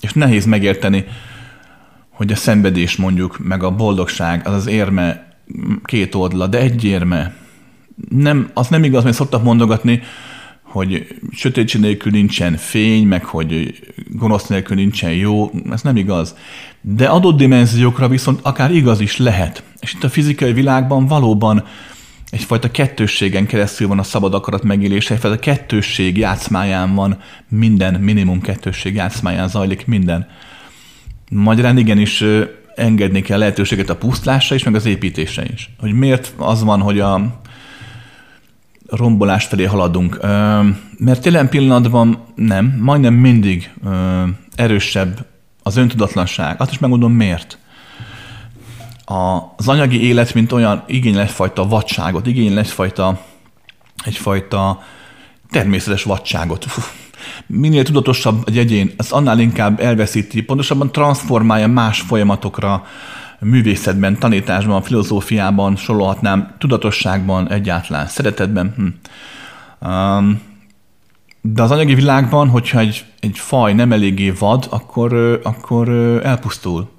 és nehéz megérteni, hogy a szenvedés mondjuk, meg a boldogság, az az érme két oldala, de egy érme. Nem, az nem igaz, mert szoktak mondogatni, hogy sötétség nélkül nincsen fény, meg hogy gonosz nélkül nincsen jó, ez nem igaz. De adott dimenziókra viszont akár igaz is lehet. És itt a fizikai világban valóban egyfajta kettősségen keresztül van a szabad akarat megélése, egyfajta kettősség játszmáján van minden, minimum kettősség játszmáján zajlik minden. Magyarán igenis engedni kell lehetőséget a pusztlásra is, meg az építésre is. Hogy miért az van, hogy a rombolás felé haladunk. Mert jelen pillanatban nem, majdnem mindig erősebb az öntudatlanság. Azt is megmondom miért. Az anyagi élet, mint olyan, igényel egyfajta vadságot, igényel egyfajta, egyfajta természetes vadságot. Minél tudatosabb egy egyén, az annál inkább elveszíti, pontosabban transformálja más folyamatokra, művészetben, tanításban, filozófiában sorolhatnám, tudatosságban egyáltalán, szeretetben. Hm. Um, de az anyagi világban, hogyha egy, egy faj nem eléggé vad, akkor, akkor elpusztul.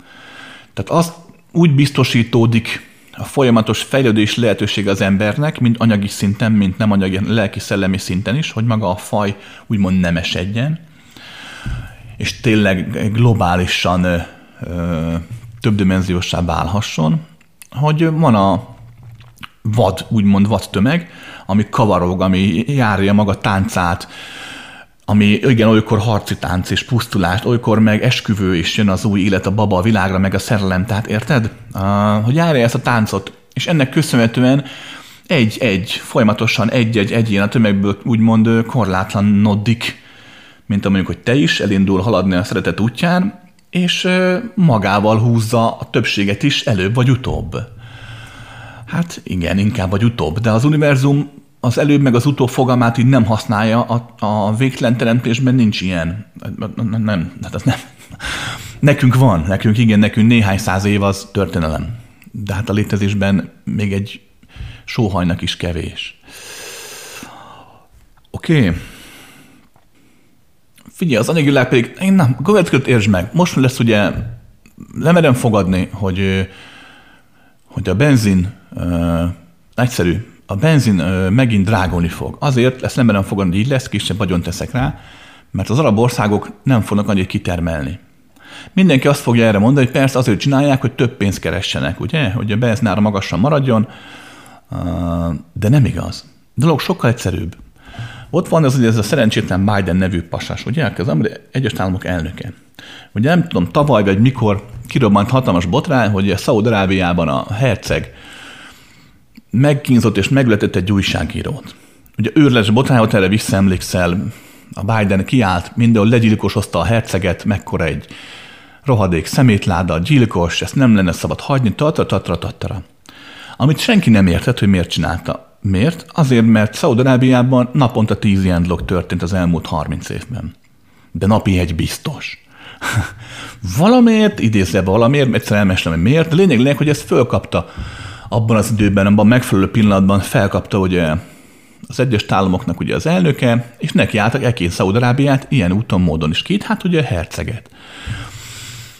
Tehát az úgy biztosítódik a folyamatos fejlődés lehetőség az embernek, mind anyagi szinten, mint nem anyagi, lelki-szellemi szinten is, hogy maga a faj úgymond nem esedjen, és tényleg globálisan ö, ö, többdimenziósá válhasson, hogy van a vad, úgymond vad tömeg, ami kavarog, ami járja maga táncát, ami igen, olykor harci tánc és pusztulás, olykor meg esküvő is jön az új élet a baba a világra, meg a szerelem, tehát érted? Uh, hogy járja ezt a táncot, és ennek köszönhetően egy-egy, folyamatosan egy-egy ilyen a tömegből úgymond korlátlanoddik, mint amelyik, hogy te is elindul haladni a szeretet útján, és magával húzza a többséget is előbb vagy utóbb. Hát igen, inkább vagy utóbb, de az univerzum az előbb meg az utóbb fogalmát így nem használja, a, a végtelen teremtésben nincs ilyen. Nem, hát az nem. Nekünk van, nekünk igen, nekünk néhány száz év az történelem. De hát a létezésben még egy sóhajnak is kevés. Oké. Okay. Figyelj, az anyagi világ pedig, én nem, a következőt értsd meg. Most lesz ugye, nem merem fogadni, hogy, hogy a benzin uh, egyszerű, a benzin uh, megint drágulni fog. Azért ezt nem merem fogadni, hogy így lesz, kisebb vagyon teszek rá, mert az arab országok nem fognak annyit kitermelni. Mindenki azt fogja erre mondani, hogy persze azért csinálják, hogy több pénzt keressenek, ugye? Hogy a benzinára magasan maradjon, de nem igaz. A dolog sokkal egyszerűbb. Ott van ez, ez a szerencsétlen Biden nevű pasás, ugye, az Egyes Államok elnöke. Ugye nem tudom, tavaly vagy mikor kirobbant hatalmas botrány, hogy a Szaúd-Arábiában a herceg megkínzott és megletett egy újságírót. Ugye őrles botrányot erre visszaemlékszel, a Biden kiállt, mindenhol legyilkosozta a herceget, mekkora egy rohadék szemétláda, gyilkos, ezt nem lenne szabad hagyni, tatra, tatra, tatra. Amit senki nem értett, hogy miért csinálta. Miért? Azért, mert Szaudarábiában naponta 10 ilyen dolog történt az elmúlt 30 évben. De napi egy biztos. [LAUGHS] valamiért, idézve valamiért, egyszer elmestem, hogy miért, de lényeg, lényeg, hogy ezt fölkapta abban az időben, abban megfelelő pillanatban felkapta ugye az egyes államoknak ugye az elnöke, és neki álltak egész Szaudarábiát ilyen úton, módon is két, hát ugye herceget.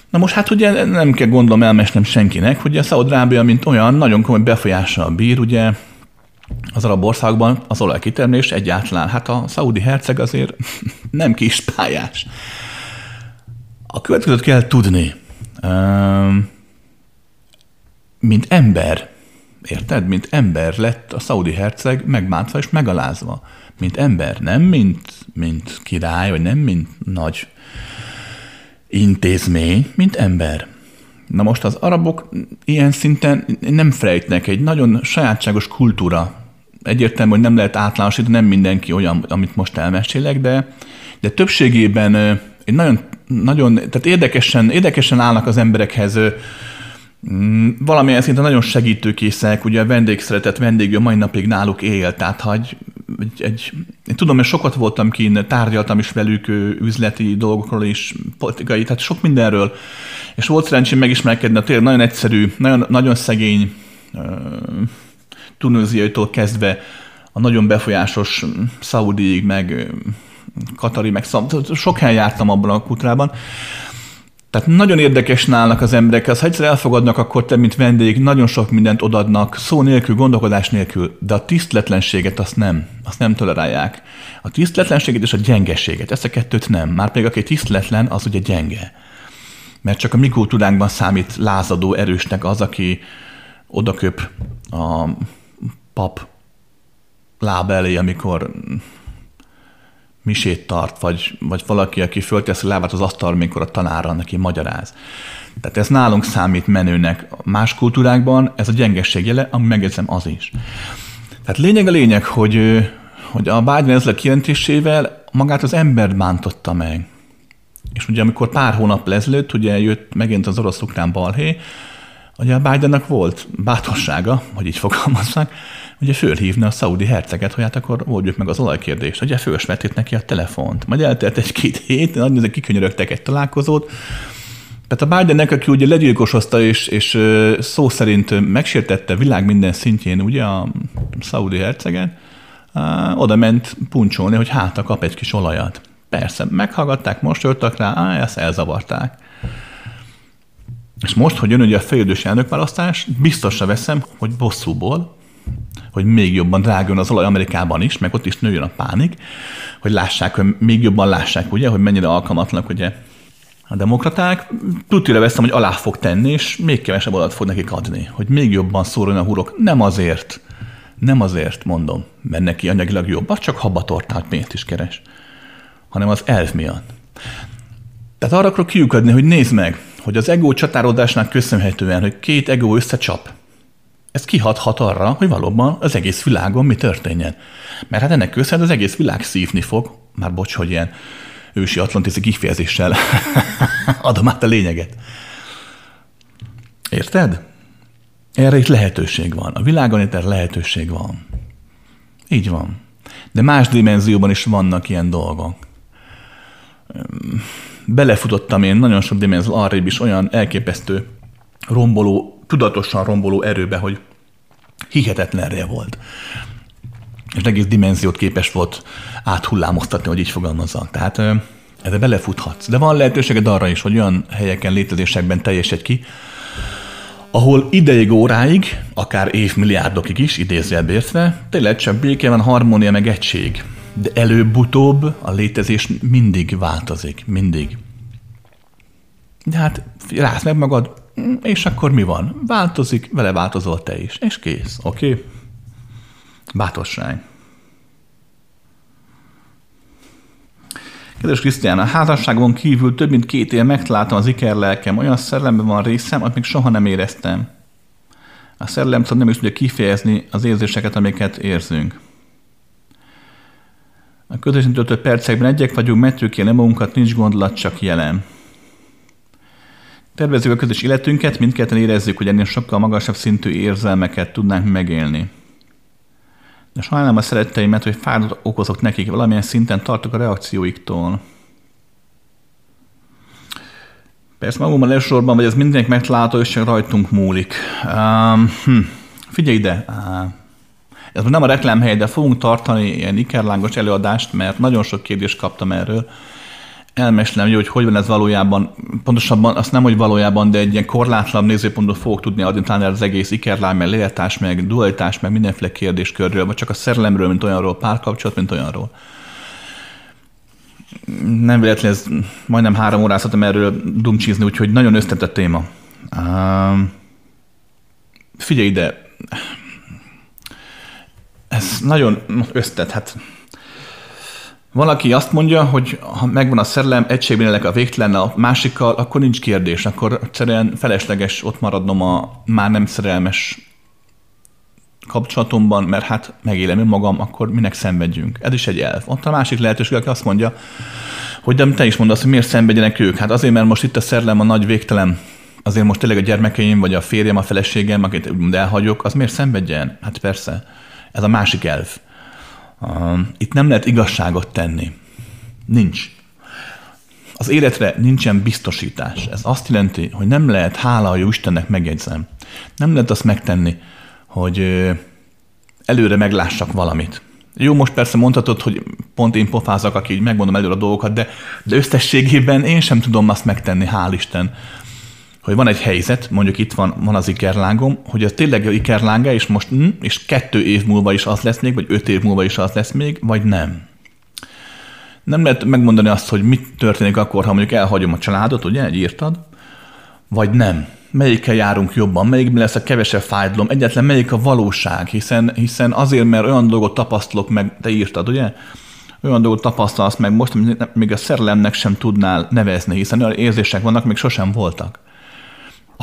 Na most hát ugye nem kell gondolom elmesnem senkinek, hogy a Szaudarábia, mint olyan, nagyon komoly befolyással bír, ugye az arab országban az olajkitermelés egyáltalán, hát a szaudi herceg azért [LAUGHS] nem kis pályás. A következőt kell tudni. Mint ember, érted? Mint ember lett a szaudi herceg megbántva és megalázva. Mint ember, nem mint, mint király, vagy nem mint nagy intézmény, mint ember. Na most az arabok ilyen szinten nem felejtnek egy nagyon sajátságos kultúra. Egyértelmű, hogy nem lehet általánosítani, nem mindenki olyan, amit most elmesélek, de, de többségében egy nagyon, nagyon, tehát érdekesen, érdekesen állnak az emberekhez, valamilyen szinten nagyon segítőkészek, ugye a vendégszeretet vendégjön mai napig náluk él, tehát ha egy, egy, egy én tudom, mert sokat voltam kint, tárgyaltam is velük üzleti dolgokról és politikai, tehát sok mindenről, és volt szerencsém megismerkedni a tényleg nagyon egyszerű, nagyon, nagyon szegény tunéziaitól kezdve a nagyon befolyásos Szaudiig, meg Katari, meg szab, sok helyen jártam abban a kutrában, Tehát nagyon érdekes nálnak az emberek, ha egyszer elfogadnak, akkor te, mint vendég, nagyon sok mindent odadnak, szó nélkül, gondolkodás nélkül, de a tisztletlenséget azt nem, azt nem tolerálják. A tisztletlenséget és a gyengeséget, ezt a kettőt nem. Már pedig aki tisztletlen, az ugye gyenge. Mert csak a mi kultúránkban számít lázadó erősnek az, aki odaköp a pap láb elé, amikor misét tart, vagy, vagy valaki, aki fölteszi lábát az asztalra, amikor a tanára neki magyaráz. Tehát ez nálunk számít menőnek. Más kultúrákban ez a gyengesség jele, ami megjegyzem az is. Tehát lényeg a lényeg, hogy, hogy a Biden ezzel a kijelentésével magát az ember bántotta meg. És ugye amikor pár hónap ezelőtt ugye jött megint az orosz-ukrán balhé, ugye a Bidennek volt bátorsága, hogy így fogalmazzak, ugye fölhívna a szaudi herceget, hogy hát akkor oldjuk meg az olajkérdést. Ugye fölsvetít neki a telefont. Majd eltelt egy-két [LAUGHS] hét, nagyon kikönyörögtek egy találkozót, tehát a Bidennek, aki ugye legyilkosozta és, és szó szerint megsértette világ minden szintjén ugye a szaudi herceget, oda ment puncsolni, hogy hátra kap egy kis olajat. Persze, meghallgatták, most jöttek rá, á, ezt elzavarták. És most, hogy jön ugye a fejlődős elnökválasztás, biztosra veszem, hogy bosszúból, hogy még jobban dráguljon az olaj Amerikában is, meg ott is nőjön a pánik, hogy lássák, hogy még jobban lássák, ugye, hogy mennyire alkalmatlanak ugye a demokraták. Tudtira veszem, hogy alá fog tenni, és még kevesebb oldalt fog nekik adni, hogy még jobban szórjon a hurok. Nem azért, nem azért mondom, mert neki anyagilag jobb, az csak habatortát pénzt is keres, hanem az elv miatt. Tehát arra akarok kiukadni, hogy nézd meg, hogy az ego csatárodásnak köszönhetően, hogy két ego összecsap, ez kihathat arra, hogy valóban az egész világon mi történjen. Mert hát ennek köszönhetően az egész világ szívni fog, már bocs, hogy ilyen ősi atlantiszi kifejezéssel [LAUGHS] adom át a lényeget. Érted? Erre itt lehetőség van. A világon itt erre lehetőség van. Így van. De más dimenzióban is vannak ilyen dolgok. Belefutottam én nagyon sok dimenzió arrébb is olyan elképesztő romboló, tudatosan romboló erőbe, hogy hihetetlenre volt. És egész dimenziót képes volt áthullámoztatni, hogy így fogalmazzak. Tehát erre belefuthatsz. De van lehetőséged arra is, hogy olyan helyeken, létezésekben teljesedj ki, ahol ideig, óráig, akár évmilliárdokig is, idézőjelbértve, tényleg csak béke van, harmónia, meg egység. De előbb-utóbb a létezés mindig változik, mindig. De hát rász meg magad, és akkor mi van? Változik, vele változol te is, és kész, oké? Okay? Bátorság. Kedves Krisztián, a házasságon kívül több mint két év megtaláltam az ikerlelkem, olyan szerelemben van részem, amit még soha nem éreztem. A szerelem szóval nem is tudja kifejezni az érzéseket, amiket érzünk. A közösen töltött percekben egyek vagyunk, ki magunkat, nincs gondolat, csak jelen. Tervezzük a közös életünket, mindketten érezzük, hogy ennél sokkal magasabb szintű érzelmeket tudnánk megélni. De sajnálom a szeretteimet, hogy fájdot okozok nekik, valamilyen szinten tartok a reakcióiktól. Persze magukban elsősorban, vagy ez mindenki megtalálható, és csak rajtunk múlik. Um, hm, figyelj ide! Uh, ez nem a reklámhely, de fogunk tartani ilyen ikerlángos előadást, mert nagyon sok kérdést kaptam erről elmesélem, hogy hogy van ez valójában, pontosabban azt nem, hogy valójában, de egy ilyen korlátlan nézőpontot fogok tudni adni talán az egész ikerlány, meg léltás, meg dualitás, meg mindenféle kérdéskörről, vagy csak a szerelemről, mint olyanról, párkapcsolat, mint olyanról. Nem véletlenül ez majdnem három órát szoktam erről dumcsizni, úgyhogy nagyon összetett téma. Uh, figyelj ide, ez nagyon összetett, hát valaki azt mondja, hogy ha megvan a szerelem, egységben élek a végtelen a másikkal, akkor nincs kérdés, akkor egyszerűen felesleges ott maradnom a már nem szerelmes kapcsolatomban, mert hát megélem magam, akkor minek szenvedjünk. Ez is egy elv. Ott a másik lehetőség, aki azt mondja, hogy de te is mondasz, hogy miért szenvedjenek ők. Hát azért, mert most itt a szerelem a nagy végtelen, azért most tényleg a gyermekeim, vagy a férjem, a feleségem, akit elhagyok, az miért szenvedjen? Hát persze. Ez a másik elv. Itt nem lehet igazságot tenni. Nincs. Az életre nincsen biztosítás. Ez azt jelenti, hogy nem lehet, hála a jó Istennek megjegyzem, nem lehet azt megtenni, hogy előre meglássak valamit. Jó, most persze mondhatod, hogy pont én pofázak, aki így megmondom előre a dolgokat, de, de összességében én sem tudom azt megtenni, hál' Isten, hogy van egy helyzet, mondjuk itt van, van az ikerlángom, hogy az tényleg ikerlánga, és most hm, és kettő év múlva is az lesz még, vagy öt év múlva is az lesz még, vagy nem. Nem lehet megmondani azt, hogy mit történik akkor, ha mondjuk elhagyom a családot, ugye, egy írtad, vagy nem. Melyikkel járunk jobban, melyikben lesz a kevesebb fájdalom, egyetlen melyik a valóság, hiszen, hiszen azért, mert olyan dolgot tapasztalok meg, te írtad, ugye? Olyan dolgot tapasztalsz meg most, amit még a szerelemnek sem tudnál nevezni, hiszen olyan érzések vannak, még sosem voltak.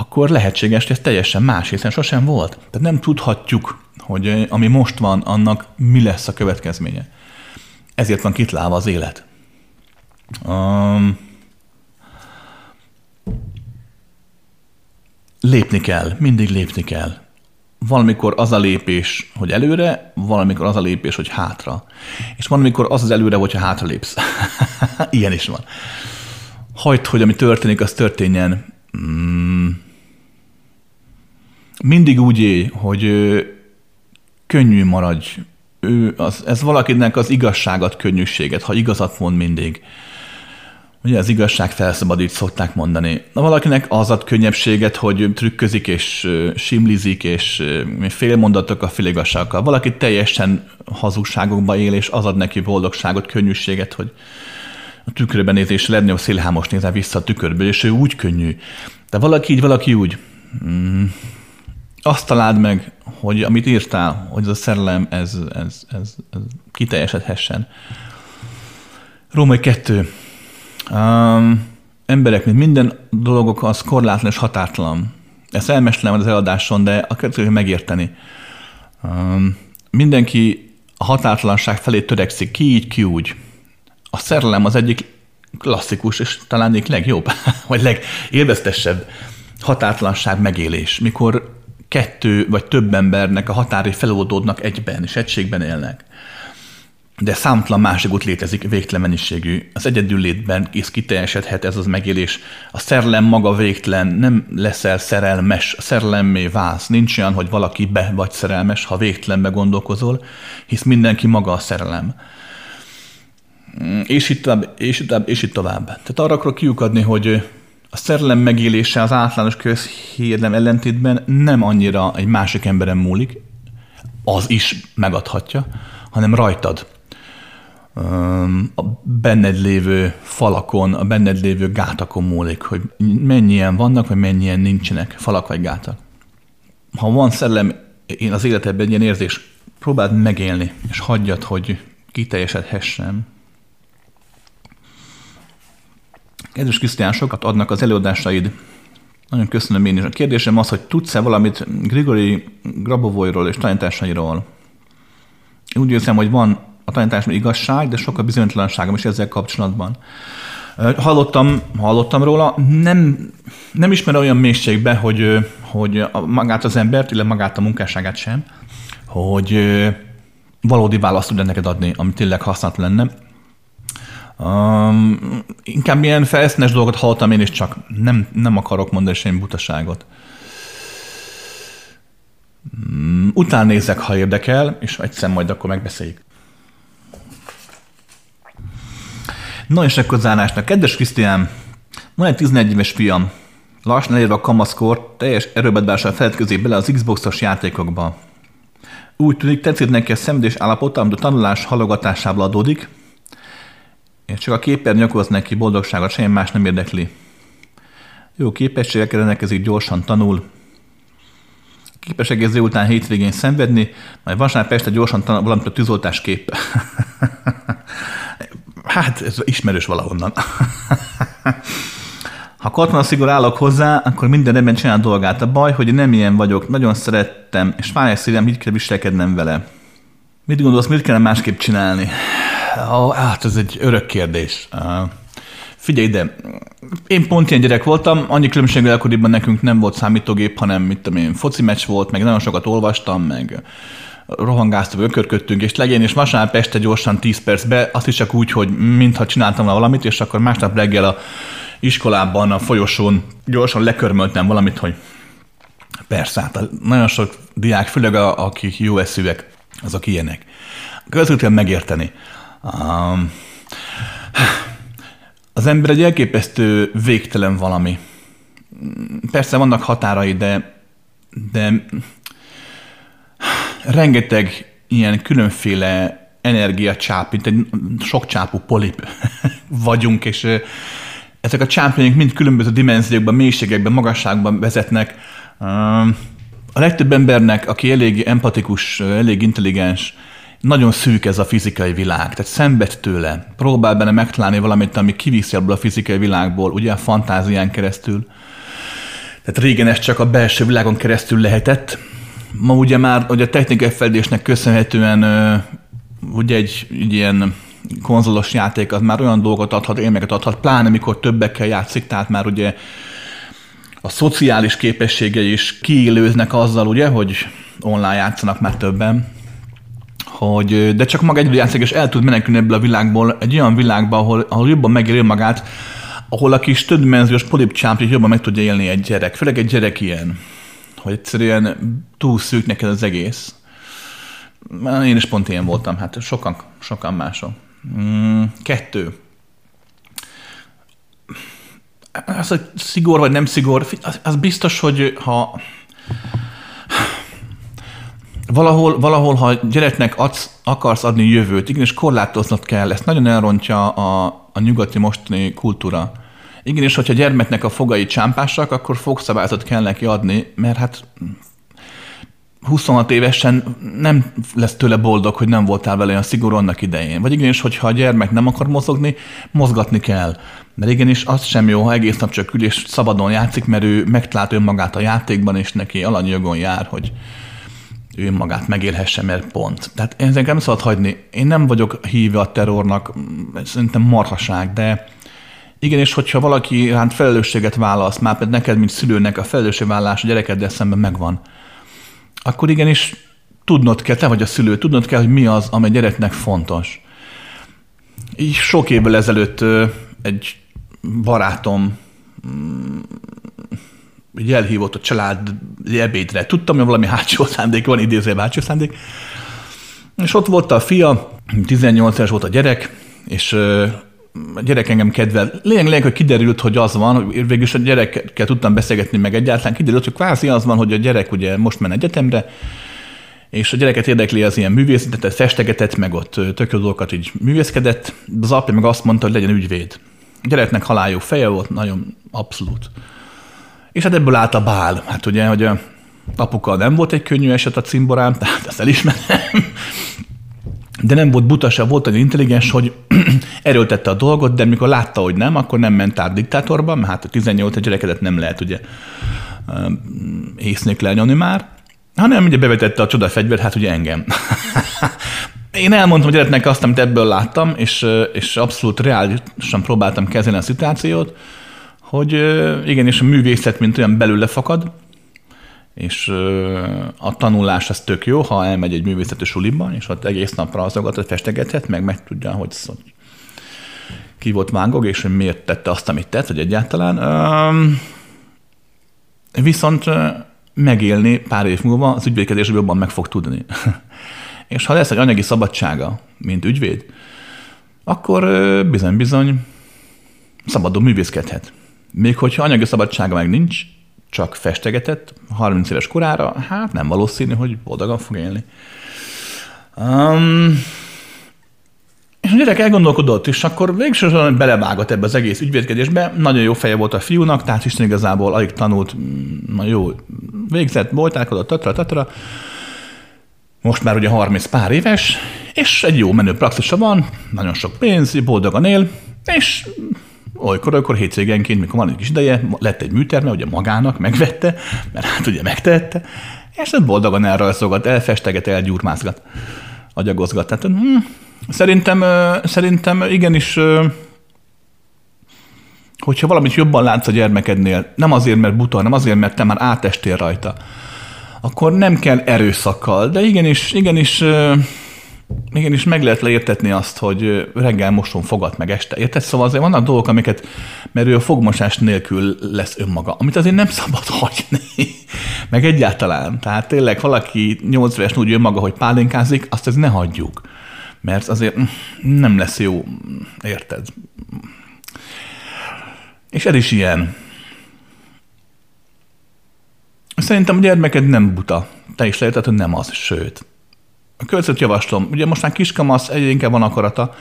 Akkor lehetséges, hogy ez teljesen más, hiszen sosem volt. Tehát nem tudhatjuk, hogy ami most van, annak mi lesz a következménye. Ezért van kitlálva az élet. Um, lépni kell, mindig lépni kell. Valamikor az a lépés, hogy előre, valamikor az a lépés, hogy hátra. És valamikor az az előre, hogyha hátra lépsz. [LAUGHS] Ilyen is van. Hagyd, hogy ami történik, az történjen. Mm. Mindig úgy élj, hogy könnyű maradj. Ő, az, ez valakinek az igazságot, könnyűséget, ha igazat mond mindig. Ugye az igazság felszabadít, szokták mondani. Na valakinek az ad könnyebbséget, hogy trükközik és simlizik, és félmondatok a féligazságokkal. Valaki teljesen hazugságokba él, és az ad neki boldogságot, könnyűséget, hogy a tükröben nézés a szélhámos nézel vissza a tükörből, és ő úgy könnyű. De valaki így, valaki úgy. Mm. Azt találd meg, hogy amit írtál, hogy ez a szerelem, ez, ez, ez, ez kiteljesedhessen. Római 2. Um, emberek, mint minden dolgok, az korlátlan és határtalan. Ezt elmestelem az eladáson, de a következő megérteni. Um, mindenki a határtalanság felé törekszik, ki így, ki úgy. A szerelem az egyik klasszikus, és talán egyik legjobb, [LAUGHS] vagy legélveztesebb határtalanság megélés, mikor kettő vagy több embernek a határai feloldódnak egyben, és egységben élnek de számtalan másik út létezik végtelen mennyiségű. Az egyedül létben is kiteljesedhet ez az megélés. A szerelem maga végtelen, nem leszel szerelmes, szerelemmé válsz. Nincs olyan, hogy valaki be vagy szerelmes, ha végtelenbe gondolkozol, hisz mindenki maga a szerelem. És itt tovább, és itt tovább, és itt tovább. Tehát arra akarok kiukadni, hogy a szerelem megélése az általános közhírlem ellentétben nem annyira egy másik emberen múlik, az is megadhatja, hanem rajtad a benned lévő falakon, a benned lévő gátakon múlik, hogy mennyien vannak, vagy mennyien nincsenek falak vagy gátak. Ha van szellem én az életedben egy ilyen érzés, próbáld megélni, és hagyjad, hogy kiteljesedhessen. Kedves Krisztián, sokat adnak az előadásaid. Nagyon köszönöm én is. A kérdésem az, hogy tudsz-e valamit Grigori Grabovoyról és tanításairól? Úgy érzem, hogy van a tanításban igazság, de sok a bizonytalanságom is ezzel kapcsolatban. Hallottam, hallottam róla, nem, nem ismer olyan mélységbe, hogy, hogy magát az embert, illetve magát a munkásságát sem, hogy valódi választ tud neked adni, ami tényleg használt lenne. Um, inkább ilyen felszínes dolgot hallottam én is, csak nem, nem akarok mondani semmi butaságot. Um, után nézek, ha érdekel, és egyszer majd akkor megbeszéljük. Na és akkor zárásnak. Kedves Krisztián, van egy 11 éves fiam. Lassan elérve a kamaszkor, teljes erőbedvással feledkezik bele az Xbox-os játékokba. Úgy tűnik, tetszik neki a szenvedés állapota, amit a tanulás halogatásából adódik, és csak a képernyő okoz neki boldogságot, semmi más nem érdekli. Jó képességekkel rendelkezik, gyorsan tanul. Képes egész után hétvégén szenvedni, majd vasárnap este gyorsan tanul valamit a tűzoltás kép. [LAUGHS] Hát, ez ismerős valahonnan. [LAUGHS] Ha katona szigor állok hozzá, akkor minden ebben csinál dolgát. A baj, hogy nem ilyen vagyok, nagyon szerettem, és fáj a szívem, így kell viselkednem vele. Mit gondolsz, mit kellene másképp csinálni? Hát ez egy örök kérdés. Figyelj ide, én pont ilyen gyerek voltam, annyi különbséggel akkoriban nekünk nem volt számítógép, hanem mit tudom én, foci meccs volt, meg nagyon sokat olvastam, meg rohangáztunk, ökörködtünk, és legyen, és vasárnap este gyorsan 10 percbe, azt is csak úgy, hogy mintha csináltam valamit, és akkor másnap reggel a iskolában, a folyosón gyorsan lekörmöltem valamit, hogy persze, hát nagyon sok diák, főleg a, akik jó eszűek, azok ilyenek. Kell megérteni. Um, az ember egy elképesztő végtelen valami. Persze vannak határai, de, de rengeteg ilyen különféle energiacsáp, mint egy sok csápú polip [LAUGHS] vagyunk, és ezek a csápjaink mind különböző dimenziókban, mélységekben, magasságban vezetnek. A legtöbb embernek, aki elég empatikus, elég intelligens, nagyon szűk ez a fizikai világ, tehát szenved tőle, próbál benne megtalálni valamit, ami kiviszi abból a fizikai világból, ugye a fantázián keresztül. Tehát régen ez csak a belső világon keresztül lehetett. Ma ugye már ugye a technikai fejlődésnek köszönhetően ugye egy, egy ilyen konzolos játék az már olyan dolgot adhat, élmeket adhat, pláne amikor többekkel játszik, tehát már ugye a szociális képességei is kiélőznek azzal, ugye, hogy online játszanak már többen, hogy, de csak maga játszik, és el tud menekülni ebből a világból egy olyan világba, ahol, ahol jobban megéri magát, ahol a kis többdimenziós polipcsámplit jobban meg tudja élni egy gyerek. Főleg egy gyerek ilyen, hogy egyszerűen túl szűk neked az egész. Én is pont ilyen voltam, hát sokan, sokan mások. Mm, kettő. Az, hogy szigor vagy nem szigor, az, az biztos, hogy ha valahol, valahol ha gyereknek adsz, akarsz adni jövőt, igenis korlátoznod kell, ezt nagyon elrontja a, a nyugati mostani kultúra. Igenis, hogyha a gyermeknek a fogai csámpásak, akkor fogszabályzat kell neki adni, mert hát 26 évesen nem lesz tőle boldog, hogy nem voltál vele olyan szigorú annak idején. Vagy igenis, hogyha a gyermek nem akar mozogni, mozgatni kell. Mert igenis, az sem jó, ha egész nap csak ül és szabadon játszik, mert ő megtalált önmagát a játékban, és neki alanyjogon jár, hogy ő önmagát megélhesse, mert pont. Tehát ezeket nem szabad hagyni. Én nem vagyok híve a terrornak, szerintem marhaság, de igenis, hogyha valaki hát felelősséget válasz, már pedig neked, mint szülőnek a felelősségvállalás a gyerekeddel szemben megvan, akkor igenis tudnod kell, te vagy a szülő, tudnod kell, hogy mi az, ami a gyereknek fontos. Így sok évvel ezelőtt egy barátom mm, így elhívott a család ebédre. Tudtam, hogy valami hátsó szándék van, idéző hátsó szándék. És ott volt a fia, 18 éves volt a gyerek, és a gyerek engem kedvel. Lényeg, lényeg, hogy kiderült, hogy az van, hogy végül is a gyerekkel tudtam beszélgetni meg egyáltalán, kiderült, hogy kvázi az van, hogy a gyerek ugye most men egyetemre, és a gyereket érdekli az ilyen művészetet, festegetett, meg ott tök dolgokat így művészkedett, de az apja meg azt mondta, hogy legyen ügyvéd. A gyereknek haláljú feje volt, nagyon abszolút. És hát ebből állt a bál. Hát ugye, hogy apuka nem volt egy könnyű eset a cimborám, tehát ezt elismerem de nem volt butaság, volt egy intelligens, hogy [CLEARS THROAT] erőltette a dolgot, de mikor látta, hogy nem, akkor nem ment át diktátorba, mert hát a 18 gyerekedet nem lehet ugye észnék lenyomni már, hanem ugye bevetette a csoda fegyvert, hát ugye engem. [LAUGHS] Én elmondtam a gyereknek azt, amit ebből láttam, és, és abszolút reálisan próbáltam kezelni a szituációt, hogy igenis a művészet, mint olyan belőle fakad, és a tanulás az tök jó, ha elmegy egy művészeti suliba, és ott egész nap rajzogat, festegethet, meg meg tudja, hogy ki volt vágog, és hogy miért tette azt, amit tett, hogy egyáltalán. Viszont megélni pár év múlva az ügyvédkedésben jobban meg fog tudni. [LAUGHS] és ha lesz egy anyagi szabadsága, mint ügyvéd, akkor bizony-bizony szabadon művészkedhet. Még hogyha anyagi szabadsága meg nincs, csak festegetett 30 éves korára, hát nem valószínű, hogy boldogan fog élni. Um, és a gyerek elgondolkodott, és akkor végsősorban belevágott ebbe az egész ügyvédkedésbe. Nagyon jó feje volt a fiúnak, tehát Isten igazából alig tanult, na jó, végzett, boltálkodott, tatra, tatra. Most már ugye 30 pár éves, és egy jó menő praxisa van, nagyon sok pénz, boldogan él, és olykor, olykor hétvégenként, mikor van egy kis ideje, lett egy műterme, ugye magának megvette, mert hát ugye megtehette, és ez boldogan elrajzolgat, elfesteget, elgyúrmázgat, agyagozgat. Tehát hm, szerintem, szerintem igenis, hogyha valamit jobban látsz a gyermekednél, nem azért, mert buta, hanem azért, mert te már átestél rajta, akkor nem kell erőszakkal, de igenis, igenis igen, és meg lehet leértetni azt, hogy reggel moson fogat meg este. Érted? Szóval azért vannak dolgok, amiket, mert ő a fogmosás nélkül lesz önmaga, amit azért nem szabad hagyni. [LAUGHS] meg egyáltalán. Tehát tényleg valaki 8 éves úgy önmaga, hogy pálinkázik, azt ez ne hagyjuk. Mert azért nem lesz jó, érted? És ez is ilyen. Szerintem a gyermeked nem buta. Te is leheted, hogy nem az, sőt. A következőt javaslom. Ugye most már kiskamasz, egyre inkább van akarata,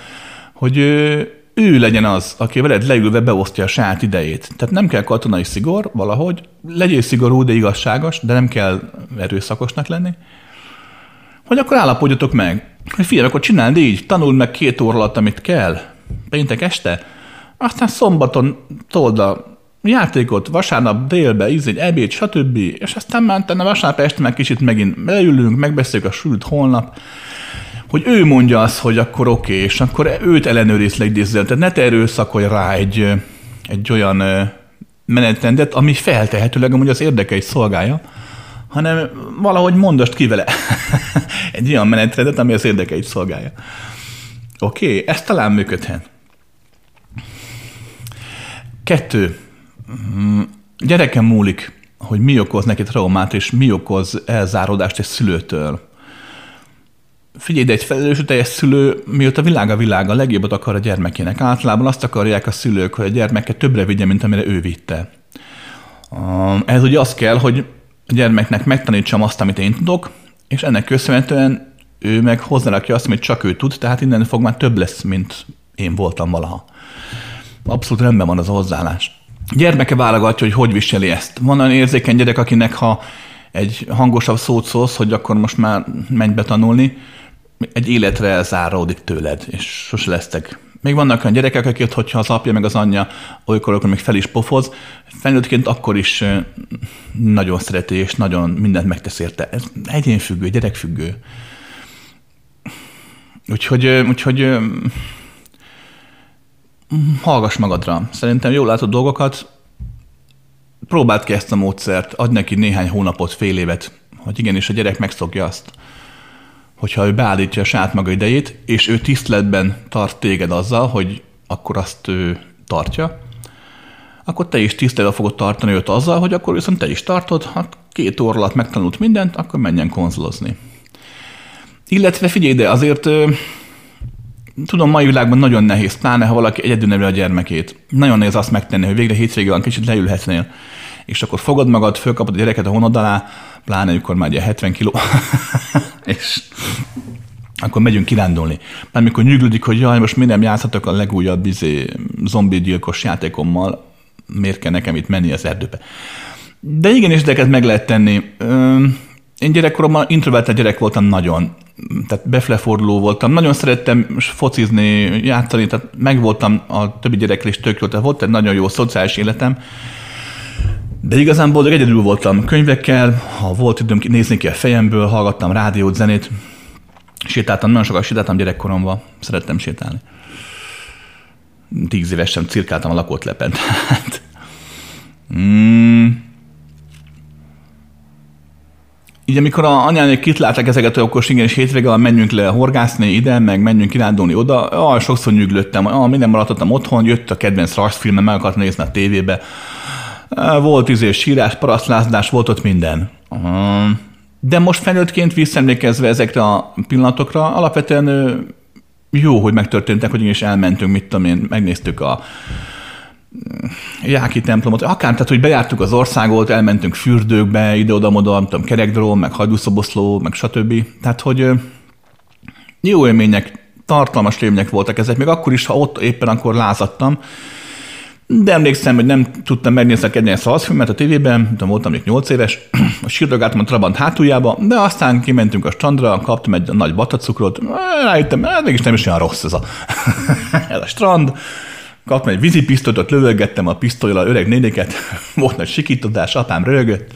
hogy ő, ő legyen az, aki veled leülve beosztja a saját idejét. Tehát nem kell katonai szigor valahogy, legyél szigorú, de igazságos, de nem kell erőszakosnak lenni. Hogy akkor állapodjatok meg, hogy figyelj, akkor csináld így, tanuld meg két óra alatt, amit kell, péntek este, aztán szombaton told a játékot, vasárnap délbe, íz egy ebéd, stb. És aztán már a vasárnap este meg kicsit megint leülünk, megbeszéljük a sült holnap, hogy ő mondja azt, hogy akkor oké, okay, és akkor őt ellenőriz le Tehát ne te erőszakolj rá egy, egy olyan menetrendet, ami feltehetőleg amúgy az érdekeit szolgálja, hanem valahogy mondast ki vele [LAUGHS] egy olyan menetrendet, ami az érdekeit szolgálja. Oké, okay, ez talán működhet. Kettő. Mm, gyerekem múlik, hogy mi okoz neki traumát, és mi okoz elzáródást egy szülőtől. Figyelj, de egy felelősségteljes szülő, mióta világ a világ, a legjobbat akar a gyermekének. Általában azt akarják a szülők, hogy a gyermeke többre vigye, mint amire ő vitte. Ez ugye az kell, hogy a gyermeknek megtanítsam azt, amit én tudok, és ennek köszönhetően ő meg hozzárakja azt, amit csak ő tud, tehát innen fog már több lesz, mint én voltam valaha. Abszolút rendben van az a hozzáállás. Gyermeke válogatja, hogy hogy viseli ezt. Van olyan érzékeny gyerek, akinek ha egy hangosabb szót szólsz, hogy akkor most már menj be tanulni, egy életre elzáródik tőled, és sose lesztek. Még vannak olyan gyerekek, akik, hogyha az apja meg az anyja olykor, akkor még fel is pofoz, felnőttként akkor is nagyon szereti, és nagyon mindent megtesz érte. Ez egyénfüggő, gyerekfüggő. Úgyhogy, úgyhogy hallgass magadra. Szerintem jól látod dolgokat, próbáld ki ezt a módszert, adj neki néhány hónapot, fél évet, hogy igenis a gyerek megszokja azt, hogyha ő beállítja a saját maga idejét, és ő tiszteletben tart téged azzal, hogy akkor azt ő tartja, akkor te is tiszteletben fogod tartani őt azzal, hogy akkor viszont te is tartod, ha két óra alatt megtanult mindent, akkor menjen konzolozni. Illetve figyelj ide, azért tudom, mai világban nagyon nehéz, pláne ha valaki egyedül neveli a gyermekét. Nagyon nehéz azt megtenni, hogy végre hétvégén van, kicsit leülhetnél, és akkor fogod magad, fölkapod a gyereket a honod alá, pláne amikor már ugye 70 kiló, [LAUGHS] és akkor megyünk kirándulni. Már mikor nyűglődik, hogy jaj, most miért nem játszhatok a legújabb izé, zombi gyilkos játékommal, miért kell nekem itt menni az erdőbe. De igenis, de meg lehet tenni. Én gyerekkoromban introvertált gyerek voltam nagyon tehát befleforduló voltam. Nagyon szerettem focizni, játszani, tehát megvoltam a többi gyerekkel is tök jó, tehát volt egy nagyon jó szociális életem. De igazán boldog egyedül voltam könyvekkel, ha volt időm nézni ki a fejemből, hallgattam rádiót, zenét, sétáltam, nagyon sokat sétáltam gyerekkoromban, szerettem sétálni. Tíz évesen cirkáltam a lakótlepen, [LAUGHS] tehát... Mm, így amikor a anyánék kitlálták ezeket, hogy akkor igen, és hétvége menjünk le horgászni ide, meg menjünk kirándulni oda, ah, sokszor nyüglöttem, ah, minden maradtam otthon, jött a kedvenc rajzfilmem, meg akartam nézni a tévébe. Volt izé sírás, parasztlázdás, volt ott minden. De most felnőttként visszaemlékezve ezekre a pillanatokra, alapvetően jó, hogy megtörténtek, hogy is elmentünk, mit tudom én, megnéztük a Jáki templomot, akár, tehát, hogy bejártuk az országot, elmentünk fürdőkbe, ide-oda-moda, nem tudom, kerekdróm, meg hajdúszoboszló, meg stb. Tehát, hogy jó élmények, tartalmas élmények voltak ezek, még akkor is, ha ott éppen akkor lázadtam, de emlékszem, hogy nem tudtam megnézni a kedvenc szalszfilmet a tévében, de voltam még 8 éves, [CLEARS THROAT] sírdogáltam a Trabant hátuljába, de aztán kimentünk a strandra, kaptam egy nagy batacukrot, rájöttem, hát mégis nem is olyan rossz ez a, [LAUGHS] ez a strand, kaptam egy vízipisztolyt, lövögettem a pisztolyra öreg néniket, [LAUGHS] volt nagy sikítodás, apám rögött.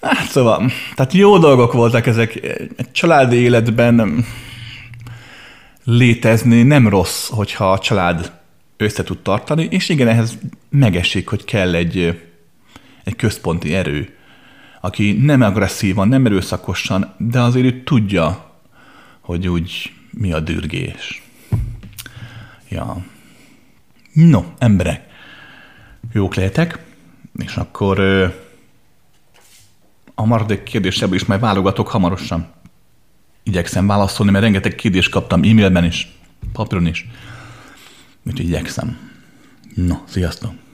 Hát szóval, tehát jó dolgok voltak ezek. Egy családi életben létezni nem rossz, hogyha a család össze tud tartani, és igen, ehhez megesik, hogy kell egy, egy központi erő, aki nem agresszívan, nem erőszakosan, de azért ő tudja, hogy úgy mi a dürgés. Ja. No, emberek, jók lehetek, és akkor a maradék kérdésebből is majd válogatok hamarosan. Igyekszem válaszolni, mert rengeteg kérdést kaptam e-mailben is, papíron is. Úgyhogy igyekszem. No, sziasztok!